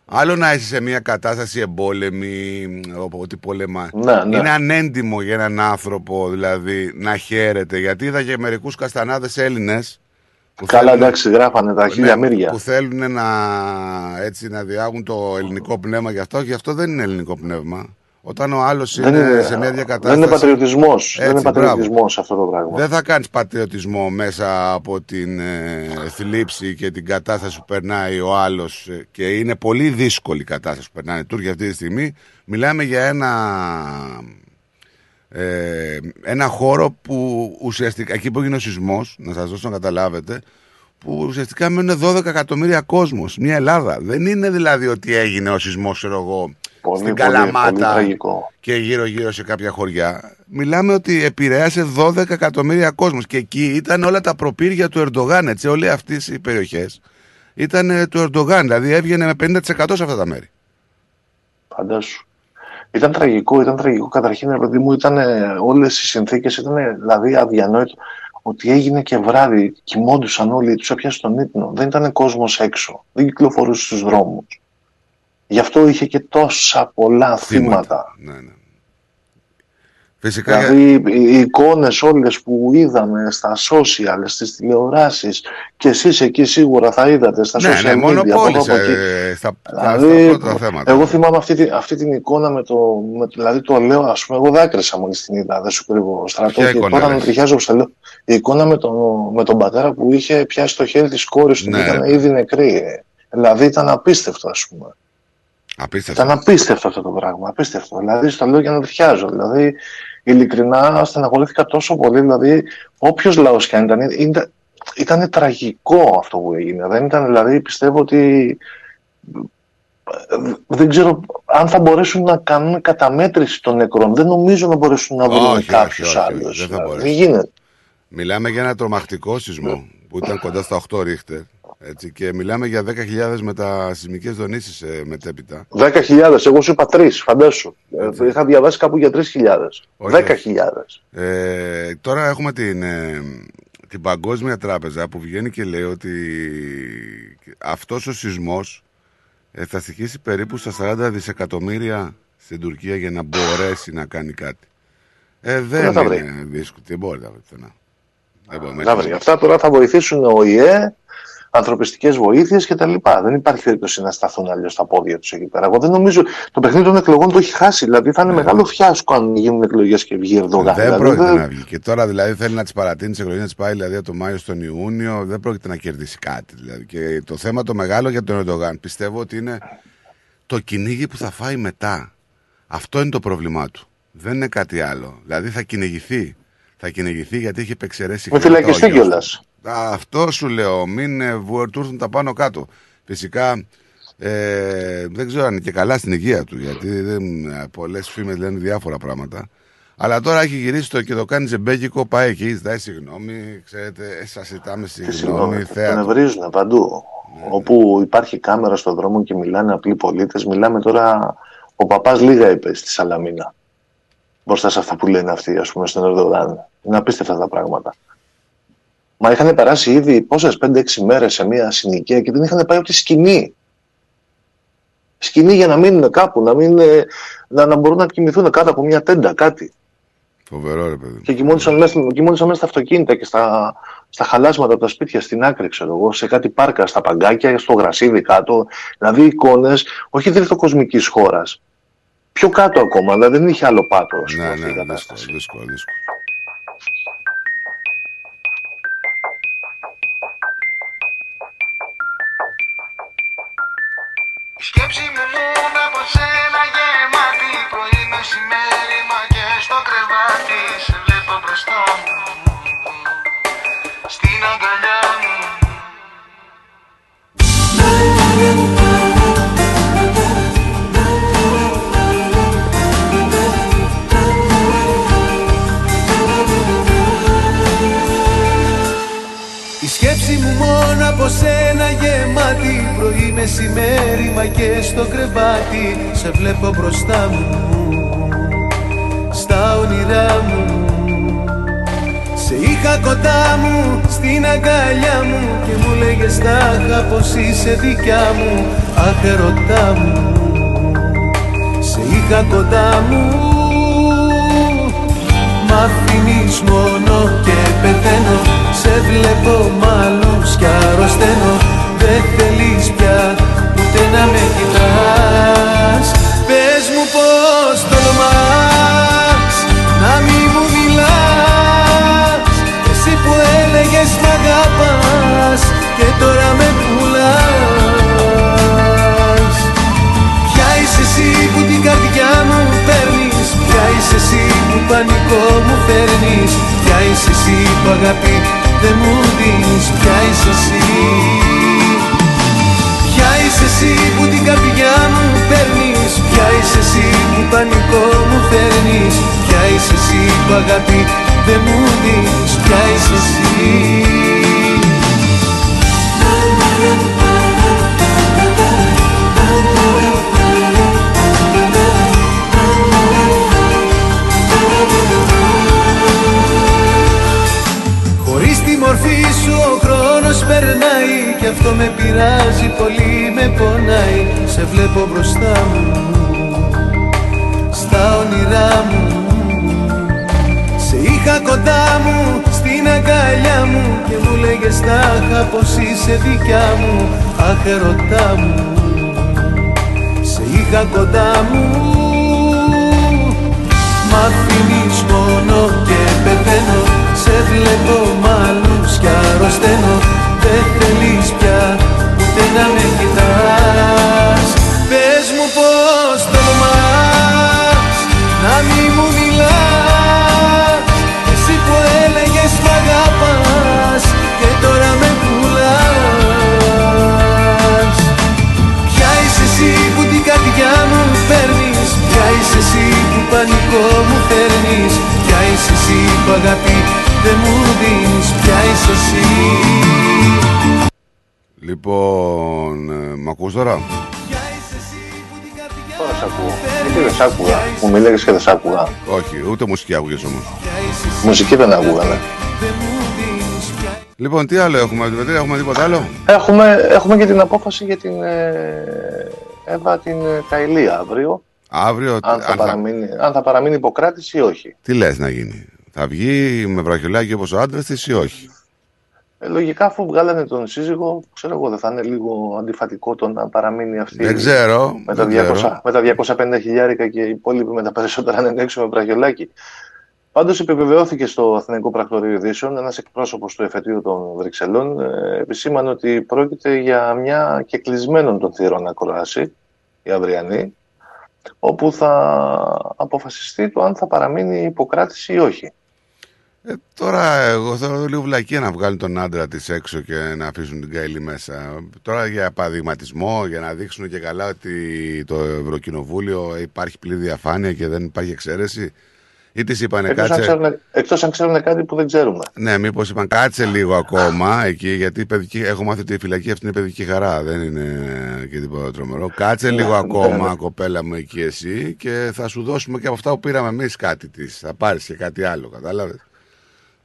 Άλλο να είσαι σε μια κατάσταση εμπόλεμη, όπου ότι πολεμά. Ναι, ναι. Είναι ανέντιμο για έναν άνθρωπο δηλαδή να χαίρεται. Γιατί είδα και μερικούς καστανάδες Έλληνες. Καλά, εντάξει, γράφανε τα χίλια μύρια. Ναι, Που θέλουν να, έτσι, να διάγουν το ελληνικό πνεύμα γι' αυτό. Γι' αυτό δεν είναι ελληνικό πνεύμα. Όταν ο άλλος Δεν είναι, είναι- σε μια δεν διακατάσταση. είναι πατριωτισμός. Δεν είναι Έτσι, πατριωτισμός αυτό το πράγμα. Δεν θα κάνεις πατριωτισμό μέσα από την ε, θλίψη και την κατάσταση που περνάει ο άλλος. Και είναι πολύ δύσκολη η κατάσταση που περνάνε οι Τούρκοι αυτή τη στιγμή. Μιλάμε για ένα. Ε, ένα χώρο που ουσιαστικά εκεί που έγινε ο σεισμός, να σας δώσω να καταλάβετε, που ουσιαστικά μένουν 12 εκατομμύρια κόσμος, μια Ελλάδα. Δεν είναι δηλαδή ότι έγινε ο σεισμός, ξέρω εγώ, Πολύ, στην πολύ, Καλαμάτα πολύ τραγικό. και γύρω-γύρω σε κάποια χωριά. Μιλάμε ότι επηρέασε 12 εκατομμύρια κόσμος και εκεί ήταν όλα τα προπύρια του Ερντογάν, έτσι, όλες αυτές οι περιοχές ήταν ε, του Ερντογάν, δηλαδή έβγαινε με 50% σε αυτά τα μέρη. Φαντάσου. Ήταν τραγικό, ήταν τραγικό. Καταρχήν, ρε παιδί μου, ήταν όλες οι συνθήκες, ήταν δηλαδή αδιανόητο ότι έγινε και βράδυ, κοιμόντουσαν όλοι, τους έπιασε τον ύπνο. Δεν ήταν κόσμος έξω, δεν κυκλοφορούσε στους δρόμους. Γι' αυτό είχε και τόσα πολλά θύματα. Ναι, ναι. Φυσικά Δηλαδή οι εικόνες όλες που είδαμε στα social, στις τηλεοράσεις και εσείς εκεί σίγουρα θα είδατε στα Ναι, social ναι, media. μονοπόλησε από εδώ, από εκεί. ε, στα, στα- Δηλαδή, στα πρώτα θέματα. εγώ θυμάμαι αυτή, τη- αυτή την εικόνα με το. Με, δηλαδή το λέω, ας πούμε, εγώ δάκρυσα μόλις την είδα, δεν σου κρύβω στρατός. Ποια Και εικόνα τώρα λες; να τριχιάζω όπως τα λέω. Η εικόνα με τον, με τον πατέρα που είχε πιάσει το χέρι της κόρης του Ναι, και ήταν ρε. ήδη νεκρή. ε. Δηλαδή ήταν απίστευτο, ας πούμε. Απίστευτο. Ήταν απίστευτο αυτό το πράγμα. Απίστευτο. Δηλαδή, στο λέω για να τριχιάζω. Δηλαδή, ειλικρινά στεναχωρήθηκα τόσο πολύ. Δηλαδή, όποιος λαός και αν ήταν, ήταν, ήταν τραγικό αυτό που έγινε. Δεν ήταν, δηλαδή, πιστεύω ότι ε, δεν ξέρω αν θα μπορέσουν να κάνουν καταμέτρηση των νεκρών. Δεν νομίζω να μπορέσουν να βρουν Όχι, όχι, κάποιους όχι, όχι, άλλους. δεν θα Δεν μπορέσουν. γίνεται. Μιλάμε για ένα τρομακτικό σεισμό που ήταν κοντά στα 8 ρίχτερ. Έτσι, και μιλάμε για 10.000 μετασυσμικές δονήσεις ε, μετέπειτα. 10.000, εγώ σου είπα τρεις, φαντάσου. Ε, Είχα διαβάσει κάπου για 3.000. Όχι, 10.000. Ε, τώρα έχουμε την, ε, την Παγκόσμια Τράπεζα που βγαίνει και λέει ότι αυτός ο σεισμός ε, θα στοιχήσει περίπου στα 40 δισεκατομμύρια στην Τουρκία για να μπορέσει να κάνει κάτι. Ε, δεν θα είναι βρει. δύσκολο. Δεν μπορεί να βρει πουθενά. Δεν μπορεί Να μέσα. βρει. Αυτά τώρα θα βοηθήσουν ο ΙΕ, ανθρωπιστικές βοήθειες κτλ. Δεν υπάρχει περίπτωση να σταθούν αλλιώς τα πόδια τους εκεί πέρα. Εγώ δεν νομίζω. Το παιχνίδι των εκλογών το έχει χάσει. Δηλαδή θα είναι μεγάλο φιάσκο αν γίνουν εκλογές και βγει Ερντογάν. Ναι. Δεν Δηλαδή, πρόκειται δεν- να βγει. Και τώρα δηλαδή θέλει να τις παρατείνει τις εκλογές, να τις πάει δηλαδή από το Μάιο στον Ιούνιο. Δεν πρόκειται να κερδίσει κάτι. Δηλαδή. Και το θέμα το μεγάλο για τον Ερντογάν πιστεύω ότι είναι το κυνήγι που θα φάει μετά. Αυτό είναι το πρόβλημά του. Δεν είναι κάτι άλλο. Δηλαδή θα κυνηγηθεί. Θα κυνηγηθεί γιατί έχει επεξαιρέσει Με χρήματα ο φυλακιστεί γιος του. κιόλας. Α, Αυτό σου λέω. Μην ε, βου- του έρθουν τα πάνω κάτω. Φυσικά ε, δεν ξέρω αν είναι και καλά στην υγεία του γιατί δεν, ε, πολλές φήμες λένε διάφορα πράγματα. Αλλά τώρα έχει γυρίσει το και το κάνει ζεμπέκικο, πάει εκεί, ζητάει συγγνώμη. Ξέρετε, ε, σας ζητάμε Τι συγγνώμη. συγγνώμη, τον θέατρο. ευρίζουν παντού. Όπου υπάρχει κάμερα στον δρόμο και μιλάνε απλοί πολίτες, μιλάμε τώρα. Ο παπάς λίγα είπε στη Σαλαμίνα. Μπροστά σε αυτά που λένε αυτοί, ας πούμε, στον Ερδογάν. Είναι απίστευτα τα πράγματα. Μα είχαν περάσει ήδη πόσες 5-6 μέρες σε μια συνοικία και δεν είχαν πάει ούτε σκηνή. Σκηνή για να μείνουν κάπου, να, μην, ε, να, να μπορούν να κοιμηθούν κάτω από μια τέντα, κάτι. Φοβερό, ρε παιδί. Και κοιμόντουσαν μέσα, κοιμόντουσαν μέσα στα αυτοκίνητα και στα, στα χαλάσματα από τα σπίτια στην άκρη, ξέρω εγώ, σε κάτι πάρκα, στα παγκάκια, στο γρασίδι κάτω. Δηλαδή εικόνες, όχι δευτεροκοσμική χώρας. Πιο κάτω ακόμα, δηλαδή δεν είχε άλλο πάτο. ας πούμε, Ναι, αυτή η ναι, δύσκολο, κατάσταση. δύσκολο, Η σκέψη μου μόνο από σένα γεμάτη Πρωί, μεσημέρι, μα και στο κρεβάτι Σε βλέπω μπροστά μου. Στην αγκαλιά μου. Η σκέψη μου μόνο από σένα γεμάτη Πρωί, μεσημέρι, μα και στο κρεβάτι Σε βλέπω μπροστά μου Στα όνειρά μου. Σε είχα κοντά μου στην αγκαλιά μου Και μου λέγες τάχα πως είσαι δικιά μου Αχ ερωτά μου Σε είχα κοντά μου Μ' αφήνεις μόνο και πεθαίνω. Σε βλέπω μ' άλλους κι αρρωσταίνω. Δεν θέλεις πια ούτε να με κοιτάς. Πες μου πως τολμάς να μη μου μιλάς. Εσύ που έλεγες μ' αγαπάς και τώρα με πουλάς. Ποια είσαι εσύ που την καρδιά μου παίρνεις. Ποια είσαι εσύ που πανικό μου φέρνεις. Ποια είσαι εσύ που αγάπη δεν μου δίνεις. Ποια είσαι εσύ. Ποια είσαι εσύ που την καρδιά μου παίρνεις Ποια είσαι εσύ που πανικό μου φέρνεις. Ποια είσαι εσύ που αγάπη δεν μου δίνεις Ποια είσαι εσύ. Χωρίς τη μορφή σου ο χρόνος περνάει Και αυτό με πειράζει πολύ με πονάει. Σε βλέπω μπροστά μου Στα όνειρά μου. Σε είχα κοντά μου στην αγκαλιά μου Και μου λέγες τάχα πως είσαι δικιά μου Αχ ερωτά μου Σε είχα κοντά μου. Μ' αφήνεις μόνο και πεθαίνω. Σε βλέπω μ' άλλους κι αρρωσταίνω Δεν θέλεις πια ούτε να με κοιτάς. Πες μου πως τολμάς να μη μου μιλάς. Εσύ που έλεγες μ' αγαπάς και τώρα με πουλάς. Ποια είσαι εσύ που την καρδιά μου παίρνεις. Ποια είσαι εσύ που πανικό μου φέρνεις. Ποια είσαι εσύ που αγάπη δεν μου δίνεις Ποια είσαι εσύ Λοιπόν, ε, μ' ακούς τώρα; Τώρα σ' ακούω. Γιατί δεν σ' άκουγα; Μου μιλάγες και δεν σ' άκουγα. Όχι, ούτε μουσική άκουγες όμως. Μουσική δεν άκουγα, ναι. Λοιπόν, τι άλλο έχουμε, Δημητρή, έχουμε τίποτα άλλο; Έχουμε, έχουμε και την απόφαση για την ε, Εύα την ε, Καηλία αύριο. Αύριο, Αν θα, αν θα- παραμείνει, αν θα παραμείνει υποκράτηση ή όχι. τι λες να γίνει; Θα βγει με βραχιολάκι όπως ο άντρας της ή όχι; Ε, λογικά αφού βγάλανε τον σύζυγο, ξέρω εγώ, δεν θα είναι λίγο αντιφατικό το να παραμείνει αυτή Δεν ξέρω, με, τα δεν 200, ξέρω. με τα 250 χιλιάρικα και οι υπόλοιποι με τα περισσότερα να είναι έξω με βραχιολάκι. Πάντως επιβεβαιώθηκε στο Αθηνικό Πρακτορείο Ειδήσεων ένας εκπρόσωπος του εφετείου των Βρυξελών. Ε, επισήμανε ότι πρόκειται για μια κεκλεισμένων των θύρων ακρόαση, η αυριανή, όπου θα αποφασιστεί το αν θα παραμείνει υποκράτηση ή όχι. Ε, τώρα εγώ θεωρώ λίγο βλακία να βγάλουν τον άντρα της έξω και να αφήσουν την Καηλή μέσα. Τώρα για παραδειγματισμό, για να δείξουν και καλά ότι το Ευρωκοινοβούλιο υπάρχει πλήρη διαφάνεια και δεν υπάρχει εξαίρεση. Ή της είπανε Εκτός, αν κάτσε. ξέρουν, εκτός αν ξέρουν κάτι που δεν ξέρουμε. Ναι, μήπως είπαν κάτσε λίγο ακόμα εκεί, γιατί η παιδική, έχω μάθει ότι η φυλακή αυτή είναι παιδική χαρά, δεν είναι και τίποτα τρομερό. Κάτσε λίγο Ναι, ακόμα, ναι. κοπέλα μου, εκεί εσύ και θα σου δώσουμε και από αυτά που πήραμε εμείς κάτι της. Θα πάρεις και κάτι άλλο, κατάλαβες.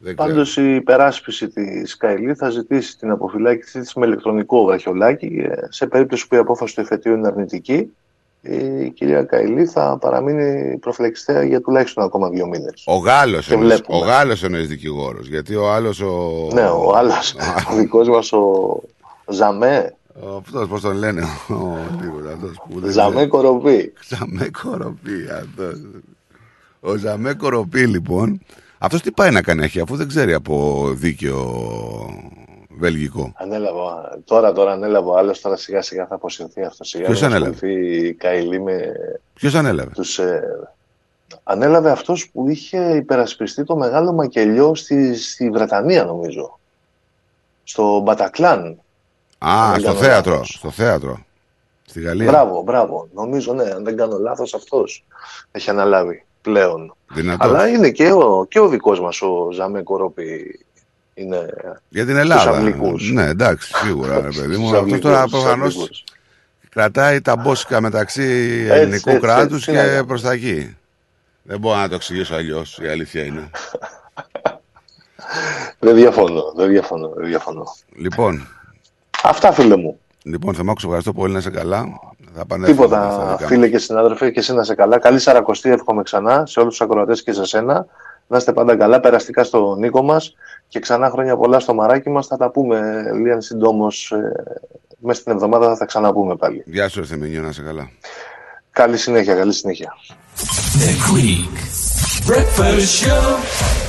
Δεν ξέρω. Πάντως η υπεράσπιση της Καηλή θα ζητήσει την αποφυλάκησή της με ηλεκτρονικό βραχιολάκι. Ε, Σε περίπτωση που η απόφαση του εφετείου είναι αρνητική, η κυρία Καηλή θα παραμείνει προφυλακιστέα για τουλάχιστον ακόμα δύο μήνες. Ο Γάλλος Και εννοείς, ο βλέπουμε. Γάλλος εννοείς δικηγόρος, γιατί ο άλλος ο... Ναι, ο άλλος, ο δικός μας ο Ζαμέ, Ο, αυτός πώς τον λένε, ο, τίποτα, αυτός που δεν Ζαμέ ξέρω. Κοροπή. Ζαμέ Κοροπή, αυτός. Ο Ζαμέ Κοροπή, λοιπόν, αυτός τι πάει να κάνει αρχή, αφού δεν ξέρει από δίκαιο βελγικό; Ανέλαβε, τώρα, τώρα ανέλαβε ο άλλος, τώρα σιγά σιγά θα αποσυρθεί αυτό. Σιγά Ποιος θα ανέλαβε; ασχοληθεί η Καηλή με Ποιος ανέλαβε; τους... Ε, ανέλαβε αυτός που είχε υπερασπιστεί το μεγάλο μακελιό στη, στη Βρετανία νομίζω. Στο Μπατακλάν. Α, Αν δεν στο κάνω θέατρο, λάθος. στο θέατρο. Στη Γαλλία. Μπράβο, μπράβο. Νομίζω, ναι, αν δεν κάνω λάθος αυτός έχει αναλάβει πλέον. Δυνατός. Αλλά είναι και ο, και ο δικός μας ο Ζαμέ Κορόπη είναι Για την Ελλάδα. Αγγλικούς. Ναι, εντάξει, σίγουρα, ρε παιδί μου. Στους Αυτός Αγγλικούς, τώρα στους προφανώς Αγγλικούς. κρατάει τα μπόσικα μεταξύ Έτσι, ελληνικού έτσι, κράτους έτσι, τι να και κάνω. προς τα εκεί. Δεν μπορώ να το εξηγήσω αλλιώς. Η αλήθεια είναι. Δεν διαφωνώ, δεν διαφωνώ, δεν διαφωνώ. λοιπόν, Αυτά φίλε μου. λοιπόν, θα μ' ευχαριστώ πολύ να είσαι καλά. Θα επανέλθουμε στα Τίποτα δικά φίλε μας. και συνάδελφε και εσύ να είσαι καλά. Καλή Σαρακοστή εύχομαι ξανά σε όλους τους ακροατές και σε σένα. Να είστε πάντα καλά, περαστικά στο Νίκο μας και ξανά χρόνια πολλά στο μαράκι μας. Θα τα πούμε λίγαν συντόμως ε, μέσα στην εβδομάδα θα τα ξαναπούμε πάλι. Γεια σου, Ευθεμινιό, να είσαι καλά. Καλή συνέχεια, καλή συνέχεια. The Greek Breakfast Show.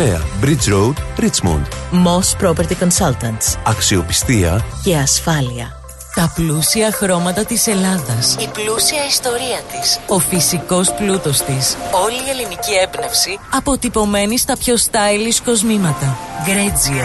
Bridge Road, Richmond. Moss Property Consultants. Αξιοπιστία Και ασφάλεια. Τα πλούσια χρώματα της Ελλάδας. Η πλούσια ιστορία της. Ο φυσικός πλούτος της. Όλη η ελληνική έμπνευση αποτυπωμένη στα πιο stylish κοσμήματα. Γκρέτζιο.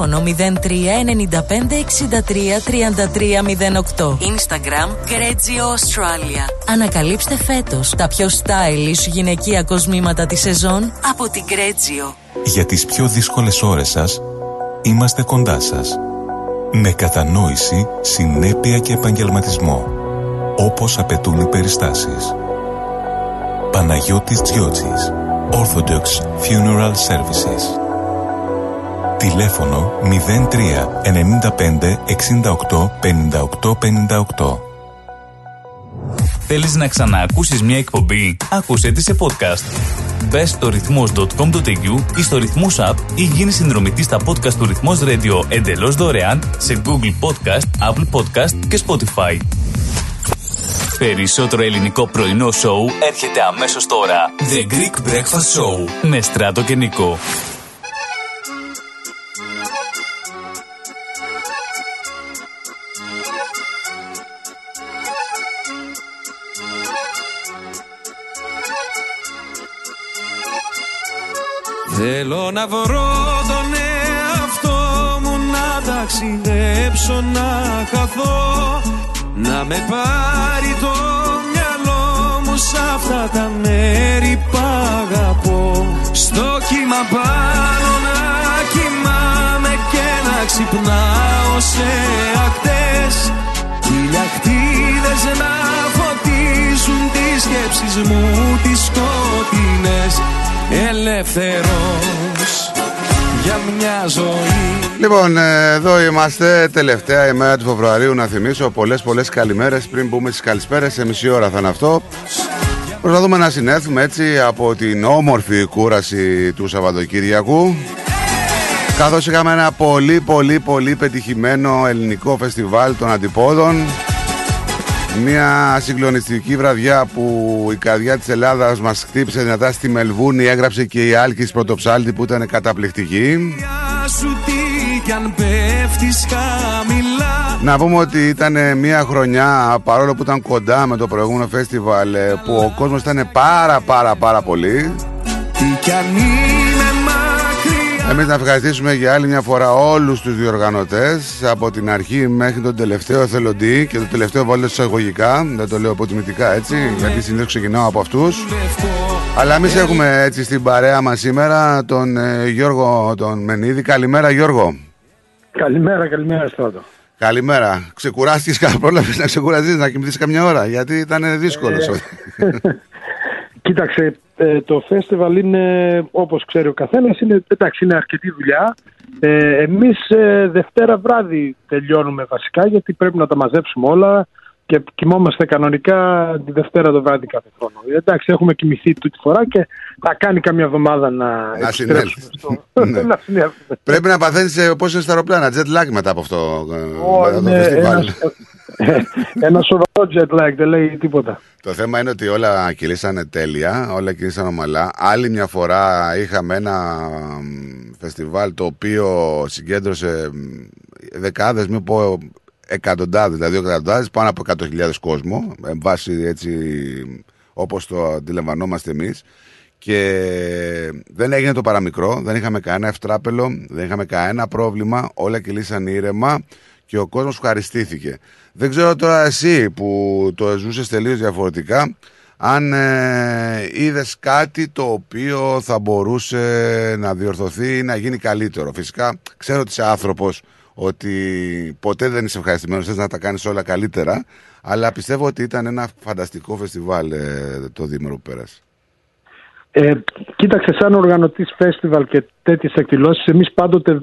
0395 63 33 08. Instagram Γκρέτζιο Australia. Ανακαλύψτε φέτος τα πιο stylish γυναικεία κοσμήματα της σεζόν από την Γκρέτζιο. Για τις πιο δύσκολες ώρες σας, είμαστε κοντά σας. Με κατανόηση, συνέπεια και επαγγελματισμό. Όπως απαιτούν οι περιστάσεις. Παναγιώτης Τζιότσης. Orthodox Funeral Services. Τηλέφωνο 03 95 68 58 58. Θέλεις να ξαναακούσεις μια εκπομπή; Άκουσέ τη σε podcast. Μπες στο ρυθμός.com.au ή στο ρυθμός app ή γίνεις συνδρομητής στα podcast του ρυθμός radio εντελώς δωρεάν σε Google Podcast, Apple Podcast και Spotify. Περισσότερο ελληνικό πρωινό σοου έρχεται αμέσως τώρα. The Greek Breakfast Show με Στράτο και Νικό. Θέλω να βρω τον εαυτό μου να ταξιδέψω να χαθώ Να με πάρει το μυαλό μου σ' αυτά τα μέρη που αγαπώ. Στο κύμα πάνω να κοιμάμαι και να ξυπνάω σε ακτές. Χιλιακτίδες να φωτίζουν τις σκέψεις μου τις σκοτεινές Ελεύθερος για μια ζωή Λοιπόν, ε, εδώ είμαστε τελευταία ημέρα του Φεβρουαρίου. Να θυμίσω πολλές πολλές καλημέρες πριν μπούμε στις καλησπέρες. Σε μισή ώρα θα είναι αυτό. Προσπαθούμε να συνέλθουμε έτσι από την όμορφη κούραση του Σαββατοκύριακου. Καθώς είχαμε ένα πολύ πολύ πολύ πετυχημένο ελληνικό φεστιβάλ των αντιπόδων. Μια συγκλονιστική βραδιά που η καρδιά της Ελλάδας μας χτύπησε δυνατά στη Μελβούνη Έγραψε και η Άλκης Πρωτοψάλτη που ήταν καταπληκτική. Σου τι κι αν πέφτεις χαμηλά. Να πούμε ότι ήταν μια χρονιά παρόλο που ήταν κοντά με το προηγούμενο φεστιβάλ ε, Που ο κόσμος ήταν πάρα πάρα πάρα πολύ. Τι κι αν είμαι μακριά Εμείς να ευχαριστήσουμε για άλλη μια φορά όλους τους διοργανωτές Από την αρχή μέχρι τον τελευταίο εθελοντή Και το τελευταίο βάλω εισαγωγικά Δεν το λέω αποτιμητικά έτσι Γιατί συνήθως ξεκινάω από αυτούς αλλά εμείς έχουμε έτσι στην παρέα μας σήμερα τον ε, Γιώργο τον Μενίδη. Καλημέρα, Γιώργο. Καλημέρα, καλημέρα, Στράτο. Καλημέρα. Ξεκουράστηκες, πρόλαβε να ξεκουραστείς, να κοιμηθείς καμιά ώρα, γιατί ήταν δύσκολος. Ε, Κοίταξε, ε, το φεστιβάλ είναι όπως ξέρει ο καθένας, είναι, εντάξει, είναι αρκετή δουλειά. Ε, εμείς ε, Δευτέρα βράδυ τελειώνουμε βασικά γιατί πρέπει να τα μαζέψουμε όλα και κοιμόμαστε κανονικά τη Δευτέρα το βράδυ κάθε χρόνο. Ε, Εντάξει, έχουμε κοιμηθεί τούτη φορά και θα κάνει καμιά εβδομάδα να, Να επιστρέψουμε συνέλθεις. στο... Ναι. να συνέλθουμε. Πρέπει να παθαίνεις πώς είναι στα αεροπλάνα, jet lag μετά από αυτό. ε, Ω, μετά το είναι φεστιβάλ. ένας- Ένα σοβαρό jet lag, δεν λέει τίποτα. Το θέμα είναι ότι όλα κυλήσανε τέλεια, όλα κυλήσανε ομαλά. Άλλη μια φορά είχαμε ένα μ, φεστιβάλ το οποίο συγκέντρωσε μ, δεκάδες, μην πω εκατοντάδες, δηλαδή εκατοντάδες, πάνω από 100.000 κόσμο, με βάση έτσι όπως το αντιλαμβανόμαστε εμείς. Και δεν έγινε το παραμικρό, δεν είχαμε κανένα ευτράπελο, δεν είχαμε κανένα πρόβλημα, όλα κυλήσαν ήρεμα και ο κόσμος ευχαριστήθηκε. Δεν ξέρω τώρα εσύ που το ζούσες τελείως διαφορετικά, αν ε, είδες κάτι το οποίο θα μπορούσε να διορθωθεί ή να γίνει καλύτερο. Φυσικά ξέρω ότι είσαι άνθρωπος ότι ποτέ δεν είσαι ευχαριστημένος, θες να τα κάνεις όλα καλύτερα, αλλά πιστεύω ότι ήταν ένα φανταστικό φεστιβάλ ε, το δίμερο που πέρασε. Ε, κοίταξε, σαν οργανωτής φεστιβάλ και τέτοιες εκδηλώσεις, εμείς πάντοτε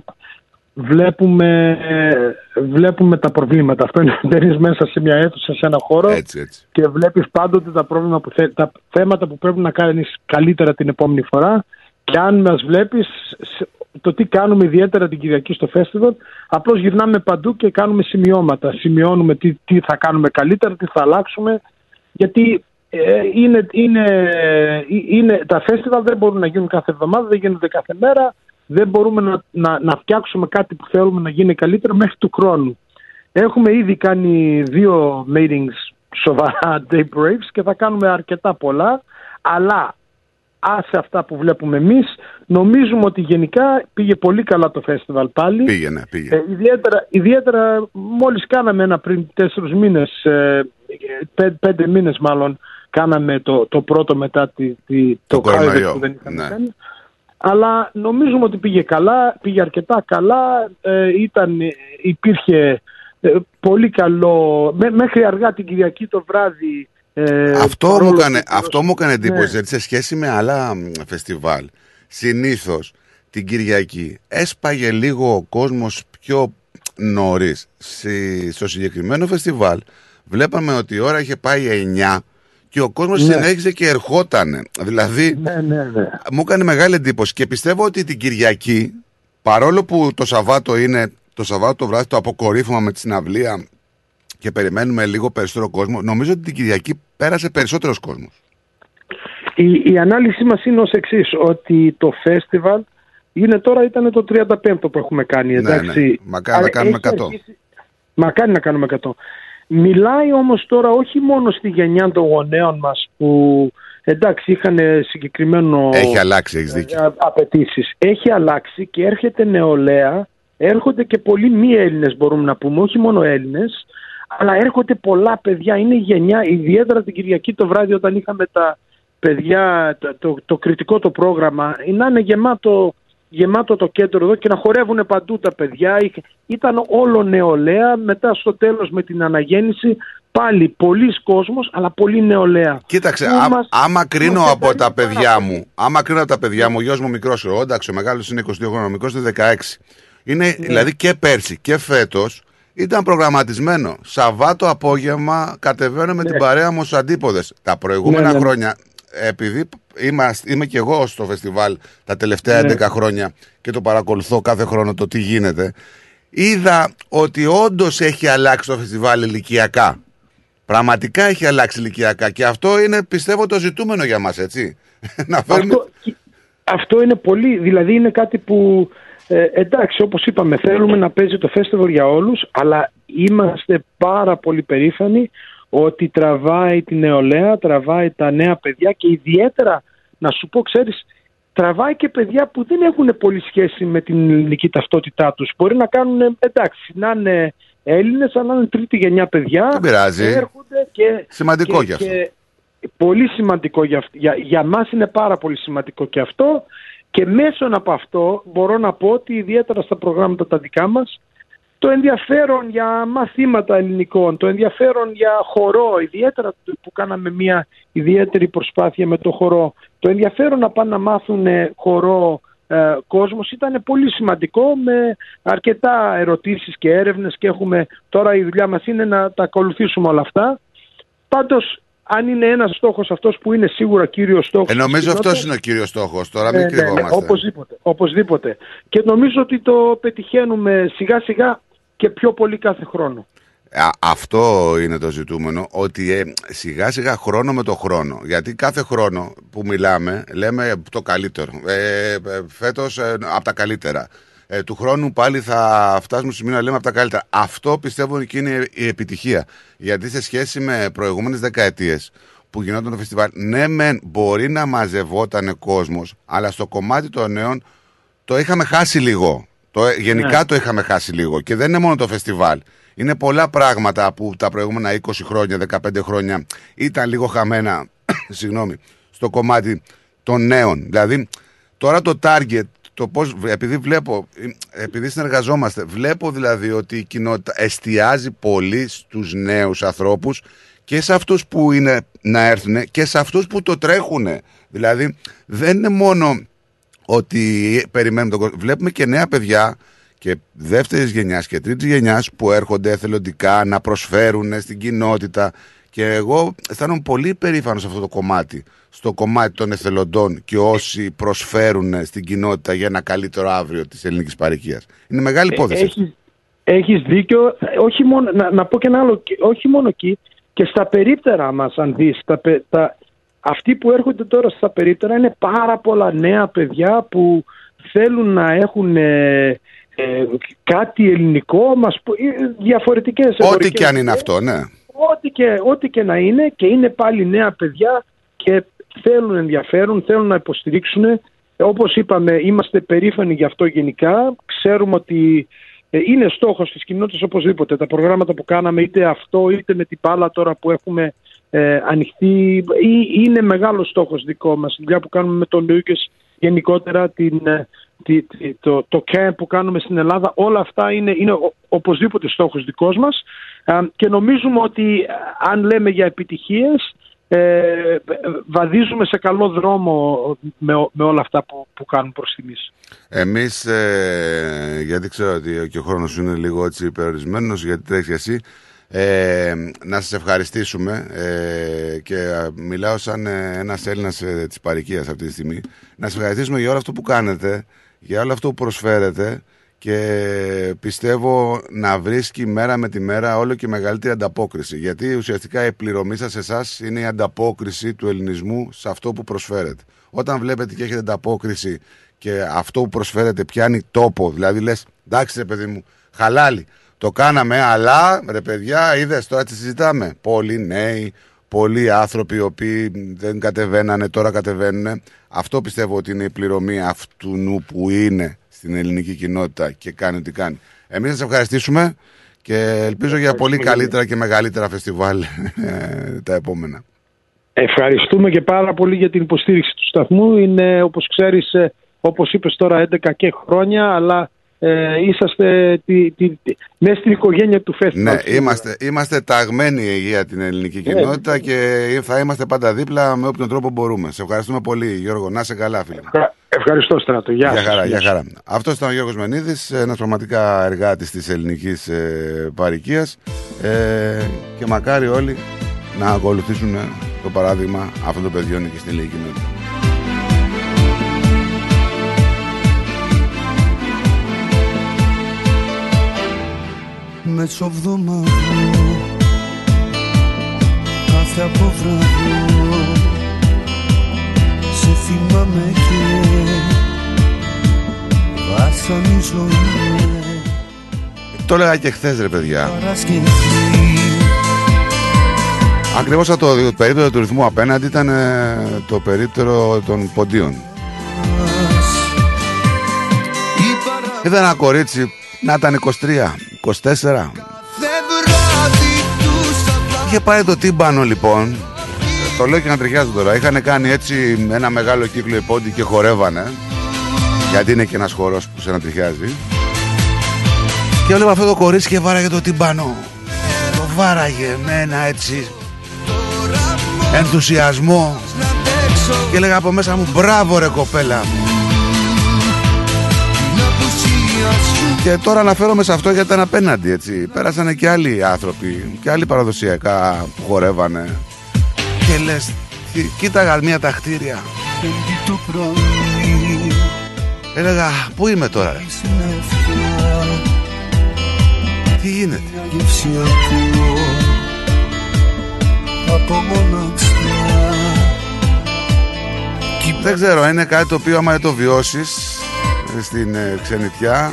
βλέπουμε, ε, βλέπουμε τα προβλήματα. Αυτό είναι να μπαίνεις μέσα σε μια αίθουσα, σε ένα χώρο Έτσι, έτσι. και βλέπεις πάντοτε τα, πρόβλημα που θε- τα θέματα που πρέπει να κάνεις καλύτερα την επόμενη φορά και αν μας βλέπεις σε- το τι κάνουμε ιδιαίτερα την Κυριακή στο φεστιβάλ, απλώς γυρνάμε παντού και κάνουμε σημειώματα. Σημειώνουμε τι, τι θα κάνουμε καλύτερα, τι θα αλλάξουμε, γιατί ε, είναι, είναι, ε, είναι, τα φεστιβάλ δεν μπορούν να γίνουν κάθε εβδομάδα, δεν γίνονται κάθε μέρα, δεν μπορούμε να, να, να φτιάξουμε κάτι που θέλουμε να γίνει καλύτερο μέχρι του χρόνου. Έχουμε ήδη κάνει δύο meetings σοβαρά day breaks και θα κάνουμε αρκετά πολλά, αλλά άσε αυτά που βλέπουμε εμείς, νομίζουμε ότι γενικά πήγε πολύ καλά το φεστιβάλ πάλι. Πήγε, ναι, πήγε. Ε, ιδιαίτερα, ιδιαίτερα μόλις κάναμε ένα πριν τέσσερις μήνες, ε, πέ, πέντε μήνες μάλλον, κάναμε το, το πρώτο μετά τη, τη, το, COVID κορονοϊό, που δεν είχαμε ναι. κάνει. Αλλά νομίζουμε ότι πήγε καλά, πήγε αρκετά καλά, ε, ήταν, ε, υπήρχε ε, πολύ καλό, μέ- μέχρι αργά την Κυριακή το βράδυ. ε, αυτό, μου παρόλο έκανε, που- αυτό μου έκανε εντύπωση, Ναι. γιατί σε σχέση με άλλα μ, φεστιβάλ, συνήθως την Κυριακή έσπαγε λίγο ο κόσμος πιο νωρίς. Στη- στο συγκεκριμένο φεστιβάλ βλέπαμε ότι η ώρα είχε πάει 9 και ο κόσμος Ναι. συνέχιζε και ερχόταν. Δηλαδή, Ναι, ναι, ναι. μου έκανε μεγάλη εντύπωση και πιστεύω ότι την Κυριακή, παρόλο που το Σαββάτο είναι το Σαββάτο το βράδυ το αποκορύφωμα με τη συναυλία και περιμένουμε λίγο περισσότερο κόσμο, νομίζω ότι την Κυριακή πέρασε περισσότερος κόσμος. Η, η ανάλυση μας είναι ως εξής ότι το φεστιβάλ είναι τώρα ήταν το 35ο που έχουμε κάνει, Ναι, εντάξει. ναι. Μακάρι να Α, κάνουμε έχει 100. αρχίσει- Μακάρι να κάνουμε 100. Μιλάει όμως τώρα όχι μόνο στη γενιά των γονέων μας που εντάξει είχαν συγκεκριμένο Έχει αλλάξει, έχεις δίκιο. απαιτήσεις. Έχει αλλάξει και έρχεται νεολαία, έρχονται και πολλοί μη Έλληνες μπορούμε να πούμε, όχι μόνο Έλληνες, αλλά έρχονται πολλά παιδιά, είναι η γενιά, ιδιαίτερα την Κυριακή το βράδυ όταν είχαμε τα παιδιά, το, το, το κριτικό το πρόγραμμα, να είναι γεμάτο, γεμάτο το κέντρο εδώ και να χορεύουν παντού τα παιδιά. Είχε- Ήταν όλο νεολαία, μετά στο τέλος με την αναγέννηση πάλι πολλοί κόσμος, αλλά πολύ νεολαία. Κοίταξε, Που α, μας- άμα κρίνω μας από τα επέλεγε παιδιά μου, άμα κρίνω από τα παιδιά μου, ο γιος μου μικρός, ο εντάξει, ο μεγάλος είναι 22 χρόνια, ο μικρός είναι 16. Είναι, Ναι. δηλαδή και πέρσι και φέτος ήταν προγραμματισμένο. Σαββάτο απόγευμα κατεβαίνω με Ναι. την παρέα μου στους αντίποδες. Τα προηγούμενα Ναι, ναι, ναι. χρόνια, επειδή είμαστε, είμαι και εγώ στο φεστιβάλ τα τελευταία Ναι. 11 χρόνια και το παρακολουθώ κάθε χρόνο το τι γίνεται, είδα ότι όντως έχει αλλάξει το φεστιβάλ ηλικιακά. Πραγματικά έχει αλλάξει ηλικιακά και αυτό είναι πιστεύω το ζητούμενο για μας, έτσι. Να φέρουμε... Αυτό, αυτό είναι πολύ, δηλαδή είναι κάτι που ε, εντάξει όπως είπαμε θέλουμε να παίζει το festival για όλους αλλά είμαστε πάρα πολύ περήφανοι ότι τραβάει τη νεολαία, τραβάει τα νέα παιδιά και ιδιαίτερα να σου πω ξέρεις τραβάει και παιδιά που δεν έχουν πολύ σχέση με την ελληνική ταυτότητά τους. Μπορεί να κάνουν, εντάξει, να είναι Έλληνες, αλλά να είναι τρίτη γενιά παιδιά. Δεν πειράζει. Έρχονται και, Σημαντικό και, κι αυτό. και πολύ σημαντικό για, αυ- για, για μας είναι πάρα πολύ σημαντικό και αυτό και μέσω από αυτό μπορώ να πω ότι ιδιαίτερα στα προγράμματα τα δικά μας το ενδιαφέρον για μαθήματα ελληνικών, το ενδιαφέρον για χορό, ιδιαίτερα που κάναμε μια ιδιαίτερη προσπάθεια με το χορό, το ενδιαφέρον να πάνε να μάθουν ε, χορό ε, κόσμος ήταν πολύ σημαντικό με αρκετά ερωτήσεις και έρευνες και έχουμε τώρα η δουλειά μας είναι να τα ακολουθήσουμε όλα αυτά. Πάντως αν είναι ένας στόχος αυτός που είναι σίγουρα κύριος στόχος Ε, της νομίζω κοινότητας, αυτός είναι ο κύριος στόχος. Τώρα μην ναι, ναι, ναι, κρυβόμαστε. οπωσδήποτε, οπωσδήποτε. Και νομίζω ότι το πετυχαίνουμε σιγά σιγά και πιο πολύ κάθε χρόνο. Α, αυτό είναι το ζητούμενο, ότι ε, σιγά σιγά χρόνο με το χρόνο. Γιατί κάθε χρόνο που μιλάμε λέμε το καλύτερο. Ε, ε, φέτος ε, από τα καλύτερα. Ε, του χρόνου πάλι θα φτάσουμε στο σημείο να λέμε από τα καλύτερα. Αυτό πιστεύω και είναι η επιτυχία. Γιατί σε σχέση με προηγούμενες δεκαετίες που γινόταν το φεστιβάλ, ναι μεν μπορεί να μαζευόταν κόσμος, αλλά στο κομμάτι των νέων το είχαμε χάσει λίγο. Το, γενικά Ναι. το είχαμε χάσει λίγο. Και δεν είναι μόνο το φεστιβάλ. Είναι πολλά πράγματα που τα προηγούμενα 20 χρόνια, 15 χρόνια ήταν λίγο χαμένα συγγνώμη, στο κομμάτι των νέων. Δηλαδή, τώρα το target, το πώς, επειδή βλέπω, επειδή συνεργαζόμαστε, βλέπω δηλαδή ότι η κοινότητα εστιάζει πολύ στους νέους ανθρώπους και σε αυτούς που είναι να έρθουν και σε αυτούς που το τρέχουν. Δηλαδή, δεν είναι μόνο ότι περιμένουμε τον κόσμο. Βλέπουμε και νέα παιδιά και δεύτερης γενιάς και τρίτης γενιάς που έρχονται εθελοντικά να προσφέρουν στην κοινότητα. Και εγώ αισθάνομαι πολύ περήφανος σε αυτό το κομμάτι. Στο κομμάτι των εθελοντών και όσοι προσφέρουν στην κοινότητα για ένα καλύτερο αύριο της ελληνικής παροικία. Είναι μεγάλη υπόθεση. Ε, Έχεις, έχεις δίκιο. Όχι μόνο, να, να πω και ένα άλλο. Όχι μόνο εκεί, και στα περίπτερα μας αν δεις. Τα, πε- τα, αυτοί που έρχονται τώρα στα περίπτερα είναι πάρα πολλά νέα παιδιά που θέλουν να έχουν ε, ε, κάτι ελληνικό, μας, πω- ε, διαφορετικές Ό,τι εμπορικές και αν είναι ιδέες. αυτό, ναι. Ό,τι και, ό,τι και να είναι και είναι πάλι νέα παιδιά και θέλουν ενδιαφέρον, θέλουν να υποστηρίξουν. Ε, Όπως είπαμε, είμαστε περήφανοι γι' αυτό γενικά. Ξέρουμε ότι ε, είναι στόχος της κοινότητας οπωσδήποτε. Τα προγράμματα που κάναμε, είτε αυτό είτε με την πάλα τώρα που έχουμε ε, ανοιχτή, ή- είναι μεγάλος στόχος δικό μας. Η δουλειά που κάνουμε με τον Λούκες γενικότερα, την, ε, τη- τη- το, το camp που κάνουμε στην Ελλάδα, όλα αυτά είναι, είναι ο- οπωσδήποτε στόχος δικός μας Α, και νομίζουμε ότι α, αν λέμε για επιτυχίες ε, βαδίζουμε σε καλό δρόμο με, ο- με όλα αυτά που, που κάνουν προς στιγμής. Εμείς, ε, γιατί ξέρω ότι και ο χρόνος σου είναι λίγο έτσι περιορισμένος, γιατί τρέχει εσύ, ε, να σας ευχαριστήσουμε ε, και ε, μιλάω σαν ε, ένας Έλληνας ε, της παροικίας αυτή τη στιγμή. Να σας ευχαριστήσουμε για όλο αυτό που κάνετε, για όλο αυτό που προσφέρετε και πιστεύω να βρίσκει μέρα με τη μέρα όλο και μεγαλύτερη ανταπόκριση. Γιατί ουσιαστικά η πληρωμή σας σε εσάς είναι η ανταπόκριση του ελληνισμού σε αυτό που προσφέρετε. Όταν βλέπετε και έχετε ανταπόκριση και αυτό που προσφέρετε πιάνει τόπο, δηλαδή λες εντάξει ρε παιδί μου, χαλάλι, Το κάναμε, αλλά ρε παιδιά, είδες τώρα τι συζητάμε. Πολλοί νέοι, πολλοί άνθρωποι οι οποίοι δεν κατεβαίνανε, τώρα κατεβαίνουν. Αυτό πιστεύω ότι είναι η πληρωμή αυτού νου που είναι στην ελληνική κοινότητα και κάνει ό,τι κάνει. Εμείς θα σα ευχαριστήσουμε και ελπίζω για πολύ καλύτερα και μεγαλύτερα φεστιβάλ ε, τα επόμενα. Ευχαριστούμε και πάρα πολύ για την υποστήριξη του σταθμού. Είναι, όπως ξέρεις, ε, όπως είπες τώρα, 11 και χρόνια, αλλά ε, είσαστε τη, τη, τη, μέσα στην οικογένεια του φεστιβάλ. Ναι, είμαστε, είμαστε ταγμένοι για την ελληνική κοινότητα και θα είμαστε πάντα δίπλα με όποιον τρόπο μπορούμε. Σε ευχαριστούμε πολύ, Γιώργο. Να είσαι καλά, φίλε. Ευχα- Ευχαριστώ, Στράτο. Γεια, Για σας. χαρά, για Γεια χαρά. Αυτός ήταν ο Γιώργος Μενίδης, ένας πραγματικά εργάτης της ελληνικής ε, παροικίας ε, και μακάρι όλοι να ακολουθήσουν ε, το παράδειγμα αυτών των παιδιών και στην ελληνική κοινότητα. Μεσοβδομάδο Κάθε αποβράδο Σε θυμάμαι και Βασανίζομαι Το έλεγα και χθες, ρε παιδιά. Παρασκευή Ακριβώς το περίπτερο του ρυθμού απέναντι ήταν ε, το περίπτερο των ποντίων. Είδα ένα κορίτσι να ήταν 23, 24. Είχε πάει το τύμπανο λοιπόν. Το λέω και να ταιριάζει τώρα. Είχαν κάνει έτσι ένα μεγάλο κύκλο οι πόντοι και χορεύανε. Γιατί είναι και ένας χορός που σε ανατριχιάζει. Και έβλεπα αυτό το κορίτσι και βάραγε το τύμπανο. Το βάραγε με ένα έτσι ενθουσιασμό. Και έλεγα από μέσα μου μπράβο ρε κοπέλα. Και τώρα αναφέρομαι σε αυτό γιατί ήταν απέναντι έτσι. Πέρασαν και άλλοι άνθρωποι και άλλοι παραδοσιακά που χορεύανε. Και λες, «Κι- κοίταγα μία τα κτίρια. το πρωί Έλεγα, πού είμαι τώρα ρε; Τι γίνεται; Μια γεύση ακούω Από μοναξιά Δεν ξέρω, είναι κάτι το οποίο άμα δεν το βιώσεις ε, στην ε, ξενιτιά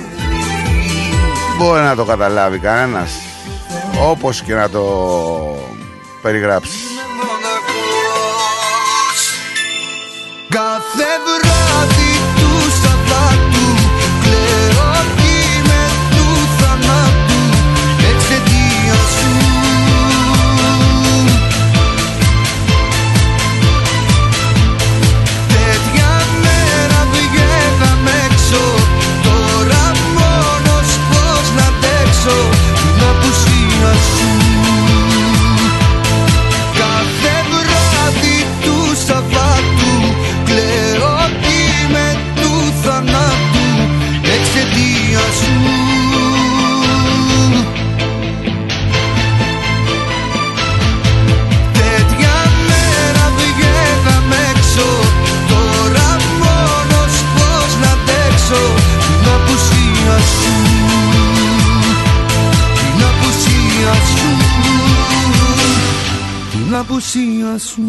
μπορεί να το καταλάβει κανένας όπως και να το περιγράψει. Κάθε απουσία σου Κάθε βράδυ του Σαββάτου Κλαίω με του θανάτου Εξαιτία σου Τέτοια μέρα βγαίναμε έξω. Τώρα μόνος πως να αντέξω. Την απουσία σου Την απουσία σου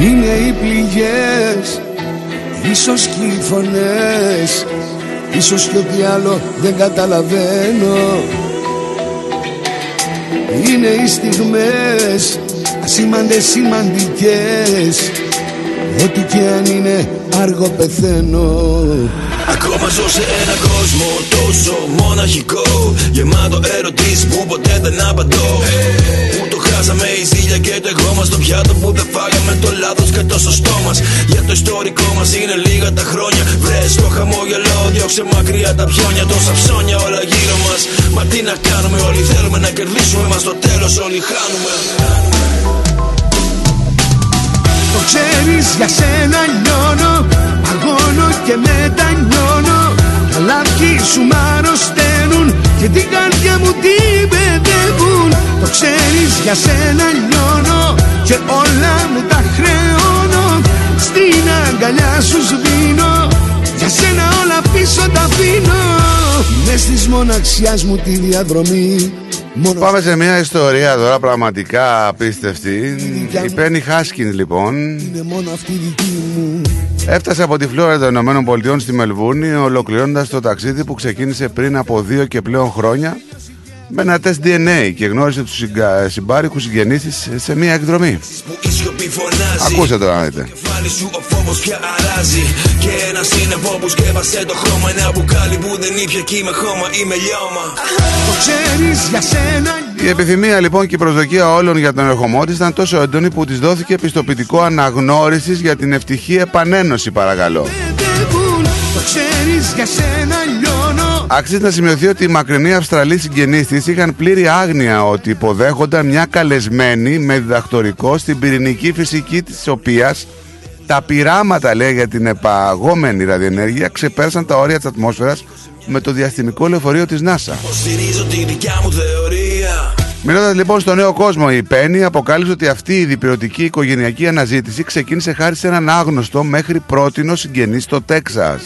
Είναι οι πληγές Ίσως και οι φωνές Ίσως και ό,τι άλλο δεν καταλαβαίνω. Είναι οι στιγμές Ασήμαντες σημαντικές Ό,τι και αν είναι αργό πεθαίνω. Ακόμα ζω σε ένα κόσμο τόσο μοναχικό. Γεμάτο ερωτήσεις που ποτέ δεν απαντώ. Που το χάσαμε η ζήλια και το εγώ μας Το πιάτο που δεν φάγαμε το λάθος και το σωστό μας. Για το ιστορικό μας είναι λίγα τα χρόνια. Βρες το χαμόγελο, διώξε μακριά τα πιόνια. Τόσα ψώνια όλα γύρω μας. Μα τι να κάνουμε όλοι θέλουμε να κερδίσουμε Μας. Στο τέλος όλοι χάνουμε Το ξέρεις για σένα λιώνω Αγώνω και μετανιώνω. Τα λάθη σου μ' αρρωσταίνουν Και την καρδιά μου την παιδεύουν Το ξέρεις για σένα λιώνω Και όλα μου τα χρεώνω. Στην αγκαλιά σου σβήνω Για σένα όλα πίσω τα αφήνω Μες της μοναξιάς μου τη διαδρομή Μόνο Πάμε σε μια ιστορία τώρα πραγματικά απίστευτη. Η Πένι Χάσκιν λοιπόν είναι μόνο αυτή δική μου Έφτασε από τη Φλόρida των Ηνωμένων Πολιτειών στη Μελβούρνη, ολοκληρώνοντας το ταξίδι που ξεκίνησε πριν από δύο και πλέον χρόνια με ένα τεστ DNA και γνώρισε τους συγκα... συμπάρικους συγγενείς της σε μια εκδρομή. Ακούστε το να δείτε. Κεφάλι σου ο φόβος πια αράζει. Και ένας είναι που σκέπασε το χρώμα Ένα μπουκάλι που δεν ήπια κι είμαι χώμα Είμαι λιώμα. Το ξέρεις για σένα Η επιθυμία λοιπόν και η προσδοκία όλων για τον ερχομό της ήταν τόσο έντονη που της δόθηκε πιστοποιητικό αναγνώρισης για την ευτυχή επανένωση παρακαλώ. Το ξέρεις για σένα λιώνω. Αξίζει να σημειωθεί ότι οι μακρινοί Αυστραλοί συγγενείς της είχαν πλήρη άγνοια ότι υποδέχονταν μια καλεσμένη με διδακτορικό στην πυρηνική φυσική της οποίας τα πειράματα λέει για την επαγόμενη ραδιενέργεια ξεπέρασαν τα όρια της ατμόσφαιρας με το διαστημικό λεωφορείο της NASA. Στηρίζω τη δικιά μου θεωρία Μιλώντας λοιπόν στο νέο κόσμο, η Πέννη αποκάλυψε ότι αυτή η διπυρωτική οικογενειακή αναζήτηση ξεκίνησε χάρη σε έναν άγνωστο μέχρι πρότινο συγγενή στο Τέξας.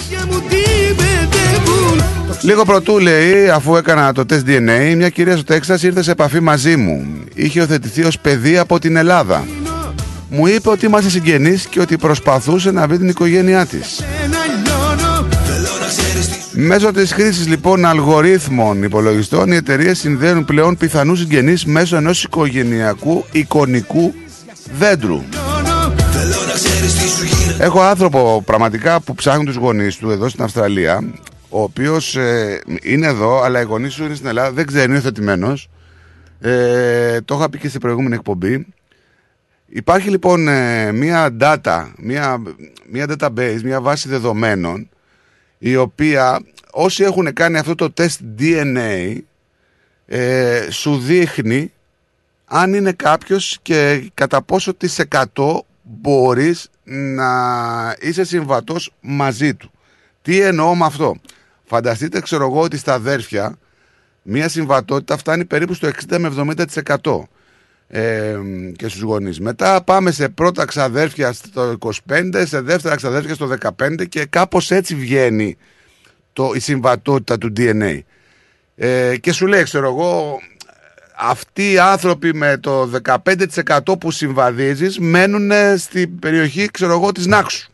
Λίγο πρωτού λέει, αφού έκανα το τεστ DNA, μια κυρία στο Τέξας ήρθε σε επαφή μαζί μου. Είχε οθετηθεί ως παιδί από την Ελλάδα. Μου είπε ότι είμαστε συγγενείς και ότι προσπαθούσε να βρει την οικογένειά της. Μέσω της χρήσης λοιπόν αλγορίθμων υπολογιστών οι εταιρείες συνδέουν πλέον πιθανούς συγγενείς μέσω ενός οικογενειακού εικονικού δέντρου. Έχω άνθρωπο πραγματικά που ψάχνει τους γονείς του εδώ στην Αυστραλία ο οποίος ε, είναι εδώ αλλά οι γονείς του είναι στην Ελλάδα δεν ξέρει, είναι υιοθετημένος ε, το είχα πει και στην προηγούμενη εκπομπή Υπάρχει λοιπόν ε, μια data, μια, μια database, μια βάση δεδομένων η οποία όσοι έχουν κάνει αυτό το τεστ DNA ε, σου δείχνει αν είναι κάποιος και κατά πόσο τις 100 μπορείς να είσαι συμβατός μαζί του. Τι εννοώ με αυτό; Φανταστείτε ξέρω εγώ ότι στα αδέρφια μια συμβατότητα φτάνει περίπου στο 60 με 70% ε, και στους γονείς. Μετά πάμε σε πρώτα ξαδέρφια στο 25, σε δεύτερα ξαδέρφια στο 15 και κάπως έτσι βγαίνει το, η συμβατότητα του DNA. Ε, και σου λέει, ξέρω εγώ, αυτοί οι άνθρωποι με το 15% που συμβαδίζεις μένουν στην περιοχή, ξέρω εγώ, της Νάξου.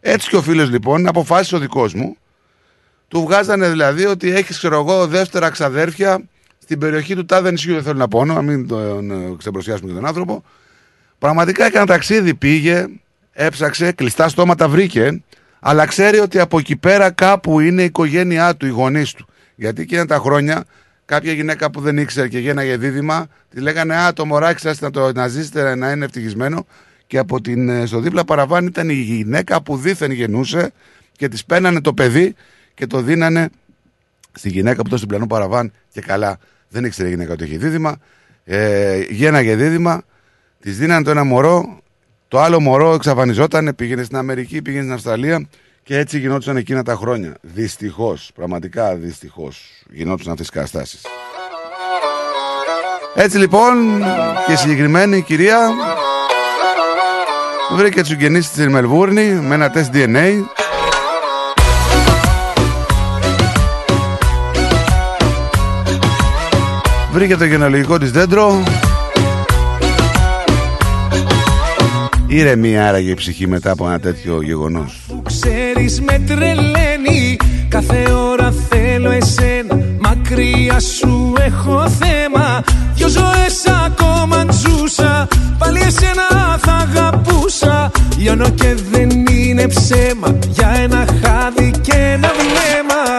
Έτσι και ο φίλος λοιπόν αποφάσισε ο δικός μου, του βγάζανε δηλαδή ότι έχεις, ξέρω εγώ, δεύτερα ξαδέρφια στην περιοχή του τάδε νησιού, δεν θέλω να πω να μην τον ε, ξεπροσιάσουμε τον άνθρωπο. Πραγματικά έκανε ταξίδι, πήγε, έψαξε, κλειστά στόματα βρήκε, αλλά ξέρει ότι από εκεί πέρα κάπου είναι η οικογένειά του, οι γονείς του. Γιατί εκείνα τα χρόνια κάποια γυναίκα που δεν ήξερε και γέναγε δίδυμα, τη λέγανε Α, το μωράκι σας να, το, να ζήσετε να είναι ευτυχισμένο. Και από την, ε, στο δίπλα παραβάν ήταν η γυναίκα που δίθεν γεννούσε και της παίρνανε το παιδί και το δίνανε στη γυναίκα που ήταν στην πλανό παραβάν και καλά δεν ήξερε η γυναίκα ότι έχει δίδυμα. Ε, γέναγε δίδυμα, της δίνανε το ένα μωρό, το άλλο μωρό εξαφανιζόταν, πήγαινε στην Αμερική, πήγαινε στην Αυστραλία και έτσι γινόντουσαν εκείνα τα χρόνια. Δυστυχώς, πραγματικά δυστυχώς γινόντουσαν αυτές τι καταστάσεις. Έτσι λοιπόν και η συγκεκριμένη κυρία βρήκε τους συγγενείς στη Μελβούρνη με ένα τεστ DNA Βρήκε το γενολογικό της δέντρο. Ήρεμη άραγε η ψυχή μετά από ένα τέτοιο γεγονός. Ξέρεις με τρελαίνει Κάθε ώρα θέλω εσένα. Μακριά σου έχω θέμα Δυο ζωές ακόμα ζούσα Πάλι εσένα θα αγαπούσα. Λιώνω και δεν είναι ψέμα Για ένα χάδι και ένα βλέμμα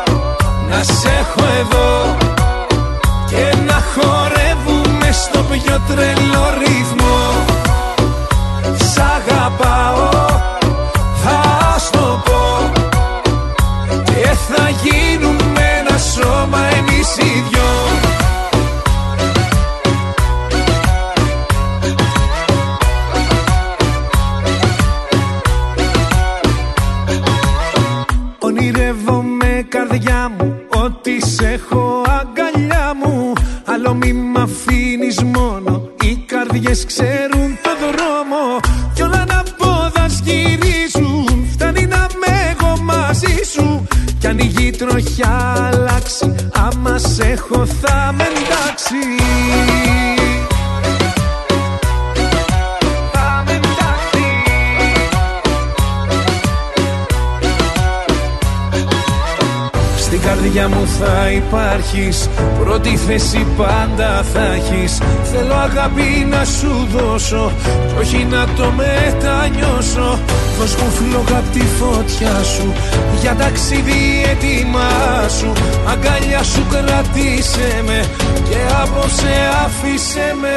αγάπη να σου δώσω Κι όχι να το μετανιώσω. Δώσ' μου φλόγα απ' τη φωτιά σου Για ταξίδι έτοιμά σου. Αγκαλιά σου κρατήσε με Και απόψε άφησε με.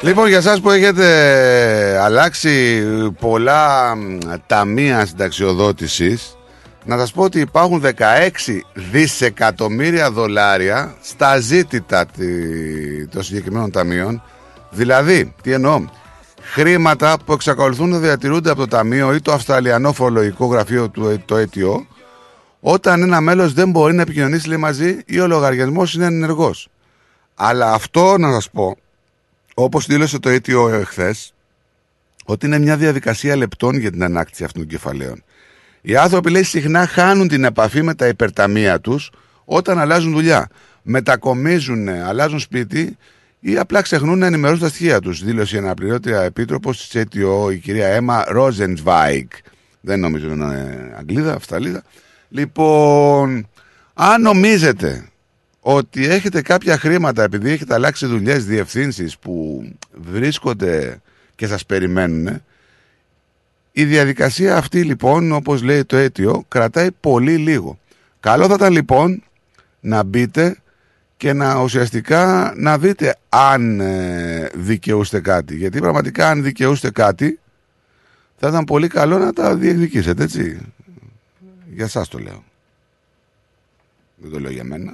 Λοιπόν, για σας που έχετε αλλάξει πολλά μ, ταμεία συνταξιοδότησης, να σας πω ότι υπάρχουν 16 δισεκατομμύρια δολάρια στα ζήτητα τη- των συγκεκριμένων ταμείων. Δηλαδή, τι εννοώ, χρήματα που εξακολουθούν να διατηρούνται από το ταμείο ή το Αυστραλιανό Φορολογικό Γραφείο του το ΕΤΙΟ όταν ένα μέλος δεν μπορεί να επικοινωνήσει λέει, μαζί ή ο λογαριασμός είναι ενεργός. Αλλά αυτό να σας πω, όπως δήλωσε το ΕΤΙΟ εχθές, ότι είναι μια διαδικασία λεπτών για την ανάκτηση αυτών των κεφαλαίων. Οι άνθρωποι λέει συχνά χάνουν την επαφή με τα υπερταμεία τους όταν αλλάζουν δουλειά. Μετακομίζουν, αλλάζουν σπίτι ή απλά ξεχνούν να ενημερώσουν τα στοιχεία τους. Δήλωσε η αναπληρώτρια επίτροπος της ΕΤΙΟ, η κυρία Έμα Ρόζενσβάικ. Δεν νομίζω να είναι Αγγλίδα, Αυσταλίδα. Λοιπόν, αν νομίζετε ότι έχετε κάποια χρήματα επειδή έχετε αλλάξει δουλειές, διευθύνσεις που βρίσκονται και σας περιμένουν, η διαδικασία αυτή λοιπόν, όπως λέει το αίτιο, κρατάει πολύ λίγο. Καλό θα ήταν λοιπόν να μπείτε και να ουσιαστικά να δείτε αν ε, δικαιούστε κάτι. Γιατί πραγματικά αν δικαιούστε κάτι θα ήταν πολύ καλό να τα διεκδικήσετε, έτσι. Για σας το λέω. Δεν το λέω για μένα.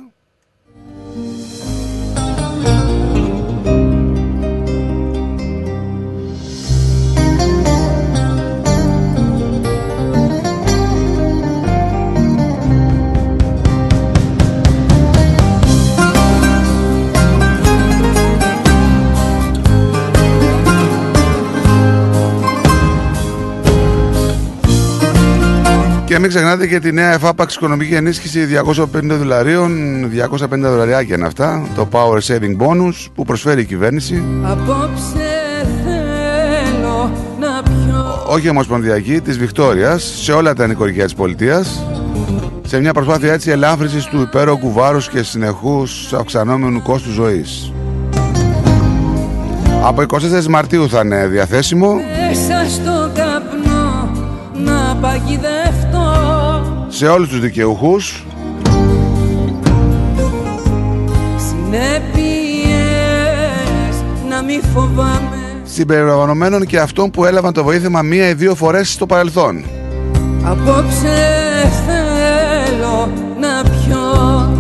Και μην ξεχνάτε και τη νέα εφάπαξ οικονομική ενίσχυση 250 δολαρίων, 250 δολαριάκια είναι αυτά, το Power Saving Bonus που προσφέρει η κυβέρνηση. Απόψε θέλω να πιω όχι ομοσπονδιακή, της Βικτόριας, σε όλα τα νοικοκυριά της πολιτείας, σε μια προσπάθεια έτσι ελάφρυνσης του υπέροχου βάρους και συνεχούς αυξανόμενου κόστου ζωής. Από 24 Μαρτίου θα είναι διαθέσιμο μέσα στο καπνό να παγιδευτώ σε όλους τους δικαιούχους. Συνέπειες να μη φοβάμαι. Συμπεριλαμβανομένων και αυτών που έλαβαν το βοήθημα μία ή δύο φορές στο παρελθόν. Απόψε θέλω να πιω.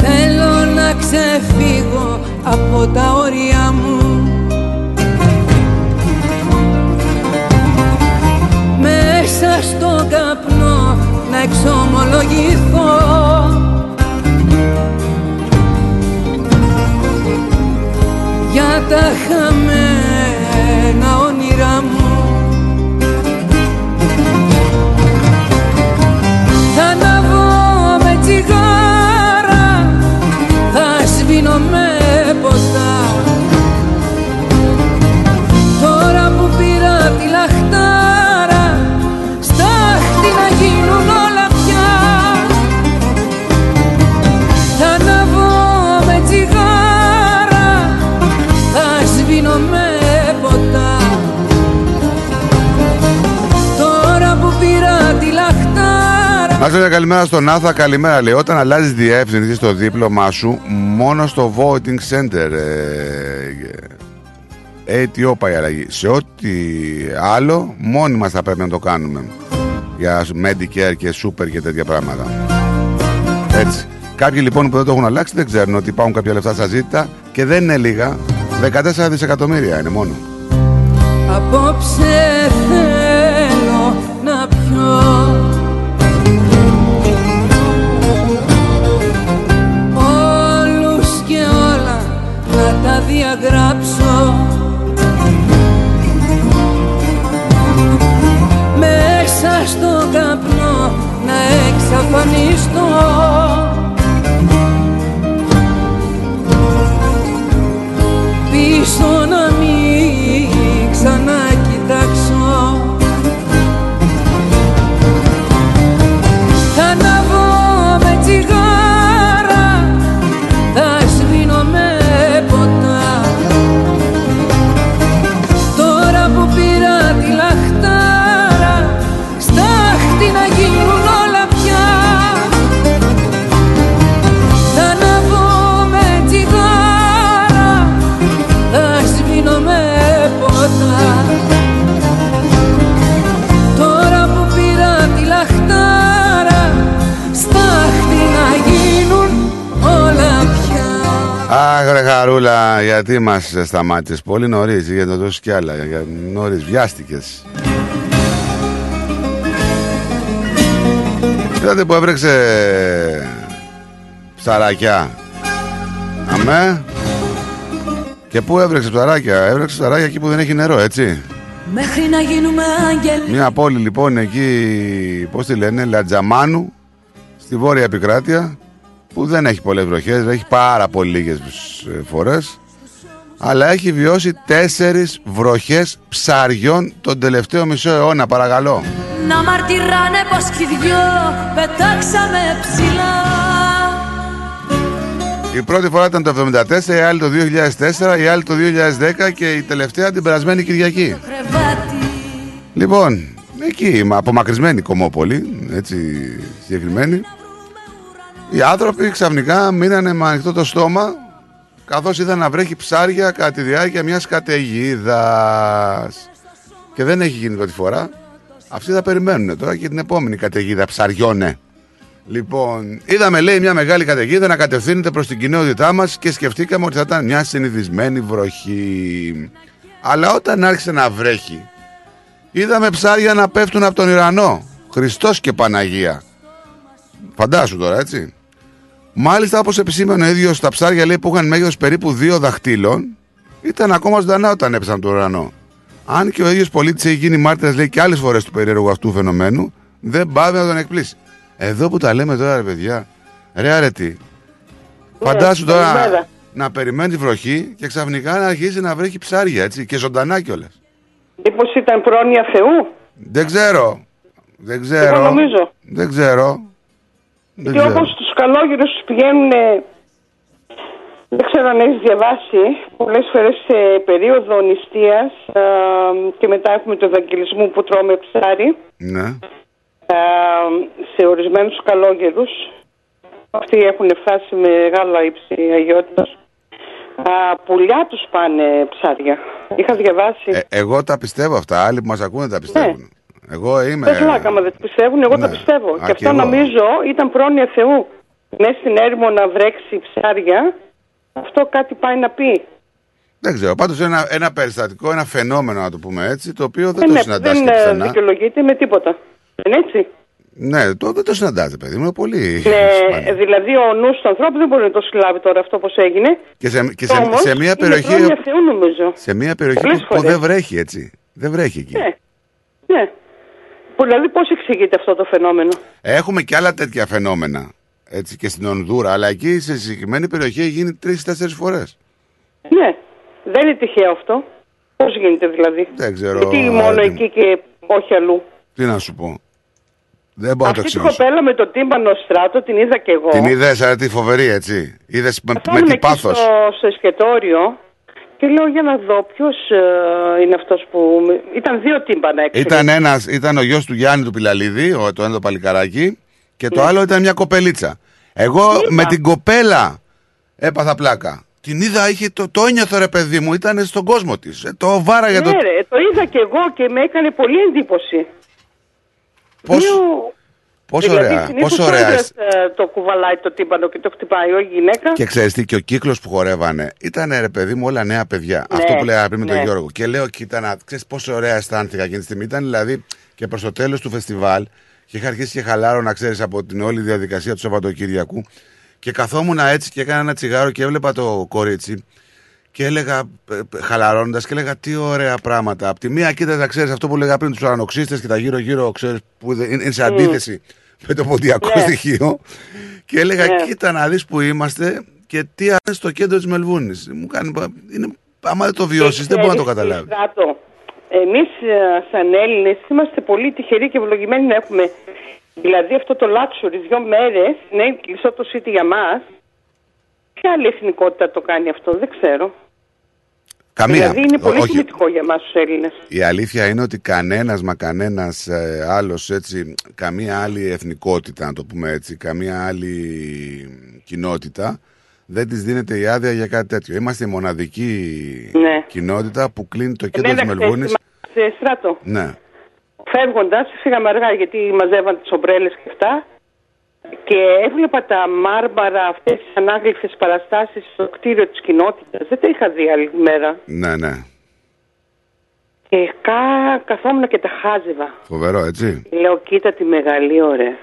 Θέλω να ξεφύγω από τα όρια μου στο καπνό να εξομολογηθώ. Για τα χαμένα όνειρά μου λαχτάρα Να μια καλημέρα στον Άθα, καλημέρα λέει. Όταν αλλάζεις διεύθυνση στο δίπλωμά σου, μόνο στο voting center ε, ATO πάει αλλαγή. Σε ό,τι άλλο, μόνοι μας θα πρέπει να το κάνουμε. Για Medicare και Super και τέτοια πράγματα. Έτσι. Κάποιοι λοιπόν που δεν το έχουν αλλάξει δεν ξέρουν ότι υπάρχουν κάποια λεφτά στα ζήτητα και δεν είναι λίγα. 14 δισεκατομμύρια είναι μόνο. Απόψε να τα διαγράψω. Μέσα στο καπνό να εξαφανιστώ ρε χαρούλα, γιατί μας σταμάτησες πολύ νωρίς, για να δώσεις κι άλλα. Για νωρίς, βιάστηκες. Είδατε που έβρεξε ψαράκια; Αμέ. Και πού έβρεξε ψαράκια; Έβρεξε ψαράκια εκεί που δεν έχει νερό, έτσι. Μέχρι να γίνουμε άγγελοι Μια πόλη λοιπόν εκεί, πώς τη λένε, Λατζαμάνου, στη βόρεια επικράτεια, που δεν έχει πολλές βροχές, έχει πάρα πολύ λίγες ε, φορές, αλλά έχει βιώσει τέσσερις βροχές ψαριών τον τελευταίο μισό αιώνα, παρακαλώ. Να μαρτυράνε πως κι οι δυο πετάξαμε ψηλά Η πρώτη φορά ήταν το 1974, η άλλη το 2004, η άλλη το 2010 και η τελευταία την περασμένη Κυριακή. κρεβάτι Λοιπόν, εκεί, μα- απομακρυσμένη κομμόπολη, έτσι συγκεκριμένη, οι άνθρωποι ξαφνικά μείνανε με ανοιχτό το στόμα καθώς είδαν να βρέχει ψάρια κατά τη διάρκεια μιας καταιγίδας. Και δεν έχει γίνει πρώτη φορά. Αυτοί θα περιμένουν τώρα και την επόμενη καταιγίδα ψαριώνε. Λοιπόν, είδαμε λέει μια μεγάλη καταιγίδα να κατευθύνεται προς την κοινότητά μας και σκεφτήκαμε ότι θα ήταν μια συνηθισμένη βροχή. Αλλά όταν άρχισε να βρέχει, είδαμε ψάρια να πέφτουν από τον ουρανό. Χριστός και Παναγία. Φαντάσου τώρα, έτσι. Μάλιστα, όπως επισήμανε ο ίδιος, τα ψάρια λέει, που είχαν μέγεθος περίπου δύο δαχτύλων, ήταν ακόμα ζωντανά όταν έπεσαν από τον ουρανό. Αν και ο ίδιος πολίτης έχει γίνει μάρτυρας, λέει, και άλλες φορές του περίεργου αυτού φαινομένου, δεν πάβει να τον εκπλήσει. Εδώ που τα λέμε τώρα, ρε παιδιά, ρε αρετή. Φαντάσου τώρα καλημέρα. να περιμένει βροχή και ξαφνικά να αρχίσει να βρέχει ψάρια, έτσι, και ζωντανά κιόλας. Μήπως ήταν πρόνοια Θεού; Δεν ξέρω. Δεν ξέρω. Εγώ νομίζω. Δεν ξέρω. Δεν Και ξέρω. όπως τους καλόγερους πηγαίνουν, δεν ξέρω αν έχεις διαβάσει, πολλές φορές σε περίοδο νηστείας α, και μετά έχουμε το ευαγγελισμό που τρώμε ψάρι, Ναι. α, σε ορισμένους καλόγερους, αυτοί έχουν φτάσει με μεγάλα ύψη αγιότητας, α, πουλιά τους πάνε ψάρια. Είχα διαβάσει. Ε, εγώ τα πιστεύω αυτά. Άλλοι που μας ακούνε τα πιστεύουν. Εγώ είμαι. Δεν πλάκα, άμα δεν το πιστεύουν, εγώ Ναι. τα πιστεύω. Α, και και αυτό εγώ. νομίζω ήταν πρόνοια Θεού. Μέσα στην έρημο να βρέξει ψάρια, αυτό κάτι πάει να πει. Δεν ξέρω. Πάντως ένα, ένα περιστατικό, ένα φαινόμενο, να το πούμε έτσι, το οποίο δεν Ε, το ναι, συναντάς δεν και ε, πουθενά. δικαιολογείται με τίποτα. Δεν έτσι; Ναι, το, δεν το συναντάτε, παιδί μου. Είναι πολύ. Ναι, δηλαδή ο νους του ανθρώπου δεν μπορεί να το συλλάβει τώρα αυτό πώς έγινε. Και σε, και σε, Όμως, σε μια είναι περιοχή. πρόνοια Θεού νομίζω. Σε μια περιοχή Πολλές που, που φορές. δεν βρέχει, έτσι. Δεν βρέχει εκεί. Ναι. ναι. Που Δηλαδή πώς εξηγείται αυτό το φαινόμενο; Έχουμε και άλλα τέτοια φαινόμενα. Έτσι και στην Ονδούρα, αλλά εκεί σε συγκεκριμένη περιοχή έχει γίνει τρει-τέσσερι φορές. Ναι. Δεν είναι τυχαίο αυτό. Πώς γίνεται δηλαδή; Δεν ξέρω. Γιατί μόνο Άρη, εκεί και όχι αλλού; Τι να σου πω. Δεν μπορώ να το Αυτή τη εξηγήσω. κοπέλα με το τύμπανο στράτο την είδα και εγώ. Την είδες, αλλά τι φοβερή, έτσι. Είδες με, με Καθόμουν τι εκεί πάθος. Στο, στο εσκετόριο και λέω για να δω ποιος είναι αυτός που. Ήταν δύο τύμπανα έξω. Ήταν, ένας, ήταν ο γιος του Γιάννη του Πιλαλίδη, ο, το ένα το παλικαράκι, και το Ναι. άλλο ήταν μια κοπελίτσα. Εγώ με την κοπέλα έπαθα πλάκα. Την είδα, είχε, το, το ένιωθω ρε παιδί μου, ήταν στον κόσμο της. Το βάρα για Ναι, το. ρε, το είδα και εγώ και με έκανε πολύ εντύπωση. Πώς- Δύο- Πόσο δηλαδή, ωραία, συνήθως πόσο ο ωραία άντρας, ε, το κουβαλάει το τύμπανο και το χτυπάει, όχι η γυναίκα. Και ξέρεις τι, και ο κύκλος που χορεύανε ήταν ρε παιδί μου όλα νέα παιδιά. Ναι, Αυτό που λέγαμε πριν με τον ναι. Γιώργο. Και λέω, κοίτα να ξέρεις πόσο ωραία αισθάνθηκα εκείνη τη στιγμή. Ήταν δηλαδή και προς το τέλος του φεστιβάλ και είχα αρχίσει και χαλάρω να ξέρεις από την όλη διαδικασία του Σαββατοκύριακου. Και καθόμουν έτσι και έκανα ένα τσιγάρο και έβλεπα το κορίτσι. Και έλεγα, χαλαρώνοντα, και έλεγα τι ωραία πράγματα. Απ' τη μία, κοίταζα, ξέρεις αυτό που λέγα πριν, τους ανοξίστε και τα γύρω-γύρω, ξέρεις, που δεν- είναι σε Μμ. αντίθεση με το ποντιακό Ναι. στοιχείο. Και έλεγα, Ναι. κοίτα να δεις που είμαστε και τι αρέσει στο κέντρο της Μελβούνης. Μου κάνει. πα- Είναι, άμα δεν το βιώσεις, δεν μπορεί να το καταλάβεις. Εμείς, σαν Έλληνες, είμαστε πολύ τυχεροί και ευλογημένοι να έχουμε. Δηλαδή, αυτό το luxury, δύο μέρες, ναι, κλειστό το city για μας. Ποια άλλη εθνικότητα το κάνει αυτό, δεν ξέρω. Καμία. Δηλαδή, είναι πολύ Όχι. τιμητικό για εμάς τους Έλληνες. Η αλήθεια είναι ότι κανένας μα κανένας ε, άλλος έτσι, καμία άλλη εθνικότητα να το πούμε έτσι, καμία άλλη κοινότητα δεν της δίνεται η άδεια για κάτι τέτοιο. Είμαστε η μοναδική Ναι. κοινότητα που κλείνει το κέντρο Εμένα της χθες Μελβούνης. θυμάσαι, στράτο. Ναι. Φεύγοντας, φύγαμε αργά γιατί μαζεύαν τις ομπρέλες και αυτά. Και έβλεπα τα μάρμαρα, αυτές τις ανάγλυφες παραστάσεις στο κτίριο της κοινότητας. Δεν τα είχα δει άλλη μέρα. Ναι, ναι. Και κα... καθόμουν και τα χάζευα. Φοβερό, έτσι. Λέω, κοίτα τη μεγαλείο, ρε.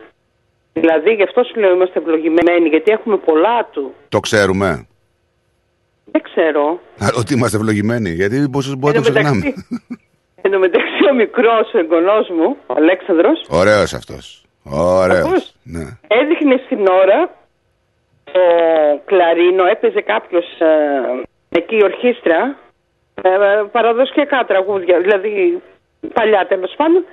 Δηλαδή, γι' αυτό σου λέω είμαστε ευλογημένοι, γιατί έχουμε πολλά του. Το ξέρουμε. Δεν ξέρω. Α, Ότι είμαστε ευλογημένοι. Γιατί πόσους μπορεί να το Εν τω ξεχνάμε. μεταξύ- Εν τω μεταξύ, ο μικρός εγγονός μου, ο Αλέξανδρος, Ωραίος αυτός. Ωραίος. Ακούς; Ναι. έδειχνε στην ώρα το κλαρίνο, έπαιζε κάποιος εκεί η ορχήστρα, ε, παραδοσιακά τραγούδια, δηλαδή παλιά τέλος πάντων.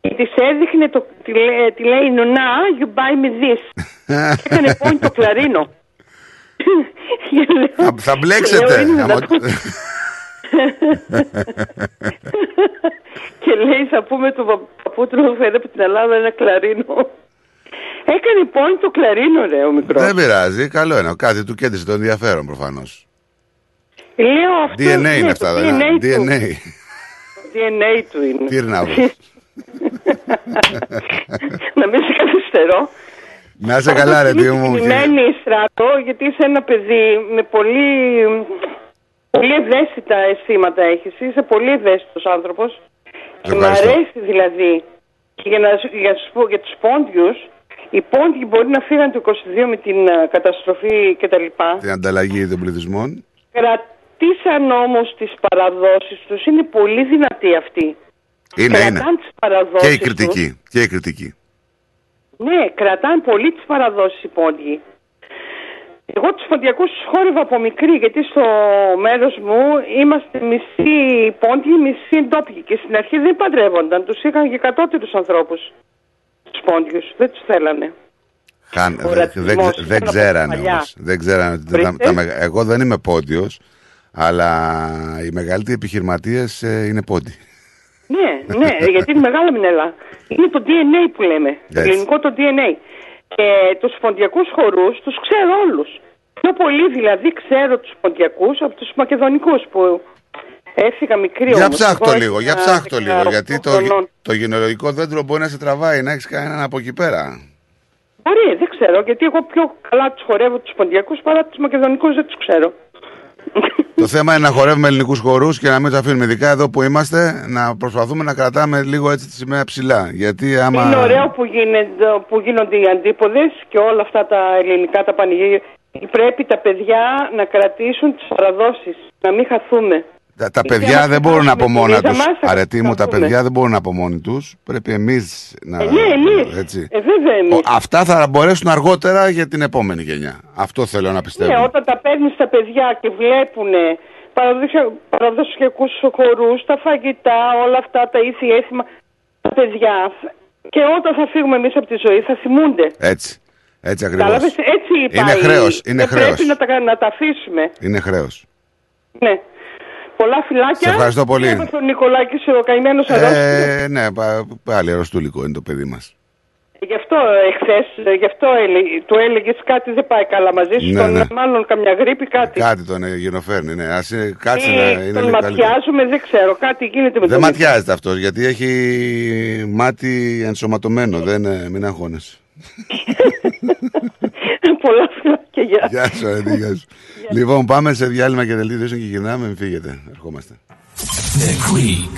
Και της έδειχνε, το, τη, λέ- τη λέει Νουνά, you buy me this. Και έκανε point το κλαρίνο. Και λέω- Θα, θα μπλέξετε. Και λέει θα πούμε του πα- παππού του να φέρει από την Ελλάδα ένα κλαρίνο. Έκανε point το κλαρίνο ρε ο μικρός. Δεν πειράζει, καλό είναι. Κάτι του κέντρισε το ενδιαφέρον προφανώς. Λέω αυτό DNA ναι, είναι το αυτά, δεν DNA είναι. του. DNA. Το DNA του είναι. Τύρναβος. να μην σε καθυστερώ. Να είσαι καλά, ρε τίο μου. και- Συγκεκριμένη στράτο, γιατί είσαι ένα παιδί με πολύ, πολύ ευαίσθητα αισθήματα έχεις. Είσαι πολύ ευαίσθητος άνθρωπος. Και μου ευχαριστώ. αρέσει δηλαδή. Και για, να, σου- για, σου πω, για τους πόντιους, οι πόντιοι μπορεί να φύγαν το 22 με την α, καταστροφή κτλ. Την ανταλλαγή των πληθυσμών. Κρατήσαν όμως τις παραδόσεις τους. Είναι πολύ δυνατοί αυτοί. Είναι, είναι. Κρατάνε τις παραδόσεις Και η τους. κριτική. Και η κριτική. Ναι, κρατάνε πολύ τις παραδόσεις οι πόντιοι. Εγώ τους ποντιακούς τους χόρευα από μικρή, γιατί στο μέρος μου είμαστε μισοί πόντιοι, μισοί ντόπιοι. Και στην αρχή δεν παντρεύονταν, τους είχαν και κατώτερους ανθρώπους. Τους πόντιους, δεν τους θέλανε. Χαν, Ο δε- ρατσισμός δεν, ξε- ήταν δεν από ξέρανε παλιά. όμως. Δεν ξέρανε. ότι τα- Ορίστε. τα μεγα- εγώ δεν είμαι πόντιος, αλλά οι μεγαλύτεροι επιχειρηματίες ε, είναι πόντιοι. Ναι, ναι, γιατί είναι μεγάλα μηνέλα. Είναι το DNA που λέμε. Το Έτσι. ελληνικό το DNA. Και τους ποντιακούς χορούς τους ξέρω όλους. Πιο πολύ δηλαδή ξέρω τους ποντιακούς από τους μακεδονικούς που έφυγα μικρή Για όμως. ψάχτω Εγώ λίγο, για έφυγα ψάχτω λίγο. 18 Γιατί το, χρονών. το γενεολογικό δέντρο μπορεί να σε τραβάει, να έχεις κανέναν από εκεί πέρα. Μπορεί, δεν ξέρω, γιατί εγώ πιο καλά τους χορεύω τους ποντιακούς παρά τους μακεδονικούς δεν τους ξέρω. Το θέμα είναι να χορεύουμε ελληνικούς χορούς και να μην του αφήνουμε. Ειδικά εδώ που είμαστε, να προσπαθούμε να κρατάμε λίγο έτσι τη σημαία ψηλά. Γιατί άμα. Είναι ωραίο που, γίνεται, που γίνονται οι αντίποδες και όλα αυτά τα ελληνικά τα πανηγύρια. Πρέπει τα παιδιά να κρατήσουν τις παραδόσεις, να μην χαθούμε. Τα, τα Γιατί παιδιά άμα δεν μπορούν χάσουμε από τη μόνα ρίζα τους. μας, θα Αρετή μου, τα χαθούμε. παιδιά δεν μπορούν από μόνοι τους. Πρέπει εμείς να. Ε, ναι, εμείς. Έτσι. Ε, βέβαια εμείς. Ο- αυτά θα μπορέσουν αργότερα για την επόμενη γενιά. Αυτό θέλω να πιστεύω. Ναι, όταν τα παίρνεις τα παιδιά και βλέπουν παραδοσιακού χορούς, τα φαγητά, όλα αυτά τα ήθη έθιμα, τα παιδιά. Και όταν θα φύγουμε εμείς από τη ζωή θα θυμούνται. Έτσι. Έτσι ακριβώς. Κατάλαβες, έτσι είπα. Είναι η- χρέος, είναι δεν χρέος. Πρέπει να τα, να τα αφήσουμε. Είναι χρέος. Ναι. Πολλά φυλάκια. Σε ευχαριστώ πολύ. Και από τον Νικολάκης, ο καημένος Ε, ναι, πα- πάλι αρρωστούλικο είναι το παιδί μας. Γι' αυτό εχθέ, γι' αυτό έλεγε, του έλεγες κάτι δεν πάει καλά μαζί σου. Ναι, τον, ναι. Μάλλον καμιά γρήπη, κάτι. Κάτι τον ε, γενοφέρνει, ναι. Ας ε, κάτσε Ή να είναι τον λίγο καλύτερο. ματιάζουμε, δεν ξέρω. Κάτι γίνεται με Δεν τον ματιάζεται αυτός γιατί έχει μάτι ενσωματωμένο. Δεν, ε, μην αγχώνεσαι. Πολλά φιλάκια, γεια. Γεια σου, Αρετή, γεια σου. Λοιπόν, πάμε σε διάλειμμα και δελτίο ειδήσεων και γυρνάμε. Μην φύγετε. Ερχόμαστε. The Greek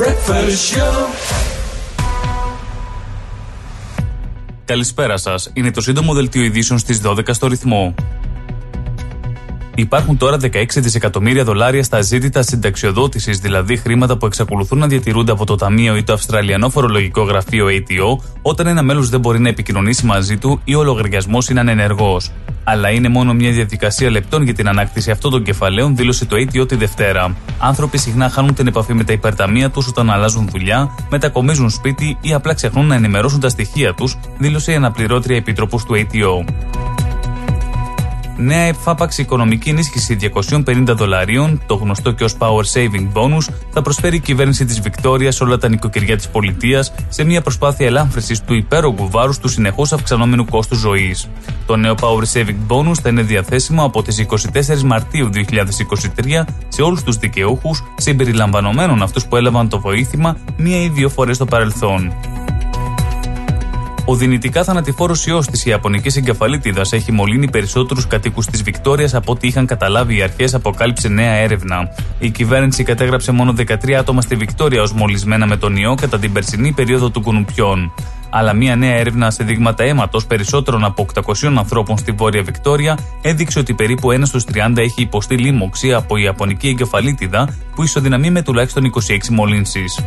Breakfast Show. Καλησπέρα σας. Είναι το σύντομο δελτίο ειδήσεων στις 12 στο ρυθμό. Υπάρχουν τώρα 16 δισεκατομμύρια δολάρια στα ζήτητα συνταξιοδότησης, δηλαδή χρήματα που εξακολουθούν να διατηρούνται από το Ταμείο ή το Αυστραλιανό Φορολογικό Γραφείο ATO, όταν ένα μέλος δεν μπορεί να επικοινωνήσει μαζί του ή ο λογαριασμός είναι ανενεργός. Αλλά είναι μόνο μια διαδικασία λεπτών για την ανάκτηση αυτών των κεφαλαίων, δήλωσε το ATO τη Δευτέρα. Άνθρωποι συχνά χάνουν την επαφή με τα υπερταμεία τους όταν αλλάζουν δουλειά, μετακομίζουν σπίτι ή απλά ξεχνούν να ενημερώσουν τα στοιχεία τους, δήλωσε η αναπληρώτρια επίτροπος του ATO. Νέα εφάπαξη οικονομική ενίσχυση 250 δολαρίων, το γνωστό και ως Power Saving Bonus, θα προσφέρει η κυβέρνηση της Βικτόριας σε όλα τα νοικοκυριά της πολιτείας σε μια προσπάθεια ελάμφρυνση του υπέρογκου βάρους του συνεχώς αυξανόμενου κόστου ζωής. Το νέο Power Saving Bonus θα είναι διαθέσιμο από τις 24 Μαρτίου 2023 σε όλους τους δικαιούχους, συμπεριλαμβανομένων αυτούς που έλαβαν το βοήθημα μία ή δύο φορές στο παρελθόν. Ο δυνητικά θανατηφόρος ιός της Ιαπωνικής εγκεφαλίτιδας έχει μολύνει περισσότερους κατοίκους της Βικτόριας από ό,τι είχαν καταλάβει οι αρχές, αποκάλυψε νέα έρευνα. Η κυβέρνηση κατέγραψε μόνο 13 άτομα στη Βικτόρια ως μολυσμένα με τον ιό κατά την περσινή περίοδο του κουνουπιών. Αλλά μια νέα έρευνα σε δείγματα αίματος περισσότερων από 800 ανθρώπων στη Βόρεια Βικτόρια έδειξε ότι περίπου 1 στους 30 έχει υποστεί λίμωξη από Ιαπωνική εγκεφαλίτιδα που ισοδυναμεί με τουλάχιστον 26 μολύνσεις.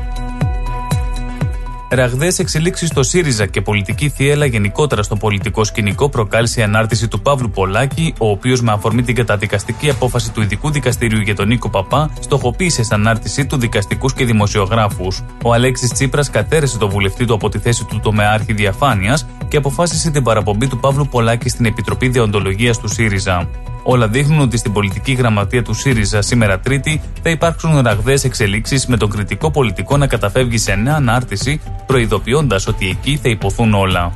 Ραγδαίες εξελίξεις στο ΣΥΡΙΖΑ και πολιτική θύελα γενικότερα στο πολιτικό σκηνικό προκάλεσε η ανάρτηση του Παύλου Πολάκη, ο οποίος με αφορμή την καταδικαστική απόφαση του Ειδικού Δικαστηρίου για τον Νίκο Παπά, στοχοποίησε στην ανάρτησή του δικαστικούς και δημοσιογράφους. Ο Αλέξης Τσίπρας κατέρεσε το βουλευτή του από τη θέση του τομεάρχη διαφάνειας και αποφάσισε την παραπομπή του Παύλου Πολάκη στην Επιτροπή Δεοντολογίας του ΣΥΡΙΖΑ. Όλα δείχνουν ότι στην πολιτική γραμματεία του ΣΥΡΙΖΑ σήμερα Τρίτη θα υπάρξουν ραγδαίες εξελίξεις με τον κριτικό πολιτικό να καταφεύγει σε νέα ανάρτηση, προειδοποιώντας ότι εκεί θα υποθούν όλα.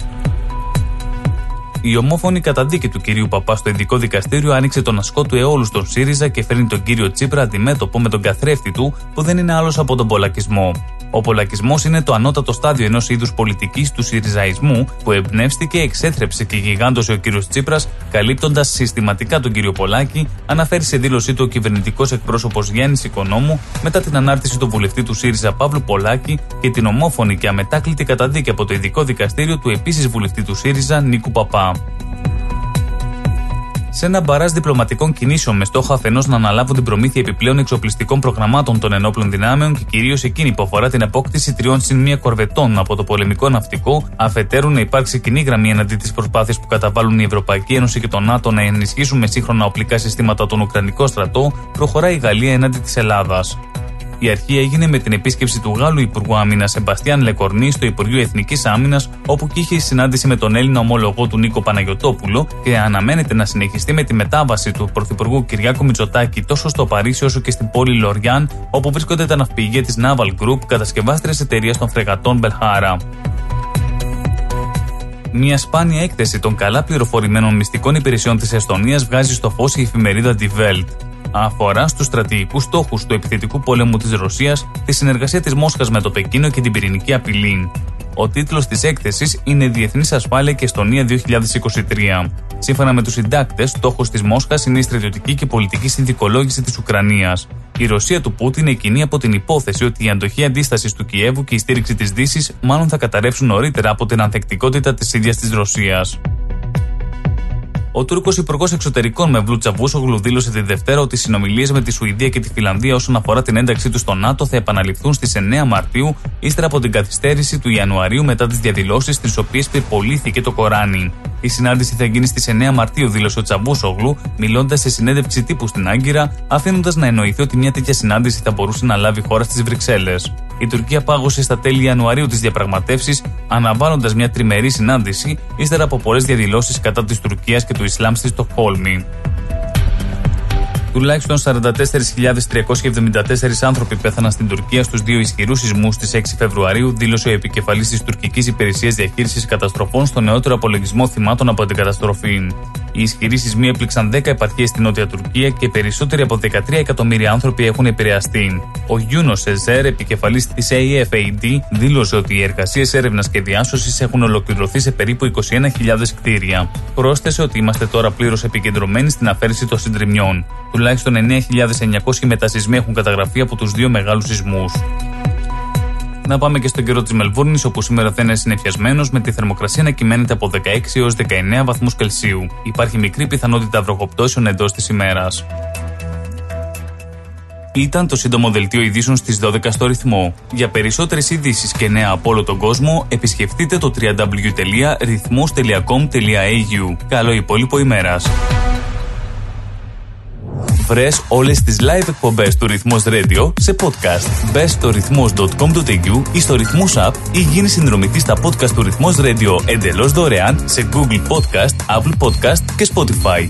Η ομόφωνη καταδίκη του κυρίου Παπά στο ειδικό δικαστήριο άνοιξε τον ασκό του αιώλους στον ΣΥΡΙΖΑ και φέρνει τον κύριο Τσίπρα αντιμέτωπο με τον καθρέφτη του που δεν είναι άλλος από τον πολλακισμό. Ο πολλακισμός είναι το ανώτατο στάδιο ενός είδους πολιτικής του Συριζαϊσμού που εμπνεύστηκε, εξέθρεψε και γιγάντωσε ο κύριος Τσίπρας, καλύπτοντας συστηματικά τον κύριο Πολάκη, αναφέρει σε δήλωσή του ο κυβερνητικός εκπρόσωπος Γιάννης Οικονόμου μετά την ανάρτηση του βουλευτή του ΣΥΡΙΖΑ Παύλου Πολάκη και την ομόφωνη και αμετάκλητη καταδίκη από το ειδικό δικαστήριο του επίσης βουλευτή του ΣΥΡΙΖΑ Νίκου Παπά σε ένα μπαράζ διπλωματικών κινήσεων με στόχο αφενός να αναλάβουν την προμήθεια επιπλέον εξοπλιστικών προγραμμάτων των ενόπλων δυνάμεων και κυρίως εκείνη που αφορά την απόκτηση τριών συν μία κορβετών από το πολεμικό ναυτικό, αφετέρου να υπάρξει κοινή γραμμή εναντί της προσπάθειας που καταβάλουν η Ευρωπαϊκή Ένωση και το ΝΑΤΟ να ενισχύσουν με σύγχρονα οπλικά συστήματα τον Ουκρανικό στρατό, προχωράει η Γαλλία εναντί της Ελλάδας. Η αρχή έγινε με την επίσκεψη του Γάλλου Υπουργού Άμυνας Σεμπαστιάν Λεκορνή στο Υπουργείο Εθνικής Άμυνας, όπου και είχε συνάντηση με τον Έλληνα ομόλογο του Νίκο Παναγιοτόπουλο και αναμένεται να συνεχιστεί με τη μετάβαση του Πρωθυπουργού Κυριάκου Μητσοτάκη τόσο στο Παρίσι όσο και στην πόλη Λοριάν, όπου βρίσκονται τα ναυπηγεία της Naval Group, κατασκευάστρια εταιρείας των φρεγατών Μπελχάρα. Μια σπάνια έκθεση των καλά πληροφορημένων μυστικών υπηρεσιών της Εστονίας βγάζει στο φως η εφημερίδα Die Welt αφορά στους στρατηγικούς στόχους του επιθετικού πολέμου της Ρωσίας, τη συνεργασία της Μόσχας με το Πεκίνο και την πυρηνική απειλή. Ο τίτλος της έκθεσης είναι Διεθνής Ασφάλεια και Εστονία 2023. Σύμφωνα με τους συντάκτες, στόχος της Μόσχας είναι η στρατιωτική και πολιτική συνδικολόγηση της Ουκρανίας. Η Ρωσία του Πούτιν εκείνη από την υπόθεση ότι η αντοχή αντίστασης του Κιέβου και η στήριξη της Δύσης μάλλον θα καταρρεύσουν νωρίτερα από την ανθεκτικότητα της ίδιας της Ρωσίας. Ο Τούρκος Υπουργός Εξωτερικών Μευλού Τσαβούσογλου δήλωσε τη Δευτέρα ότι οι συνομιλίες με τη Σουηδία και τη Φιλανδία όσον αφορά την ένταξή του στο ΝΑΤΟ θα επαναληφθούν στις 9 Μαρτίου, ύστερα από την καθυστέρηση του Ιανουαρίου μετά τις διαδηλώσεις στι οποίες πυρπολήθηκε το Κοράνι. Η συνάντηση θα γίνει στις 9 Μαρτίου, δήλωσε ο Τσαβούσογλου, μιλώντας σε συνέντευξη τύπου στην Άγκυρα, αφήνοντας να εννοηθεί ότι μια τέτοια συνάντηση θα μπορούσε να λάβει χώρα στις Βρυξέλλες. Η Τουρκία πάγωσε στα τέλη Ιανουαρίου τις διαπραγματεύσεις, αναβάλλοντας μια τριμερή συνάντηση, ύστερα από πολλές διαδηλώσεις κατά της Τουρκίας και του Ισλάμ στη Στοκχόλμη. Τουλάχιστον 44.374 άνθρωποι πέθαναν στην Τουρκία στους δύο ισχυρούς σεισμούς στις 6 Φεβρουαρίου, δήλωσε ο επικεφαλής της τουρκικής υπηρεσίας διαχείρισης καταστροφών στο νεότερο απολογισμό θυμάτων από την καταστροφή. Οι ισχυροί σεισμοί έπληξαν 10 επαρχίες στην Νότια Τουρκία και περισσότεροι από 13 εκατομμύρια άνθρωποι έχουν επηρεαστεί. Ο Γιούνος Σεζέρ, επικεφαλής της AFAD, δήλωσε ότι οι εργασίες έρευνας και διάσωσης έχουν ολοκληρωθεί σε περίπου 21.000 κτίρια. Πρόσθεσε ότι είμαστε τώρα πλήρως επικεντρωμένοι στην αφαίρεση των συντριμιών. Τουλάχιστον 9.900 μετασυσμοί έχουν καταγραφεί από τους δύο μεγάλους σεισμούς. Να πάμε και στον καιρό της Μελβούρνης, όπου σήμερα θα είναι συνεφιασμένος με τη θερμοκρασία να κυμαίνεται από 16 έως 19 βαθμούς Κελσίου. Υπάρχει μικρή πιθανότητα βροχοπτώσεων εντός της ημέρας. Ήταν το σύντομο δελτίο ειδήσεων στις 12 στο ρυθμό. Για περισσότερες ειδήσεις και νέα από όλο τον κόσμο, επισκεφτείτε το www.rythmos.com.au. Καλό υπόλοιπο ημέρας. Βρες όλες τις live εκπομπές του Ρυθμός Radio σε podcast. Μπες στο ρυθμός.com.au ή στο Ρυθμός App ή γίνεις συνδρομητής στα podcast του Ρυθμός Radio εντελώς δωρεάν σε Google Podcast, Apple Podcast και Spotify.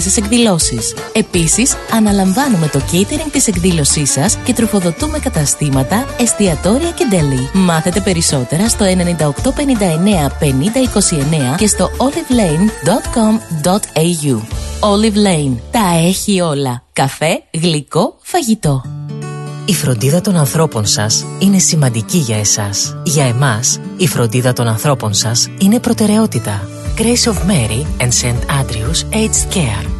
σας εκδηλώσεις. Επίσης, αναλαμβάνουμε το catering της εκδήλωσής σας και τροφοδοτούμε καταστήματα, εστιατόρια και deli. Μάθετε περισσότερα στο 9859 5029 και στο olivelane.com.au. Olive Lane. Τα έχει όλα. Καφέ, γλυκό, φαγητό. Η φροντίδα των ανθρώπων σας είναι σημαντική για εσάς. Για εμάς, η φροντίδα των ανθρώπων σας είναι προτεραιότητα. Grace of Mary and St. Andrews Aged Care.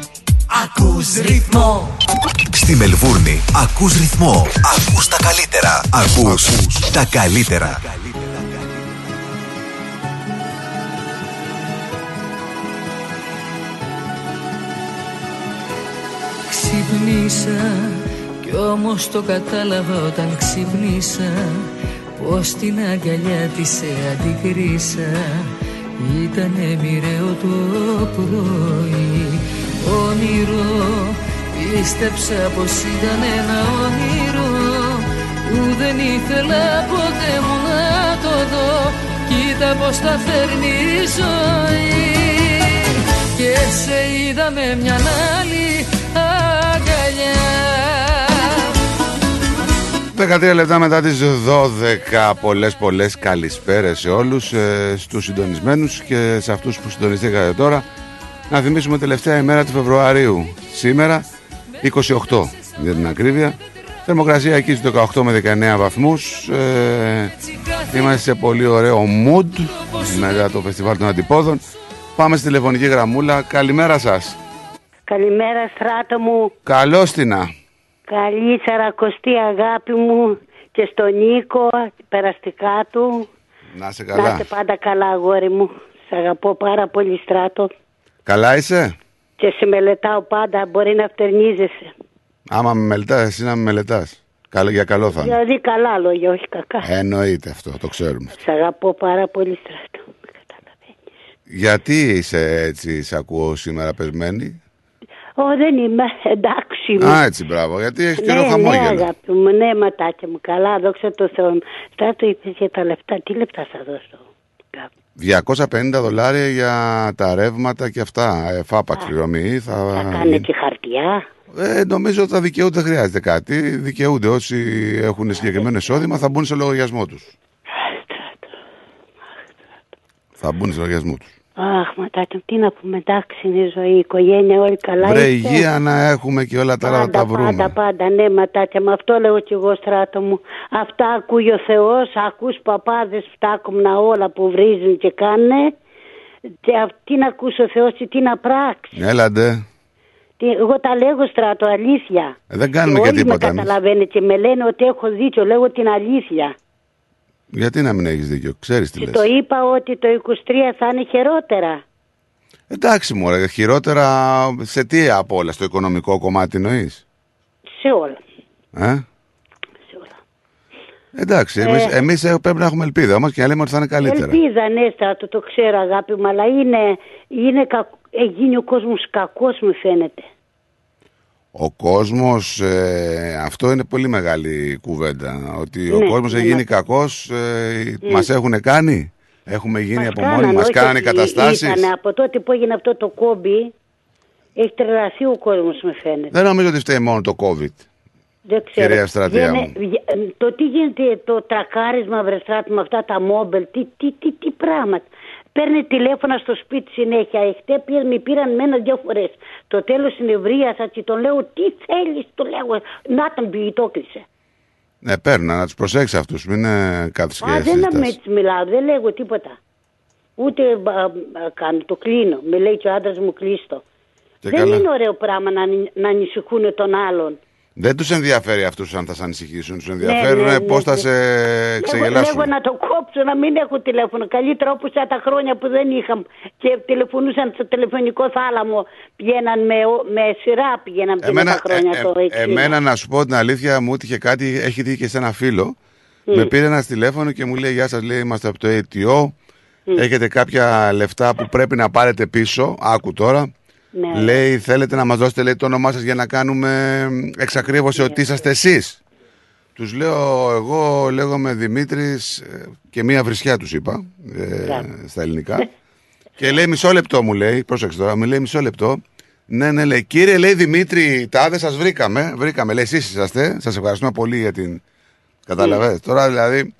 ακούς ρυθμό Στη Μελβούρνη ακούς ρυθμό. Ακούς τα καλύτερα. Ακούς τα καλύτερα. Ξυπνήσα κι όμως το κατάλαβα όταν ξυπνήσα Πως την αγκαλιά της σε αντικρίσα Ήτανε μοιραίο το πρωί Όνειρο. Πίστεψα πως ήταν ένα όνειρο. Που δεν ήθελα ποτέ μου να το δω. Κοίτα πως τα φέρνει η ζωή. Και σε είδα με μια άλλη αγκαλιά. 13 λεπτά μετά τις 12 πολλές πολλές καλησπέρες σε όλους ε, στους συντονισμένους και σε αυτούς που συντονιστήκατε τώρα να θυμίσουμε τελευταία ημέρα του Φεβρουαρίου σήμερα 28 για την ακρίβεια θερμοκρασία εκεί στους 18 με 19 βαθμούς ε, είμαστε σε πολύ ωραίο mood μετά το φεστιβάλ των αντιπόδων πάμε στη τηλεφωνική γραμμούλα καλημέρα σας Καλημέρα στράτο μου. καλώς την Καλή σαρακοστή αγάπη μου και στον Νίκο, περαστικά του. να είσαι Να καλά είστε πάντα καλά αγόρι μου. Σ' αγαπώ πάρα πολύ στράτο. Καλά είσαι; Και σε μελετάω πάντα, μπορεί να φτερνίζεσαι. άμα με μελετάς εσύ να με μελετάς καλό, για καλό θα είναι Δηλαδή καλά λόγια, όχι κακά. εννοείται αυτό το ξέρουμε Σ' αγαπώ πάρα πολύ στράτο. γιατί είσαι έτσι σε ακούω σήμερα πεσμένη; Ω, δεν είμαι, εντάξει. είμαι. Α, έτσι, μπράβο. Γιατί έχεις καιρό ναι, ναι, χαμόγελο. αγάπη μου, ναι, ματάκια μου. Καλά, δόξα τω Θεώ. Στράτο είπες για τα λεφτά. Τι λεφτά θα δώσω; 250 δολάρια για τα ρεύματα και αυτά. Ε, φάπαξ πληρωμή. Θα, Θα κάνει και χαρτιά. Ε, νομίζω ότι θα δικαιούνται, δεν χρειάζεται κάτι. Δικαιούνται όσοι έχουν συγκεκριμένο εισόδημα θα μπουν σε λογαριασμό τους. Θα μπουν σε λογαριασμό τους. Αχ, ματάκια μου, τι να πούμε, εντάξει είναι η ζωή, η οικογένεια, όλοι καλά. Βρε είστε; υγεία να έχουμε και όλα τα άλλα θα τα βρούμε. Πάντα, πάντα, ναι, ματάκια μου, αυτό λέω κι εγώ στράτο μου. Αυτά ακούει ο Θεός, ακούς παπάδες φτάκομνα όλα που βρίζουν και κάνε. Και αυ- τι να ακούς ο Θεός και τι να πράξεις. Έλαντε. Τι- Εγώ τα λέγω στράτο, αλήθεια. Ε, δεν κάνουμε και όλοι τίποτα. με εμείς. καταλαβαίνετε και με λένε ότι έχω δίκιο, λέγω την αλήθεια. Γιατί να μην έχεις δίκιο, ξέρεις τι Και λες. το είπα ότι το 23 θα είναι χειρότερα. Εντάξει, μωρέ, χειρότερα σε τι από όλα, στο οικονομικό κομμάτι εννοείς; Σε όλα. Ε; Εντάξει, εμείς, Ε. εμείς ε, πρέπει να έχουμε ελπίδα όμως και να λέμε ότι θα είναι καλύτερα. Ελπίδα, ναι, στράτο, το ξέρω αγάπη μου, αλλά είναι, είναι κακ- ε, γίνει ο κόσμος κακός μου φαίνεται. Ο κόσμος, ε, αυτό είναι πολύ μεγάλη κουβέντα. Ότι ο Ναι, κόσμος ναι, έχει γίνει ναι. κακός, ε, Mm. μας έχουν κάνει; Έχουμε γίνει από μόνοι Κάνανε, μας, όχι κάνανε ότι καταστάσεις; ήτανε, από τότε που έγινε αυτό το κόμπι, έχει τρελαθεί ο κόσμος μου φαίνεται. Δεν νομίζω ότι φταίει μόνο το COVID. Δεν ξέρω. Κυρία Στρατεία Βγαίνε- μου. βγε- Το τι γίνεται, το τρακάρισμα βρεστράτη με αυτά τα μόμπελ, τι, τι, τι, τι πράγματα. Παίρνει τηλέφωνα στο σπίτι συνέχεια. Εχθέ πήραν, με πήραν μένα δύο φορές. Το τέλος συνευρίασα και τον λέω: Τι θέλεις, του λέω. Να τον πει, το κλείσε. Ναι, παίρνω, να τους προσέξεις αυτούς, μην είναι κάθε Α, δεν συζητάς. με έτσι μιλάω, δεν λέγω τίποτα. Ούτε α, α, κάνω, το κλείνω. Με λέει και ο άντρας μου κλείστο. Και δεν καλά. είναι ωραίο πράγμα να, ανη- να ανησυχούν τον άλλον. Δεν τους ενδιαφέρει αυτούς αν θα σε ανησυχήσουν, τους ενδιαφέρουν ναι, ναι, πώς θα ναι. σε Λέγω, ξεγελάσουν. λέγω να το κόψω, να μην έχω τηλέφωνο. Καλύτερα όπως τα χρόνια που δεν είχα και τηλεφωνούσαν στο τηλεφωνικό θάλαμο. Πηγαίναν με, με σειρά, πηγαίναν πριν τα χρόνια ε, το ε, 60. εμένα να σου πω την αλήθεια, μου έτυχε κάτι, έχει τύχει και σε ένα φίλο. Με πήρε ένας τηλέφωνο και μου λέει: Γεια σας, λέει, είμαστε από το ATO. Έχετε κάποια λεφτά που πρέπει να πάρετε πίσω. Άκου τώρα. Ναι. Λέει: Θέλετε να μας δώσετε λέει, το όνομά σας για να κάνουμε εξακρίβωση ότι είσαστε εσείς. Τους λέω: Εγώ λέγομαι Δημήτρης και μία βρισιά τους είπα ε, στα ελληνικά. και λέει: Μισό λεπτό μου λέει: Πρόσεξε τώρα, μου λέει μισό λεπτό. Ναι, ναι, λέει. Κύριε, λέει Δημήτρη, τάδε σας βρήκαμε. Βρήκαμε, λέει, εσείς είσαστε. Σας ευχαριστούμε πολύ για την. Καταλαβαίνετε. Τώρα δηλαδή,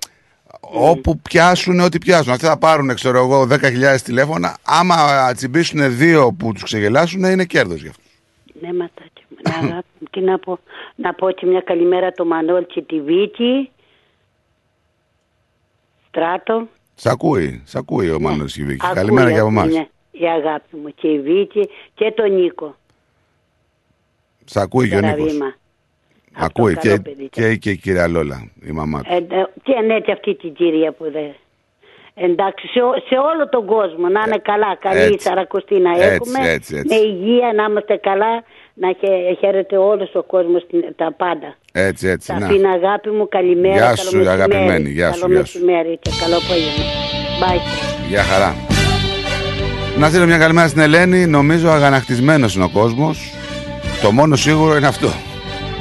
όπου πιάσουν, ό,τι πιάσουν. Αυτοί θα πάρουν, ξέρω εγώ, 10.000 τηλέφωνα. Άμα τσιμπήσουν δύο που τους ξεγελάσουν, είναι κέρδος για αυτού. Ναι, ματάκι μου. Ναι, αγάπη μου. Τι να πω. Να πω και μια καλημέρα το Μανώλ και τη Βίκη. Στράτο. Σ' ακούει, σ' ακούει ο Μάνο Κιβίκη. Ακούει, Καλημέρα και από ακούει, εμάς. ναι. Η αγάπη μου και η Βίκη και τον Νίκο. Σ' ακούει και ο Τεραβήμα. Νίκο. Ακούει καλό και, παιδί. και, και η κυρία Λόλα, η μαμά του. Ε, ε, και ναι, και αυτή την κυρία που δεν. Εντάξει, σε, ό- σε όλο τον κόσμο να είναι καλά, καλή Ε, έτσι. σαρακοστή να Έτσι, έχουμε. έτσι, έτσι. Με υγεία να είμαστε καλά, να χαι- χαίρεται όλος ο κόσμος τα πάντα. Έτσι, έτσι. Τα Να. αφήνω αγάπη μου, καλημέρα. Γεια καλό σου, μεσημέρι. αγαπημένη, γεια σου, Καλό γεια σου. μεσημέρι και καλό απόγευμα. Bye. Γεια χαρά. Να στείλω μια καλημέρα στην Ελένη. Νομίζω αγανακτισμένος είναι ο κόσμος. Το μόνο σίγουρο είναι αυτό.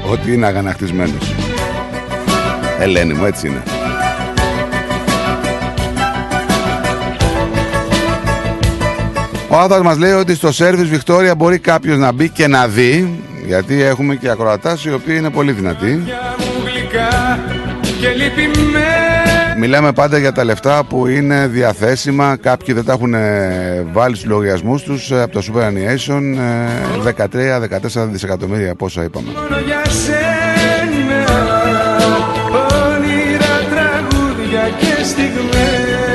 Ότι είναι αγανακτισμένος. Ελένη μου, έτσι είναι. Ο Άδας μας λέει ότι στο σέρβις Βικτόρια μπορεί κάποιος να μπει και να δει γιατί έχουμε και ακροατάς οι οποίοι είναι πολύ δυνατοί. μου γλυκά και λυπημένα Μιλάμε πάντα για τα λεφτά που είναι διαθέσιμα. Κάποιοι δεν τα έχουν ε, βάλει στους λογαριασμούς τους ε, από το Super Annuation. 13-14 δισεκατομμύρια πόσα είπαμε. μόνο για σένα όνειρα, τραγούδια και στιγμές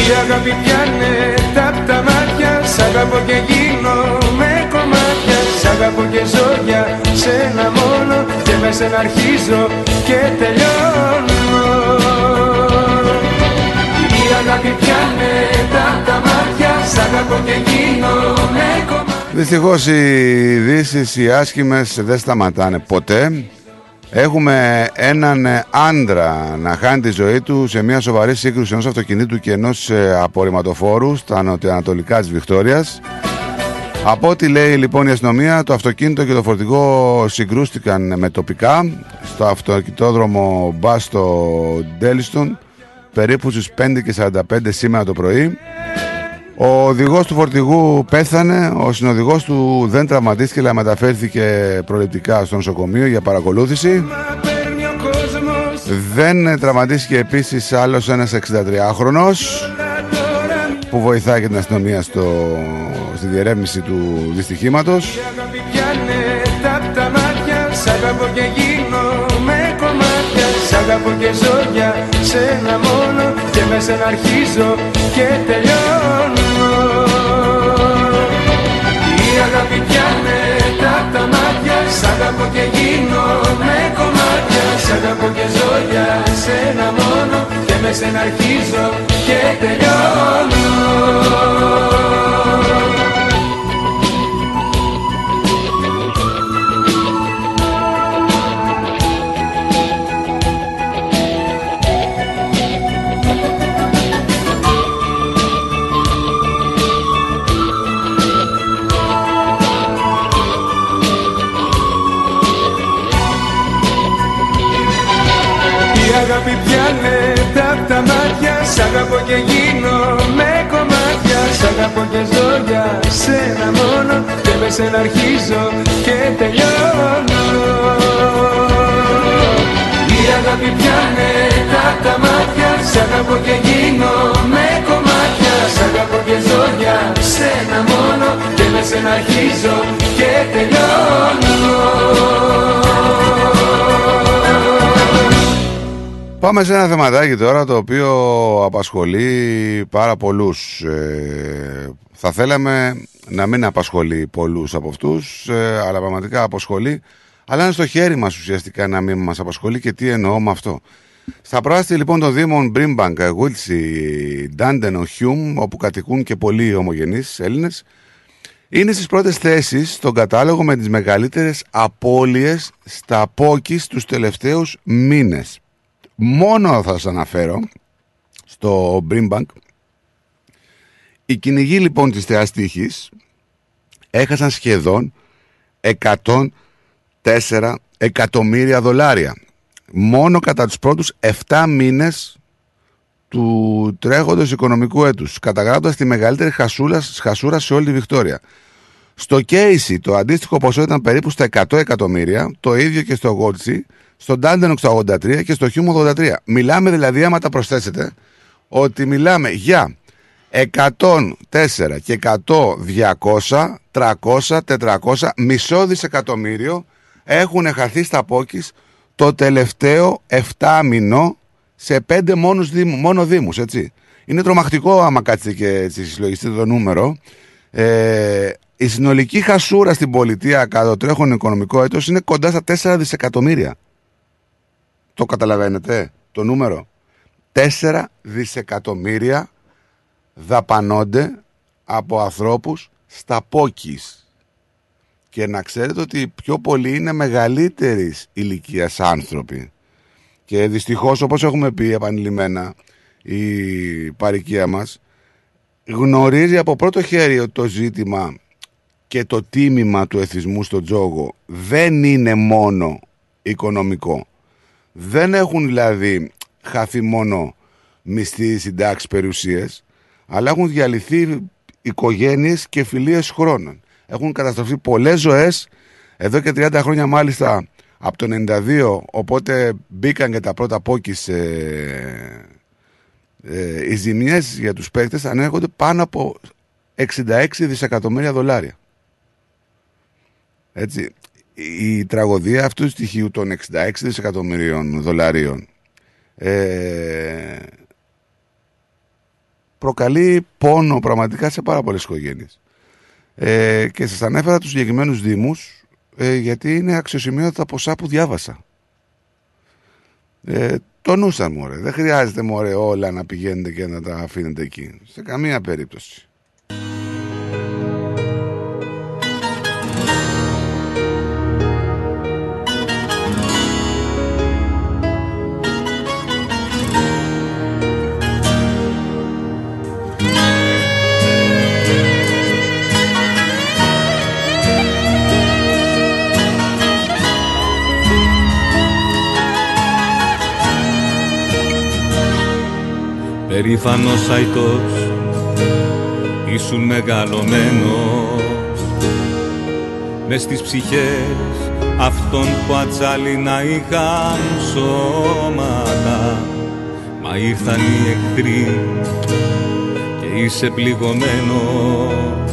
Η αγάπη πιάνε τα απ' τα μάτια Σ' αγαπώ και γίνομαι κομμάτια Σ' αγαπώ και ζω για σένα μόνο Και με σένα αρχίζω και τελειώνω Η αγάπη πιάνε τα απ' τα μάτια Σ' αγαπώ και γίνομαι κομμάτια Δυστυχώς οι ειδήσεις, οι άσχημες δεν σταματάνε ποτέ. Έχουμε έναν ε, άντρα να χάνει τη ζωή του σε μια σοβαρή σύγκρουση ενός αυτοκινήτου και ενός ε, απορριμματοφόρου στα νοτιοανατολικά της Βικτόριας. Από ό,τι λέει λοιπόν η αστυνομία, το αυτοκίνητο και το φορτηγό συγκρούστηκαν με τοπικά στο αυτοκινητόδρομο Μπάστο Ντέλιστον περίπου στις 5 και 45 σήμερα το πρωί. Ο οδηγός του φορτηγού πέθανε, ο συνοδηγός του δεν τραυματίστηκε αλλά μεταφέρθηκε προληπτικά στο νοσοκομείο για παρακολούθηση. Δεν τραυματίστηκε επίσης άλλος ένας 63χρονος που βοηθάει και την αστυνομία στο, στη διερεύνηση του δυστυχήματος. τα μάτια Σ' αγαπώ και γίνομαι κομμάτια Σ' αγαπώ και ζω για σένα μόνο Και με σένα αρχίζω και τελειώνω Η αγάπη πιάνε τα τα μάτια Σ' αγαπώ και γίνομαι κομμάτια Σ' αγαπώ και ζω για σένα μόνο Και με σένα αρχίζω και τελειώνω αγάπη πιάνε τα απ' τα μάτια Σ' αγαπώ και γίνομαι κομμάτια. Σ' αγαπώ και ζω για σένα μόνο Και με σένα αρχίζω και τελειώνω. Η αγάπη πιάνε τα απ' τα μάτια Σ' αγαπώ και γίνομαι κομμάτια. Σ' αγαπώ και ζω για σένα μόνο Και με σένα αρχίζω και τελειώνω Πάμε σε ένα θεματάκι τώρα το οποίο απασχολεί πάρα πολλούς. Ε, θα θέλαμε να μην απασχολεί πολλούς από αυτούς, ε, αλλά πραγματικά απασχολεί. Αλλά είναι στο χέρι μας ουσιαστικά να μην μας απασχολεί και τι εννοώ με αυτό. Τα προάστια λοιπόν των Δήμων Μπρίμπανκ, Γουίτλσι, Ντάντενονγκ, Χιούμ, όπου κατοικούν και πολλοί ομογενείς Έλληνες, είναι στις πρώτες θέσεις στον κατάλογο με τις μεγαλύτερες απώλειες στα pokies τους τελευταίους μήνες. Μόνο θα σας αναφέρω στο Brimbank. Οι κυνηγοί λοιπόν της Θεάς Τύχης έχασαν σχεδόν 104 εκατομμύρια δολάρια. Μόνο κατά τους πρώτους 7 μήνες του τρέχοντος οικονομικού έτους, καταγράφοντας τη μεγαλύτερη χασούρα, χασούρα σε όλη τη Βικτόρια. Στο Κέισι το αντίστοιχο ποσό ήταν περίπου στα 100 εκατομμύρια, το ίδιο και στο Γότσι, στο Ντάντενοξ το 83 και στο Χιούμο 83. Μιλάμε δηλαδή, άμα τα προσθέσετε, ότι μιλάμε για 104 και 100, 200, 300, 400, μισό δισεκατομμύριο έχουν χαθεί στα πόκης το τελευταίο 7 μηνό σε 5 μόνους δήμου, μόνο δήμους, έτσι. Είναι τρομακτικό άμα κάτσετε και έτσι συλλογιστείτε το νούμερο. Ε, η συνολική χασούρα στην πολιτεία κατά το τρέχον οικονομικό έτος είναι κοντά στα 4 δισεκατομμύρια. Το καταλαβαίνετε το νούμερο. 4 δισεκατομμύρια δαπανώνται από ανθρώπους στα πόκις. Και να ξέρετε ότι πιο πολλοί είναι μεγαλύτερης ηλικίας άνθρωποι. Και δυστυχώς όπως έχουμε πει επανειλημμένα η παροικία μας γνωρίζει από πρώτο χέρι ότι το ζήτημα και το τίμημα του εθισμού στο τζόγο δεν είναι μόνο οικονομικό. Δεν έχουν δηλαδή χαθεί μόνο μισθοί, συντάξεις, περιουσίες, αλλά έχουν διαλυθεί οικογένειες και φιλίες χρόνων. Έχουν καταστροφεί πολλές ζωές, εδώ και 30 χρόνια μάλιστα από το 92, οπότε μπήκαν και τα πρώτα πόκις ε, ε, οι ζημιές για τους παίκτες ανέρχονται πάνω από 66 δισεκατομμύρια δολάρια. Έτσι, η τραγωδία αυτού του στοιχείου των 66 δισεκατομμυρίων δολαρίων ε, προκαλεί πόνο πραγματικά σε πάρα πολλές οικογένειες. Ε, και σας ανέφερα τους συγκεκριμένους δήμους ε, γιατί είναι αξιοσημείωτα τα ποσά που διάβασα. Ε, το νούσαν μωρέ. Δεν χρειάζεται μωρέ όλα να πηγαίνετε και να τα αφήνετε εκεί. Σε καμία περίπτωση. Περήφανος αϊτός ήσουν μεγαλωμένος. Μες στις ψυχές αυτών που ατσάλινα είχαν σώματα Μα ήρθαν οι εχθροί και είσαι πληγωμένος.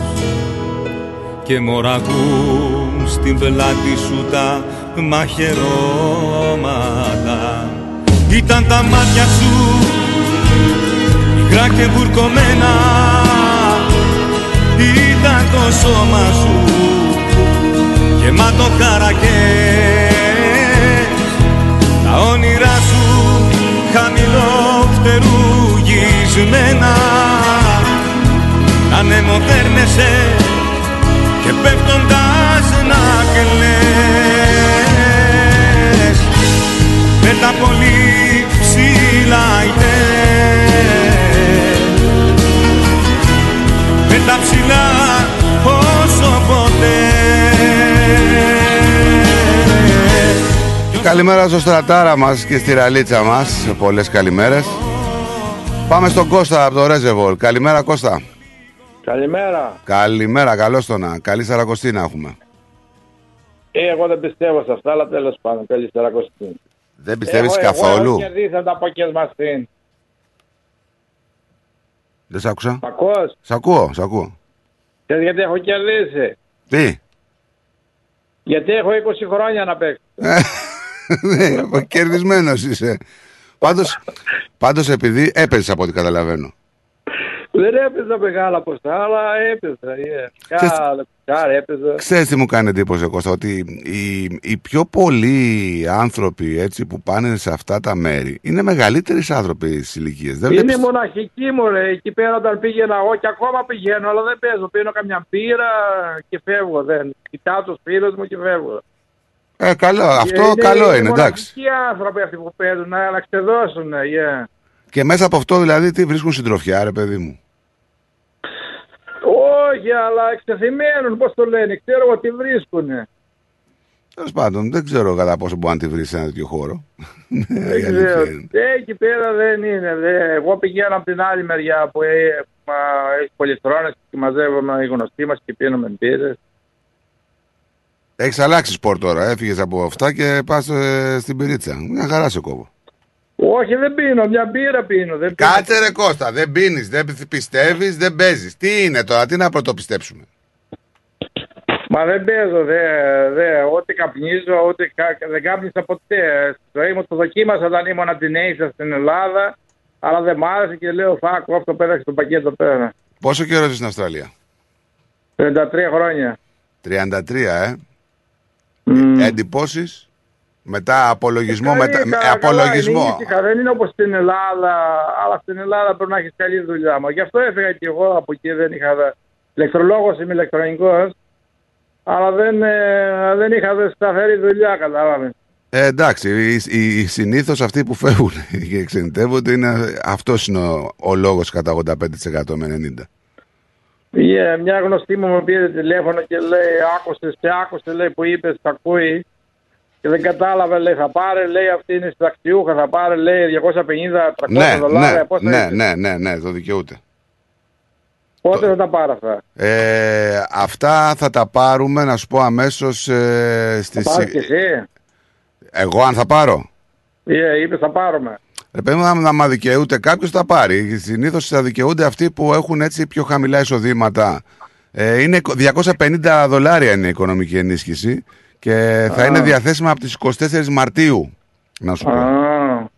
Και μοραγούν στην πλάτη σου τα μαχαιρώματα. Ήταν τα μάτια σου μικρά και βουρκωμένα Ήταν το σώμα σου γεμάτο χαρακές. Τα όνειρά σου χαμηλόφτερουγισμένα Ανεμοδέρνεσαι και πέφτοντας να κλαις. Με τα πολύ ψηλά με τα ψηλά όσο ποτέ Καλημέρα στο στρατάρα μας και στη ραλίτσα μας Πολλές καλημέρες Πάμε στον Κώστα από το Ρέζεβολ Καλημέρα Κώστα Καλημέρα. Καλημέρα, καλώς το να. Καλή Σαρακοστή να έχουμε. Ε, εγώ δεν πιστεύω σε αυτά, αλλά τέλος πάντων. Καλή Σαρακοστή. Δεν πιστεύεις εγώ, καθόλου; Εγώ κερδίσα τα αποκεσμαστήν. Δεν σ' άκουσα. Μ' ακούς; Σ' ακούω, σ' ακούω. Ξέρεις γιατί έχω κερδίσει. Τι; Γιατί έχω 20 χρόνια να παίξω. Ναι, κερδισμένος είσαι. Πάντως, πάντως επειδή έπαιζες από ό,τι καταλαβαίνω. Δεν έπαιζα μεγάλα ποσά, αλλά έπαιζα. Yeah. Κάρα, κάρα έπαιζα. Ξέρεις τι μου κάνει εντύπωση Κώστα, ότι οι, οι πιο πολλοί άνθρωποι έτσι, που πάνε σε αυτά τα μέρη είναι μεγαλύτεροι άνθρωποι στις ηλικίες. Δεν Είναι βλέπεις- μοναχική μου ρε, εκεί πέρα όταν πήγαινα εγώ και ακόμα πηγαίνω, αλλά δεν παίζω. Πίνω καμιά πύρα και φεύγω. Δεν. Κοιτάω τους φίλους μου και φεύγω. Ε, καλό, αυτό καλό είναι, εντάξει. μοναχικοί άνθρωποι αυτοί που παίζουν, να, να ξεδώσουν. Yeah. Και μέσα από αυτό δηλαδή τι βρίσκουν συντροφιά, ρε παιδί μου; Όχι, αλλά εξεθυμένουν, πώς το λένε, ξέρω εγώ τι βρίσκουνε. Τέλος πάντων, δεν ξέρω κατά πόσο μπορεί να τη βρεις σε ένα τέτοιο χώρο. Δεν Η αλήθεια ξέρω. είναι. Ε, εκεί πέρα δεν είναι. Δε. Εγώ πηγαίνω από την άλλη μεριά που ε, μα, έχει πολυθρόνες και μαζεύουμε οι γνωστοί μας και πίνουμε μπύρες. Έχεις αλλάξει σπορ τώρα. Έφυγες από αυτά και πας στην πυρίτσα. Μια χαρά σε κόβω. Όχι, δεν πίνω, μια μπύρα πίνω. Δεν πίνω. Κάτσε ρε Κώστα, δεν πίνεις, δεν πιστεύεις, δεν παίζεις. Τι είναι τώρα, τι να πρωτοπιστέψουμε; Μα δεν παίζω, δε, δε, ό,τι καπνίζω, ό,τι κα, δεν κάπνισα ποτέ. Στη ζωή μου το δοκίμασα όταν ήμουν από την Asia στην Ελλάδα, αλλά δεν μ' άρεσε και λέω φάκο, αυτό πέταξε το πακέτο πέρα. Πόσο καιρό είσαι στην Αυστραλία, 33 χρόνια. 33, ε. Εντυπώσεις; Μετά απολογισμό. Καλή, Μετά, καλά, ε, απολογισμό. Καλά, είναι ήσυχα, δεν είναι όπως στην Ελλάδα, αλλά στην Ελλάδα πρέπει να έχεις καλή δουλειά. Μα γι' αυτό έφυγα και εγώ από εκεί, δεν είχα... δε- Ηλεκτρολόγος είμαι ηλεκτρονικός, αλλά δεν, ε, δεν είχα δε σταθερή δουλειά, κατάλαβες. Ε, εντάξει, οι, οι, οι συνήθως αυτοί που φεύγουν και εξενητεύονται είναι αυτός είναι ο, ο λόγος κατά 85% με 90%. Yeah, μια γνωστή μου μου πήρε τηλέφωνο και λέει άκουσες, σε άκουσες λέει που είπες, τα ακούει και δεν κατάλαβε λέει θα πάρει, λέει αυτή είναι συνταξιούχα, θα πάρει λέει 250-300 Ναι, δολάρια, ναι, πώς θα ναι, είσαι; ναι, ναι, ναι, το δικαιούται. Πότε θα τα πάρω αυτά; Ε, αυτά θα τα πάρουμε, να σου πω αμέσως ε, Θα στις... πάρεις και εσύ; Εγώ αν θα πάρω; Yeah, είπες θα πάρουμε. Ρε παιδί μου, άμα να δικαιούται κάποιος, θα πάρει. Συνήθως θα δικαιούνται αυτοί που έχουν έτσι πιο χαμηλά εισοδήματα. Ε, είναι 250 δολάρια είναι η οικονομική ενίσχυση και θα Α. είναι διαθέσιμα από τις 24 Μαρτίου. Να σου πω. Α.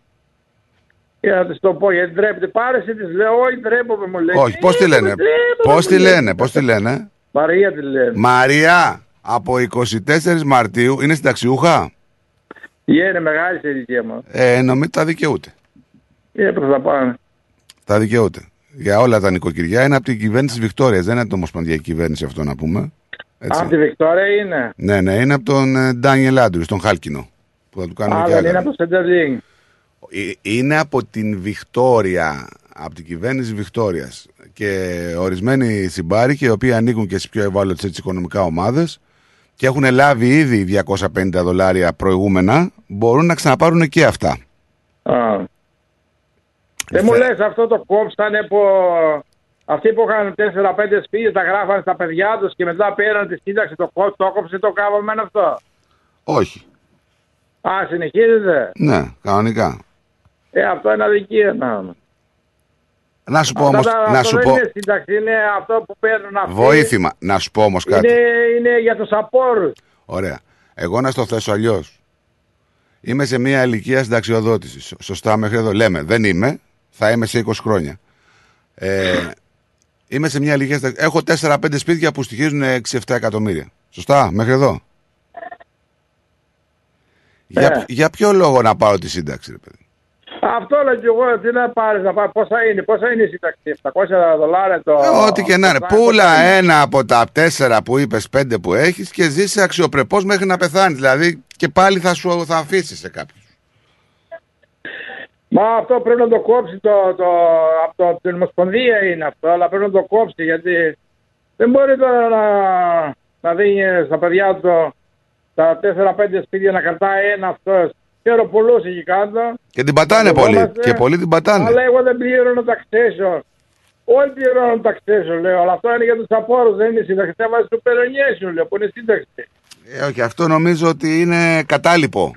Και να της το πω γιατί ντρέπεται. Πάρε εσύ της λέω, όχι ντρέπομαι μου λέει. Όχι, πώς τη λένε; ντρέπομαι, Πώς τη μου λέει. λένε, πώς τη λένε; Μαρία τη λένε. Μαρία, από 24 Μαρτίου είναι συνταξιούχα; Yeah, είναι μεγάλη σε ηλικία μας. Ε, νομίζω τα δικαιούται. Yeah, πώς θα πάνε. Τα δικαιούται. Για όλα τα νοικοκυριά είναι από την κυβέρνηση της Βικτόριας. Δεν είναι το ομοσπονδιακή κυβέρνηση αυτό να πούμε. Έτσι. Αν τη Βικτόρια είναι. Ναι, ναι, είναι από τον ε, Ντάνιελ Άντρου, τον Χάλκινο. Που θα του κάνουμε Α, και δεν άλλα. είναι από το Σεντερλίνγκ. Ε, Είναι από την Βικτόρια, από την κυβέρνηση Βικτόριας. Και ορισμένοι συμπάρικοι, οι οποίοι ανήκουν και στι πιο ευάλωτες οικονομικά ομάδες και έχουν λάβει ήδη 250 δολάρια προηγούμενα, μπορούν να ξαναπάρουν και αυτά. Α. Δεν μου λες αυτό το κόψανε που αυτοί που είχαν 4-5 σπίτια τα γράφανε στα παιδιά τους και μετά πήραν τη σύνταξη το κόψ, το κόψε το κάβαμε αυτό. Όχι. Α, συνεχίζεται. Ναι, κανονικά. Ε, αυτό είναι αδικία να Να σου πω Αυτά όμως, τα- να αυτό σου δεν πω, είναι σύνταξη, είναι αυτό που παίρνουν αυτοί. βοήθημα, να σου πω όμως κάτι. Είναι, είναι για τους απόρους. Ωραία. Εγώ να στο θέσω αλλιώς. Είμαι σε μια ηλικία συνταξιοδότησης. Σωστά μέχρι εδώ. Λέμε, δεν είμαι. Θα είμαι σε 20 χρόνια. Ε, είμαι σε μια ηλικία. συνταξ- Έχω 4-5 σπίτια που στοιχίζουν 6-7 εκατομμύρια. Σωστά, μέχρι εδώ. Για, Ε. για ποιο λόγο να πάρω τη σύνταξη, ρε παιδί; Αυτό λέω κι εγώ, τι να πάρεις, να πάρεις, πόσα είναι, πόσα είναι η σύνταξη, 700 δολάρια το... Ε, Ό,τι και να είναι. το- Πούλα ένα από τα τέσσερα που είπες, πέντε που έχεις και ζήσει αξιοπρεπώς μέχρι να πεθάνεις. Δηλαδή και πάλι θα σου θα αφήσεις σε κάποιον. Μα αυτό πρέπει να το κόψει το, το, από το, την Ομοσπονδία είναι αυτό, αλλά πρέπει να το κόψει γιατί δεν μπορεί τώρα να, να δίνει στα παιδιά του το- τα 4-5 σπίτια να κρατάει ένα αυτός. Ξέρω πολλούς εκεί κάτω. Και την πατάνε πολύ. Φοβόμαστε. Και πολλοί την πατάνε. Αλλά εγώ δεν πληρώνω taxation. Όλοι πληρώνουν taxation, λέω. Αλλά αυτό είναι για τους απόρους, δεν είναι σύνταξη. Θα βάζει το περονιέσιο, λέω, που είναι σύνταξη. Ε, όχι, αυτό νομίζω ότι είναι κατάλοιπο.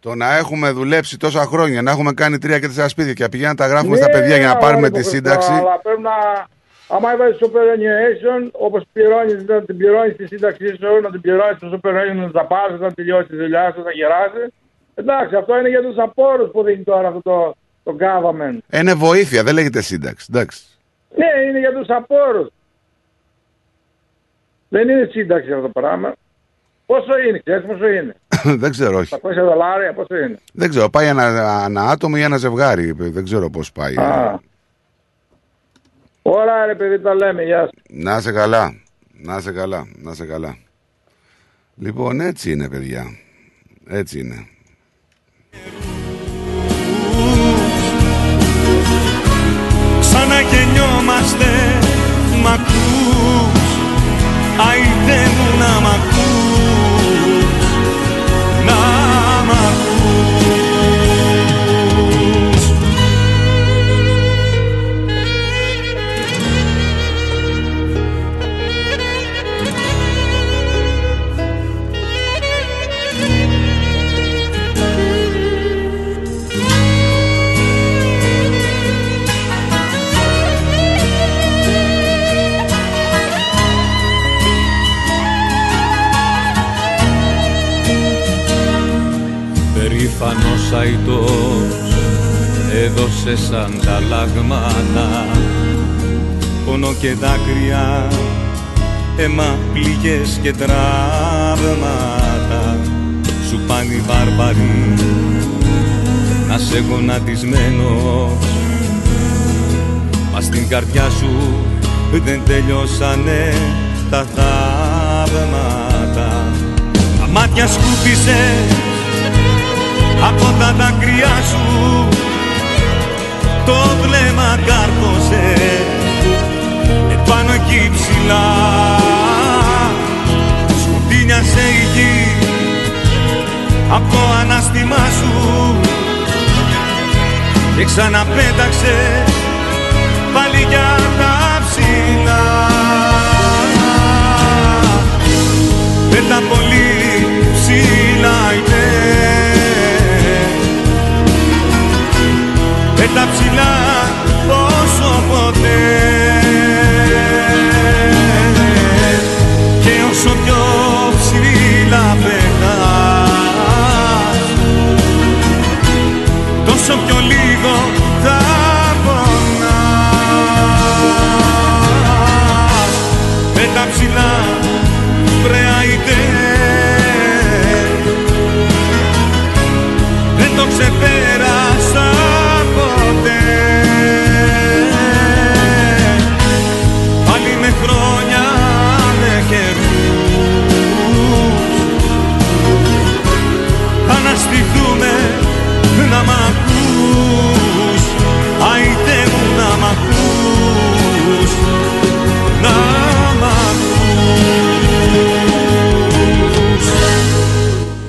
Το να έχουμε δουλέψει τόσα χρόνια, να έχουμε κάνει τρία και τέσσερα σπίτια και να πηγαίνουμε να τα γράφουμε στα Ναι, παιδιά για να πάρουμε αγόρι τη μου, σύνταξη. Αλλά πρέπει να. Άμα έβαζε superannuation, όπως πληρώνεις, να την πληρώνεις τη σύνταξή σου, να την πληρώνεις το superannuation, να τα πάρει όταν τελειώσεις τη δουλειά σου, να γεράσεις. Εντάξει, αυτό είναι για τους απόρους που δίνει τώρα αυτό το, το government. Ε, Είναι βοήθεια, δεν λέγεται σύνταξη. Εντάξει. Ναι, είναι για τους απόρους. Δεν είναι σύνταξη αυτό το πράγμα. Πόσο είναι, ξέρεις πόσο είναι; δεν ξέρω, όχι. 500 δολάρια, πόσο είναι; Δεν ξέρω, πάει ένα, ένα άτομο ή ένα ζευγάρι. Δεν ξέρω πώς πάει. Α. Ωραία, ρε παιδί, τα λέμε. Γεια σου. Να είσαι καλά. Να είσαι καλά. Να είσαι καλά. Λοιπόν, έτσι είναι, παιδιά. Έτσι είναι. Ξαναγεννιόμαστε Μ' ακούς Άιντε μου Περήφανος αητός έδωσε σαν τα λαγμάτα πόνο και δάκρυα αίμα πληγές και τραύματα. Σου πάνε οι βάρβαροι να σε γονατισμένος. Μα στην καρδιά σου δεν τελειώσανε τα θαύματα. Τα μάτια σκούπισες από τα δάκρυά σου το βλέμμα κάρτωσε επάνω εκεί ψηλά. Σκοτίνιασε η γη. Από το ανάστημά σου. Και ξαναπέταξες πάλι για τα πέτα ψηλά όσο ποτέ. Και όσο πιο ψηλά πετάς τόσο πιο λίγο θα πονάς. Πέτα ψηλά βρέα είτε δεν το ξεπέρασα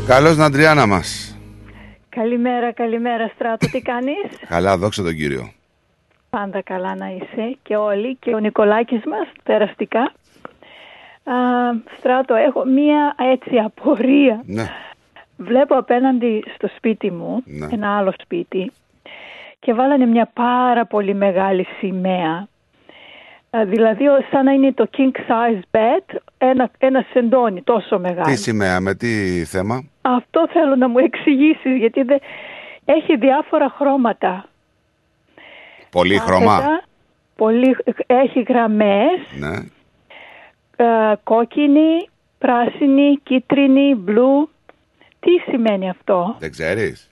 Καλώς την Αντριάννα μας. Καλημέρα, καλημέρα Στράτο, τι κάνεις; Καλά, δόξα τον κύριο. Πάντα καλά να είσαι και όλοι και ο Νικολάκης μας, περαστικά. Α, στράτο, έχω μία έτσι απορία. Ναι. Βλέπω απέναντι στο σπίτι μου, Ναι. ένα άλλο σπίτι, και βάλανε μια πάρα πολύ μεγάλη σημαία. Α, δηλαδή, ο- σαν να είναι το king size bed, ένα, ένα σεντόνι τόσο μεγάλο. Τι σημαία, με τι θέμα; Αυτό θέλω να μου εξηγήσεις, γιατί δεν... έχει διάφορα χρώματα. Πολύ χρώμα. Κάθετα, Πολύ, έχει γραμμές, Ναι. ε, κόκκινη, πράσινη, κίτρινη, μπλου. Τι σημαίνει αυτό; Δεν ξέρεις;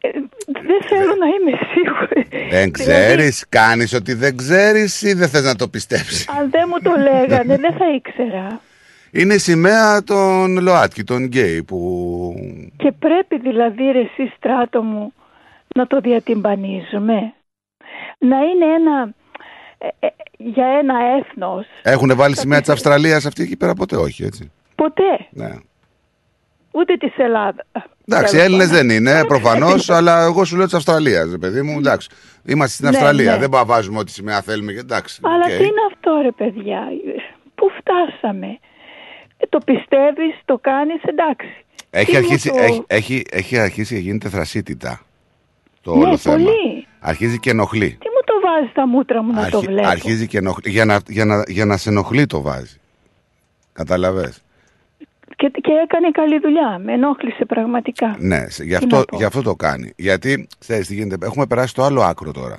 Ε, δεν θέλω να είμαι σίγουρη. Δεν ξέρεις, κάνεις ότι δεν ξέρεις ή δεν θες να το πιστέψεις; Αν δεν μου το λέγανε, δεν θα ήξερα. Είναι η σημαία των ΛΟΑΤΚΙ, των γκέι που... Και πρέπει δηλαδή ρε εσύ στράτο μου να το διατυμπανίζουμε. Να είναι ένα, ε, ε, για ένα έθνος. Έχουν βάλει σημαία της Αυστραλίας αυτή εκεί πέρα; Ποτέ, όχι έτσι. Ποτέ. Ναι. Ούτε της Ελλάδας. Εντάξει, οι Τέλος Έλληνες πάντων. δεν είναι προφανώς, αλλά εγώ σου λέω της Αυστραλίας, παιδί μου. Εντάξει. Είμαστε στην Ναι, Αυστραλία. ναι. Δεν μπορούμε να βάζουμε ό,τι σημαία θέλουμε και εντάξει. Αλλά οκ. τι είναι αυτό ρε παιδιά. Πού φτάσαμε; Ε, το πιστεύεις, το κάνεις, εντάξει. Έχει Τι μου αρχίσει, το- έχει, έχει, έχει αρχίσει και γίνεται θρασύτητα το Ναι, όλο θέμα. πολύ. Αρχίζει και ενοχλεί. Τι μου το βάζεις στα μούτρα μου να το Αρχι- βλέπω; αρχίζει και ενοχλεί. Για να, για, να, για να σε ενοχλεί το βάζει. Κατάλαβες. Και, και έκανε καλή δουλειά. Με ενόχλησε πραγματικά. Ναι, σε- γι' Τι αυτό, να πω. γι' αυτό το κάνει. Γιατί, ξέρεις τι γίνεται, έχουμε περάσει το άλλο άκρο τώρα.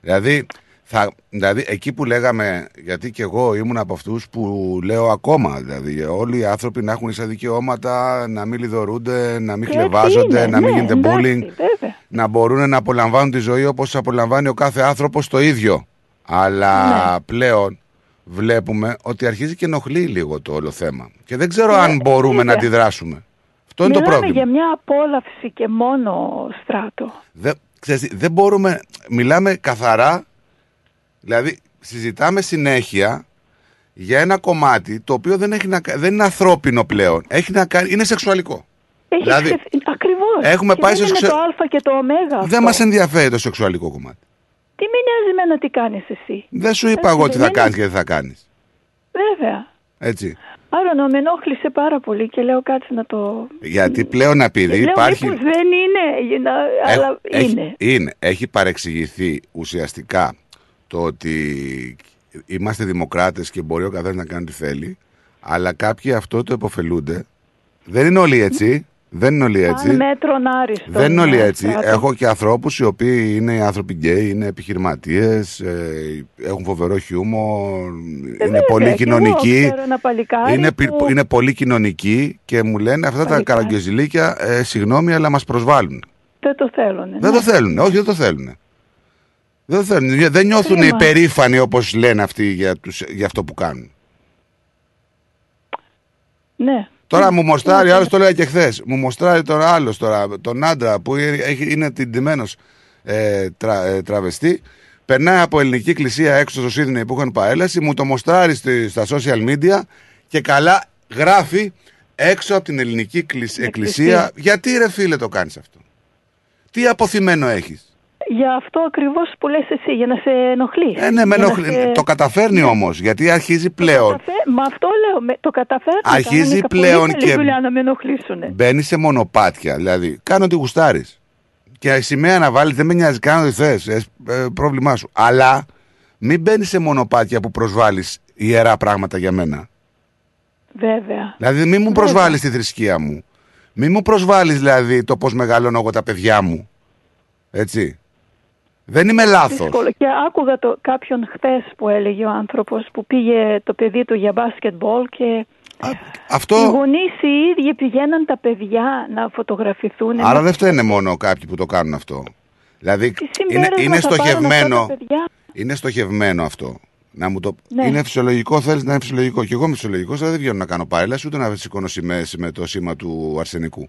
Δηλαδή, θα, δηλαδή, εκεί που λέγαμε, γιατί και εγώ ήμουν από αυτούς που λέω ακόμα, δηλαδή, όλοι οι άνθρωποι να έχουν ίσα δικαιώματα, να μην λιδωρούνται, να μην Και έτσι χλεβάζονται, είναι, να μην ναι, γίνεται εντάξει, bullying, βέβαια. να μπορούν να απολαμβάνουν τη ζωή όπως απολαμβάνει ο κάθε άνθρωπος το ίδιο. Αλλά Ναι. πλέον βλέπουμε ότι αρχίζει και ενοχλεί λίγο το όλο θέμα. Και δεν ξέρω αν Ναι, μπορούμε να βέβαια. αντιδράσουμε. Αυτό είναι το Μιλάμε πρόβλημα. για μια απόλαυση και μόνο στράτο. Δεν, ξέρεις, τι, δεν μπορούμε, μιλάμε καθαρά, δηλαδή συζητάμε συνέχεια για ένα κομμάτι το οποίο δεν, έχει να, κα- δεν είναι ανθρώπινο πλέον. Έχει να κάνει, είναι σεξουαλικό. Έχει Δηλαδή, ξεφ- Ακριβώς. έχουμε Και πάει δεν στο είναι ξε- το α και το ω. αυτό. Δεν μας ενδιαφέρει το σεξουαλικό κομμάτι. Τι με νοιάζει εμένα τι κάνεις εσύ; Δεν σου είπα Έτσι, εγώ τι θα δεν κάνεις είναι- και τι θα κάνεις. Βέβαια. Έτσι. Άρα να με ενόχλησε πάρα πολύ και λέω κάτσε να το... Γιατί πλέον επειδή λέω υπάρχει... μήπως δεν είναι, για να- Έχ- αλλά έχει, είναι. είναι. Έχει παρεξηγηθεί ουσιαστικά το ότι είμαστε δημοκράτες και μπορεί ο καθένας να κάνει τι θέλει, αλλά κάποιοι αυτό το επωφελούνται. Δεν είναι όλοι έτσι. Δεν είναι όλοι έτσι. Αν μέτρον άριστο. Δεν είναι όλοι έτσι. στράτο. Έχω και ανθρώπους οι οποίοι είναι άνθρωποι γκέι, είναι επιχειρηματίες, ε, έχουν φοβερό χιούμορ, Ε, είναι βέβαια, πολύ κι εγώ κοινωνικοί. ξέρω ένα παλικάρι Είναι, που- πι- είναι πολύ κοινωνικοί και μου λένε αυτά τα Παλικάρι. καραγκιόζηλίκια, ε, συγγνώμη, αλλά μας προσβάλλουν. Δεν το θέλουν. Δεν ναι. το θέλουν, όχι δεν το θέλουν. Δεν το θέλουν. Δεν νιώθουν Κρίμα. υπερήφανοι όπως λένε αυτοί για, τους, για αυτό που κάνουν. Ναι. Τώρα μου μοστάρει, άλλος το λέει και χθες. Μου μοστάρει τώρα άλλος τώρα, τον άντρα που έχει- είναι τιντημένο ε, τρα, ε, τραβεστή. Περνάει από ελληνική εκκλησία έξω στο Σίδνεϊ που είχαν παρέλαση, μου το μοστάρει στη- στα social media και καλά γράφει έξω από την ελληνική εκκλησ- εκκλησία. Γιατί ρε φίλε το κάνεις αυτό; Τι αποθυμένο έχεις; Για αυτό ακριβώς που λες εσύ, για να σε ενοχλεί. Ε, ναι, με Για να ενοχλεί. σε- Το καταφέρνει όμως, γιατί αρχίζει πλέον. Καταφέ- Μα αυτό λέω, με- το καταφέρνει. Αρχίζει Κάνανε πλέον πολύ καλή και- δουλειά να με ενοχλήσουν. Μπαίνει σε μονοπάτια. Δηλαδή, κάνω ό,τι γουστάρεις. Και η σημαία να βάλεις, δεν με νοιάζει, κάνω ό,τι θες. πρόβλημά σου. Αλλά μην μπαίνεις σε μονοπάτια που προσβάλλεις ιερά πράγματα για μένα. Βέβαια. Δηλαδή, μην μου Βέβαια. προσβάλλεις τη θρησκεία μου. Μην μου προσβάλλεις δηλαδή το πώς μεγαλώνω εγώ τα παιδιά μου. Έτσι. Δεν είμαι λάθος. Δύσκολο. Και άκουγα το, κάποιον χθες που έλεγε ο άνθρωπος που πήγε το παιδί του για μπάσκετμπολ και Αυτό. οι γονείς οι ίδιοι πηγαίναν τα παιδιά να φωτογραφηθούν. Άρα να- δεν φταίνε μόνο κάποιοι που το κάνουν αυτό. Δηλαδή είναι, συμπέρασμα είναι θα πάρουν στοχευμένο. αυτά τα παιδιά; Είναι στοχευμένο αυτό. Να μου το... Ναι. Είναι φυσιολογικό, θέλεις να είναι φυσιολογικό. Και εγώ είμαι φυσιολογικός, αλλά δεν βγαίνω να κάνω παρέλαση ούτε να σηκώνω σημαίες με το σήμα του αρσενικού.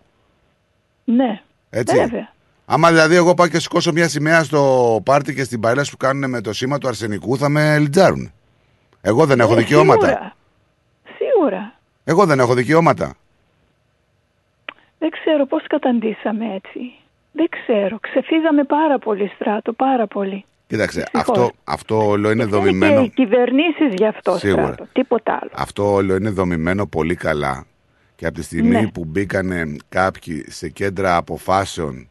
Ναι, Έτσι. βέβαια. Άμα δηλαδή εγώ πάω και σηκώσω μια σημαία στο πάρτι και στην παρέλαση που κάνουν με το σήμα του αρσενικού, θα με λιτζάρουν. Εγώ δεν έχω Ε, δικαιώματα. Σίγουρα. Σίγουρα. Εγώ δεν έχω δικαιώματα. Δεν ξέρω πώς καταντήσαμε έτσι. Δεν ξέρω. Ξεφύγαμε πάρα πολύ στράτο, πάρα πολύ. Κοίταξε, Δυστυχώς. αυτό, αυτό όλο είναι Και δομημένο. οι κυβερνήσεις γι' αυτό Σίγουρα. στράτο. Τίποτα άλλο. Αυτό όλο είναι δομημένο πολύ καλά. Και από τη στιγμή Ναι. που μπήκανε κάποιοι σε κέντρα αποφάσεων, Μμ.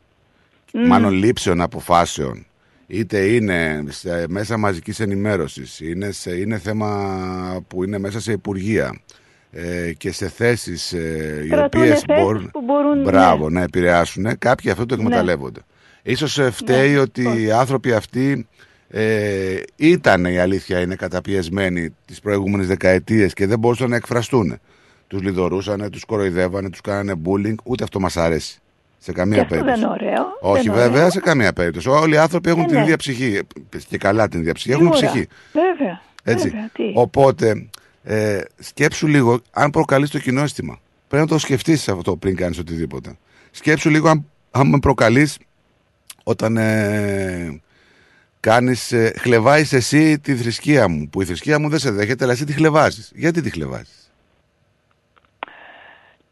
Μάλλον λήψεων αποφάσεων, είτε είναι σε μέσα μαζικής ενημέρωσης, είναι, σε, είναι θέμα που είναι μέσα σε υπουργεία ε, και σε θέσεις ε, οι Κρατούν οποίες θέσεις μπορούν, που μπορούν, μπράβο, ναι. να επηρεάσουν, κάποιοι αυτό το εκμεταλλεύονται. Ίσως ε, φταίει ότι οι άνθρωποι αυτοί ε, ήταν η αλήθεια είναι καταπιεσμένοι τις προηγούμενες δεκαετίες και δεν μπορούσαν να εκφραστούν. Τους λιδωρούσανε, τους κοροϊδεύανε, τους κάνανε bullying, ούτε αυτό μας αρέσει. Σε καμία Και αυτό περίπτωση. δεν είναι ωραίο. Όχι, δεν είναι βέβαια, ωραίο. σε καμία περίπτωση. Όλοι οι άνθρωποι έχουν Ε, την ναι. ίδια ψυχή. Ε, Και καλά την ίδια ψυχή. Έχουν Σίγουρα. ψυχή. Βέβαια. Έτσι. Βέβαια, τι. Οπότε, ε, σκέψου λίγο αν προκαλείς το κοινό αίσθημα. Πρέπει να το σκεφτείς αυτό πριν κάνεις οτιδήποτε. Σκέψου λίγο αν, αν με προκαλείς όταν ε, κάνεις, ε, χλεβάζεις εσύ τη θρησκεία μου. Που η θρησκεία μου δεν σε δέχεται, αλλά εσύ τη χλεβάζεις. Γιατί τη χλεβάζεις;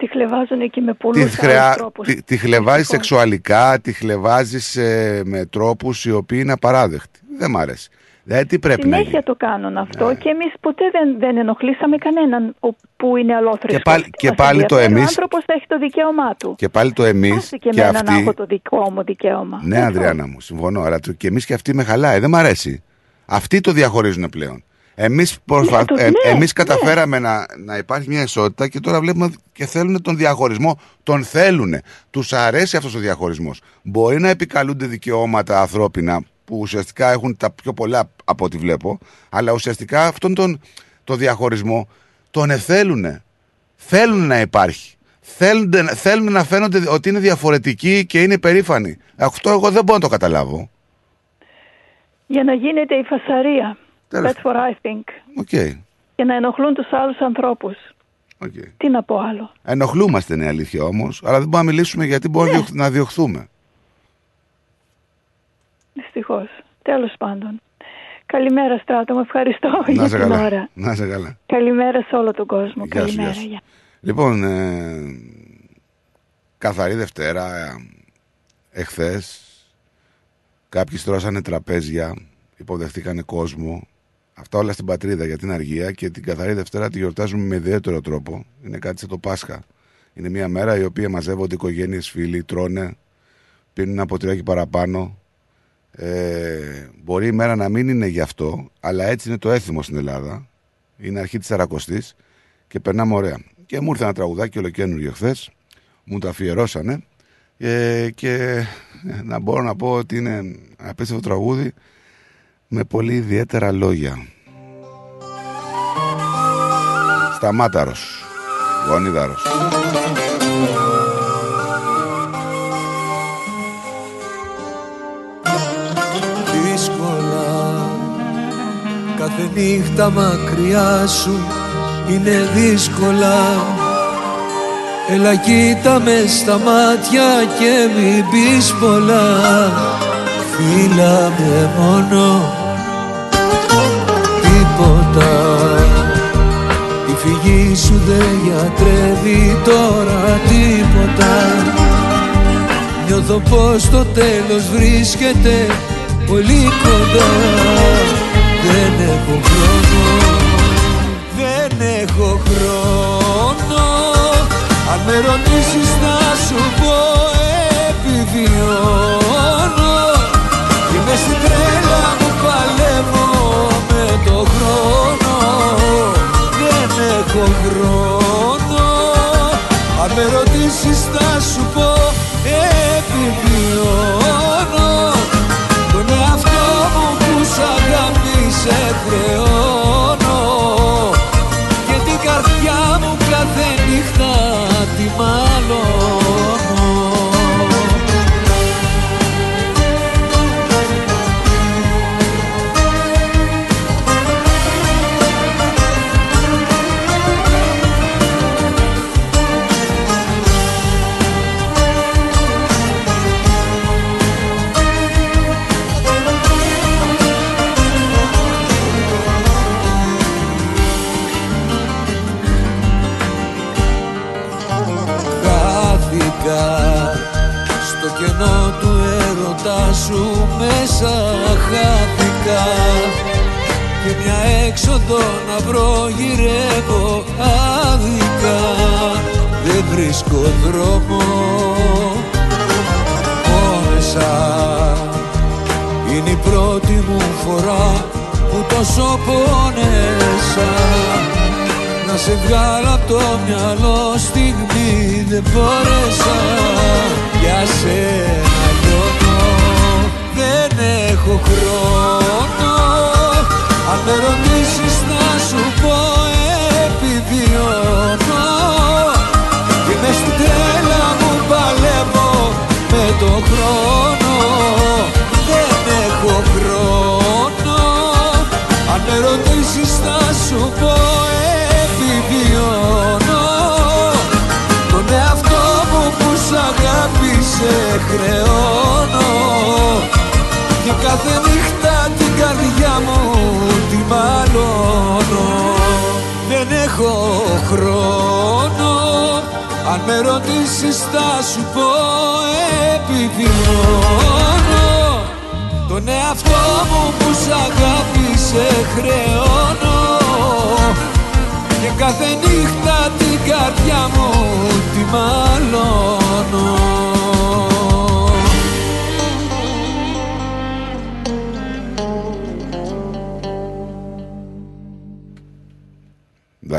Τη χλεβάζουν και με Τη, πολλούς χρεα... άλλους τρόπους. τη, τη χλεβάζεις Δυστυχώς. σεξουαλικά, τη χλεβάζεις ε, με τρόπους οι οποίοι είναι απαράδεκτοι. Δεν μ' αρέσει. Δηλαδή τι πρέπει να γίνει; Συνέχεια το κάνουν αυτό Ναι. και εμείς ποτέ δεν, δεν ενοχλήσαμε κανέναν ο- που είναι αλόθρησκος. Και πάλι- Τι και μας πάλι το ενδιαφέρει, εμείς- Ο άνθρωπος θα έχει το δικαίωμά του. Και πάλι το εμείς Άσε και, και εμένα να αυτοί... έχω το δικό μου δικαίωμα. Ναι, Ανδριάννα μου, συμφωνώ. Αλλά το- και εμείς και αυτοί με χαλάει. Δεν μ' αρέσει. Αυτοί το διαχωρίζουν πλέον. Εμείς προσπα... το- ε, ναι, εμείς καταφέραμε να, να υπάρχει μια ισότητα και τώρα βλέπουμε και θέλουν τον διαχωρισμό. Τον θέλουν. Τους αρέσει αυτός ο διαχωρισμός. Μπορεί να επικαλούνται δικαιώματα ανθρώπινα που ουσιαστικά έχουν τα πιο πολλά από ό,τι βλέπω, αλλά ουσιαστικά αυτόν τον το διαχωρισμό τον εθέλουν. Θέλουν να υπάρχει. Θέλουν, θέλουν να φαίνονται ότι είναι διαφορετικοί και είναι περήφανοι. Αυτό εγώ δεν μπορώ να το καταλάβω. Για να γίνεται η φασαρία. Τέλος. That's what I think. OK. Για να ενοχλούν τους άλλους ανθρώπους. οκ. Τι να πω άλλο. Ενοχλούμαστε είναι η αλήθεια όμως, αλλά δεν μπορούμε να μιλήσουμε γιατί μπορούμε Ναι. να διωχ- να διωχθούμε. Δυστυχώς. Τέλος πάντων. Καλημέρα Στράτο, μου ευχαριστώ Να 'σαι για την καλά. ώρα. Να 'σαι καλά. Καλημέρα σε όλο τον κόσμο. Γεια σου, Καλημέρα. γεια σου. γεια. Λοιπόν, ε, Καθαρά Δευτέρα, ε, εχθές, κάποιοι στρώσανε τραπέζια, υποδεχτήκανε κόσμο. Αυτά όλα στην πατρίδα για την αργία και την καθαρή Δευτέρα τη γιορτάζουμε με ιδιαίτερο τρόπο. Είναι κάτι σαν το Πάσχα. Είναι μια μέρα η οποία μαζεύονται οικογένειες, φίλοι, τρώνε, πίνουν ένα ποτηράκι παραπάνω. Ε, μπορεί η μέρα να μην είναι γι' αυτό, αλλά έτσι είναι το έθιμο στην Ελλάδα. Είναι αρχή της Αρακοστής και περνάμε ωραία. Και μου ήρθε ένα τραγουδάκι ολοκένουργιο χθες, μου το αφιερώσανε ε, και ε, να μπορώ να πω ότι είναι απίστευτο τραγούδι με πολύ ιδιαίτερα λόγια. Σταμάταρος, γονίδαρος. δύσκολα Κάθε νύχτα μακριά σου είναι δύσκολα Έλα κοίτα με στα μάτια και μην πεις πολλά Φίλα με μόνο τίποτα. Η φυγή σου δεν γιατρεύει τώρα τίποτα. Νιώθω πως το τέλος βρίσκεται πολύ κοντά. Δεν έχω χρόνο Δεν έχω χρόνο. Αν με ρωτήσεις θα σου πω επιβιώνω Και μες στην τρέλα μου παλεύω με το χρόνο Δεν έχω χρόνο. Αν με ρωτήσεις θα σου πω επιβιώνω. Τον εαυτό μου που σ' αγάπησε χρεώνω. Και την καρδιά μου κάθε νύχτα τη μαλώνω μια έξοδο να βρω γυρεύω άδικα. Δεν βρίσκω δρόμο πόνεσα είναι η πρώτη μου φορά που τόσο πόνεσα. Να σε βγάλω από το μυαλό στιγμή δεν μπόρεσα για σένα λιώνω δεν έχω χρόνο. Αν με ρωτήσεις να σου πω επιβιώνω. Και μες στην τρέλα μου παλεύω με το χρόνο. Δεν έχω χρόνο. Αν με ρωτήσεις να σου πω επιβιώνω. Τον εαυτό μου που σ' αγάπησε χρεώνω. Και κάθε νύχτα την καρδιά μου τη μαλώνω. δεν έχω χρόνο. Αν με ρωτήσεις θα σου πω επιβιώνω τον εαυτό μου που σ' αγάπησε χρεώνω. Και κάθε νύχτα την καρδιά μου τη μαλώνω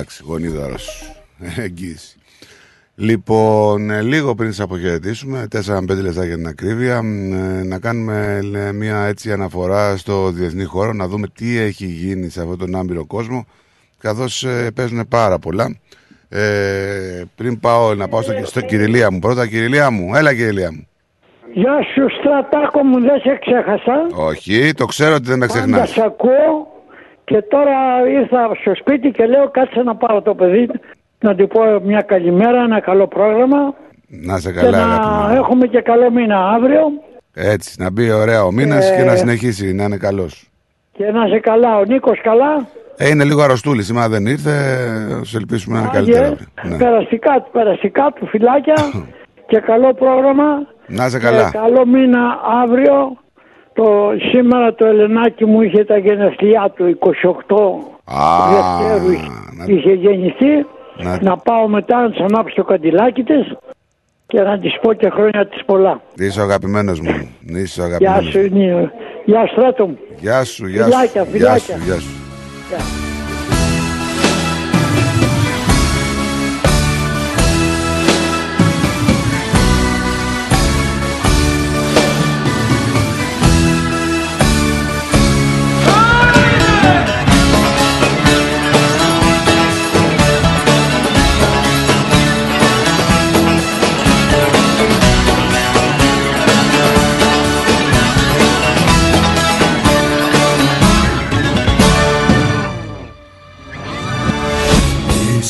Εντάξει, γονίδαρος. Εγγύηση. Λοιπόν, ε, λίγο πριν σας αποχαιρετήσουμε, 4-5 λεπτά για την ακρίβεια, ε, να κάνουμε ε, μια έτσι αναφορά στο διεθνή χώρο, να δούμε τι έχει γίνει σε αυτόν τον άμπειρο κόσμο, καθώς ε, παίζουν πάρα πολλά. Ε, πριν πάω να πάω στο, στο Κυριλία μου, πρώτα Κυριλία μου, έλα Κυριλία μου. Γεια σου στρατάκο μου, δεν σε ξέχασα. Όχι, το ξέρω ότι δεν με Πάντα ξεχνάς. σε ακούω και τώρα ήρθα στο σπίτι και λέω κάτσε να πάρω το παιδί να του πω μια καλημέρα, ένα καλό πρόγραμμα Να σε και καλά, αγάπη μου. να έχουμε και καλό μήνα αύριο Έτσι, να μπει ωραία ο μήνας Ε, και να συνεχίσει, να είναι καλός. και να είσαι καλά. Ο Νίκος καλά. Ε, είναι λίγο αρρωστούλης, σήμερα δεν ήρθε, σε ελπίσουμε να είναι Άγιε, καλύτερα. Ναι. περαστικά, περαστικά του φυλάκια και καλό πρόγραμμα. Να είσαι Και καλά. καλό μήνα αύριο. Το, σήμερα το Ελενάκι μου είχε τα γενεθλιά του 28 Α, Δευτέρου είχε- είχε γεννηθεί. Να- Να... πάω μετά να της ανάψω το καντιλάκι της και να της πω και χρόνια της πολλά. Είσαι ο αγαπημένος μου. Είσαι ο Γεια αγαπημένος σου, μου. Νίο. Γεια σου, Στράτο μου. Γεια σου, γεια σου. Φιλάκια, Γεια φιλάκια. σου, γεια σου. Γεια.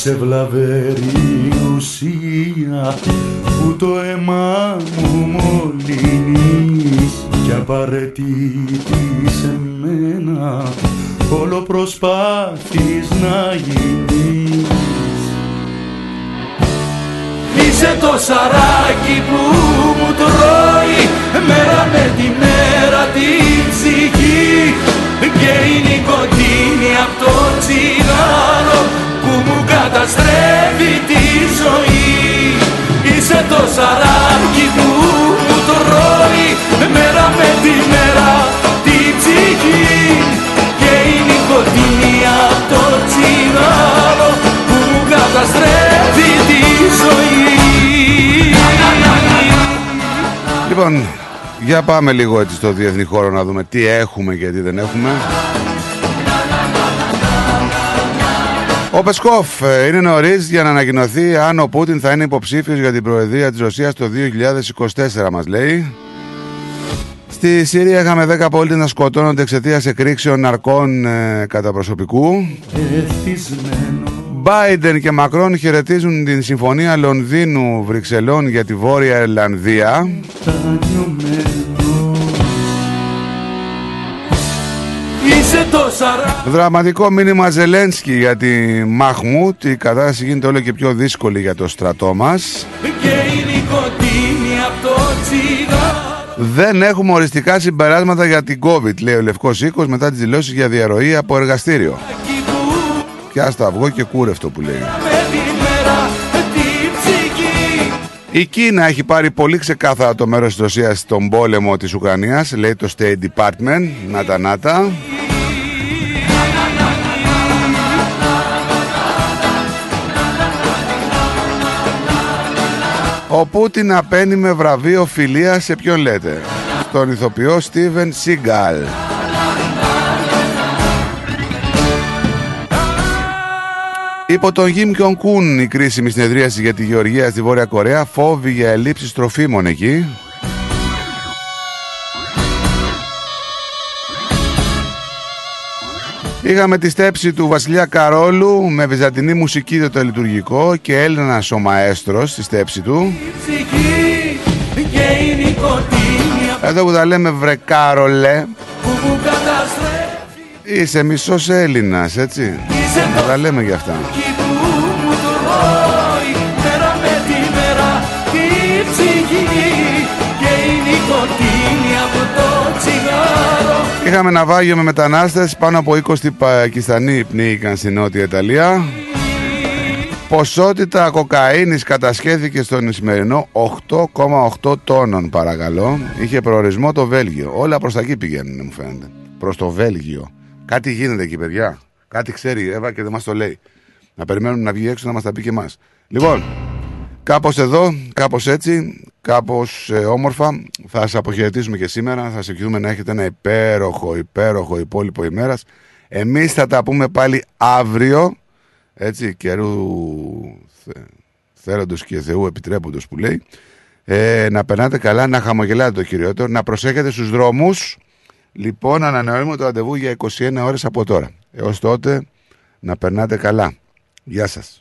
Είσαι βλαβερή ουσία που το αίμα μου μολύνεις κι απαραίτητης σε μένα. Όλο προσπάθεις να γίνεις. Είσαι το σαράκι που μου τρώει μέρα με τη μέρα την ψυχή. Και η νικοτίνη από το τσιγάρο που μου καταστρέφει τη ζωή. Είσαι το σαράκι που μου τρώει μέρα με τη μέρα την ψυχή. Και η νικοτίνη από το τσιγάρο που μου καταστρέφει τη ζωή. Λοιπόν, για πάμε λίγο έτσι στο διεθνή χώρο να δούμε τι έχουμε και τι δεν έχουμε. Ο Πεσκόφ ε, είναι νωρίς για να ανακοινωθεί αν ο Πούτιν θα είναι υποψήφιος για την Προεδρία της Ρωσίας το 2024, μας λέει. Στη Συρία είχαμε 10 πολίτες να σκοτώνονται εξαιτίας εκρήξεων ναρκών ε, κατά προσωπικού. εθισμένος Biden και Μακρόν χαιρετίζουν την συμφωνία Λονδίνου-Βρυξελών για τη Βόρεια Ιρλανδία. Είσαι το σαράκι Δραματικό μήνυμα Ζελένσκι για τη Μαχμούτ. Η κατάσταση γίνεται όλο και πιο δύσκολη για το στρατό μας. και η νικοτίνη από το τσιγάρο Δεν έχουμε οριστικά συμπεράσματα για την COVID, λέει ο Λευκός Οίκος μετά τις δηλώσεις για διαρροή από εργαστήριο. Πιάστα αυγό και κούρευτο που λέει. Η Κίνα έχει πάρει πολύ ξεκάθαρα το μέρος της Ρωσίας στον πόλεμο της Ουκρανίας, λέει το State Department, νάτα νάτα. Ο Πούτιν απένει με βραβείο φιλία σε ποιον λέτε; Στον ηθοποιό Στίβεν Σίγκαλ. Υπό τον Γιμ Κιον Κούν η κρίσιμη συνεδρίαση για τη Γεωργία στη Βόρεια Κορέα φόβη για ελλείψεις τροφίμων εκεί. Είχαμε τη στέψη του Βασιλιά Καρόλου με βυζαντινή μουσική το τελειτουργικό και Έλληνας ο μαέστρος στη στέψη του. Εδώ που τα λέμε βρε Κάρολε Είσαι μισός Έλληνας έτσι. Θα τα λέμε για αυτά Είχαμε ναυάγιο με μετανάστες. Πάνω από 20 Πακιστανοί πνίγηκαν στη Νότια Ιταλία. Ποσότητα κοκαίνης κατασχέθηκε στον Ισημερινό 8,8 τόνων παρακαλώ. Είχε προορισμό το Βέλγιο. Όλα προς τα εκεί πηγαίνουν μου φαίνεται. Προς το Βέλγιο. Κάτι γίνεται εκεί παιδιά. Κάτι ξέρει η Εύα και δεν μας το λέει. Να περιμένουν να βγει έξω να μας τα πει και εμάς. Λοιπόν Κάπως εδώ, κάπως έτσι, κάπως ε, όμορφα θα σας αποχαιρετήσουμε και σήμερα, θα σας ευχηθούμε να έχετε ένα υπέροχο, υπέροχο υπόλοιπο ημέρας. Εμείς θα τα πούμε πάλι αύριο, έτσι, καιρού θε, θέλοντος και Θεού επιτρέποντος που λέει. Ε, να περνάτε καλά, να χαμογελάτε το κυριότερο, να προσέχετε στους δρόμους. Λοιπόν, ανανεώνουμε το ραντεβού για 21 ώρες από τώρα. Έως τότε, να περνάτε καλά. Γεια σας.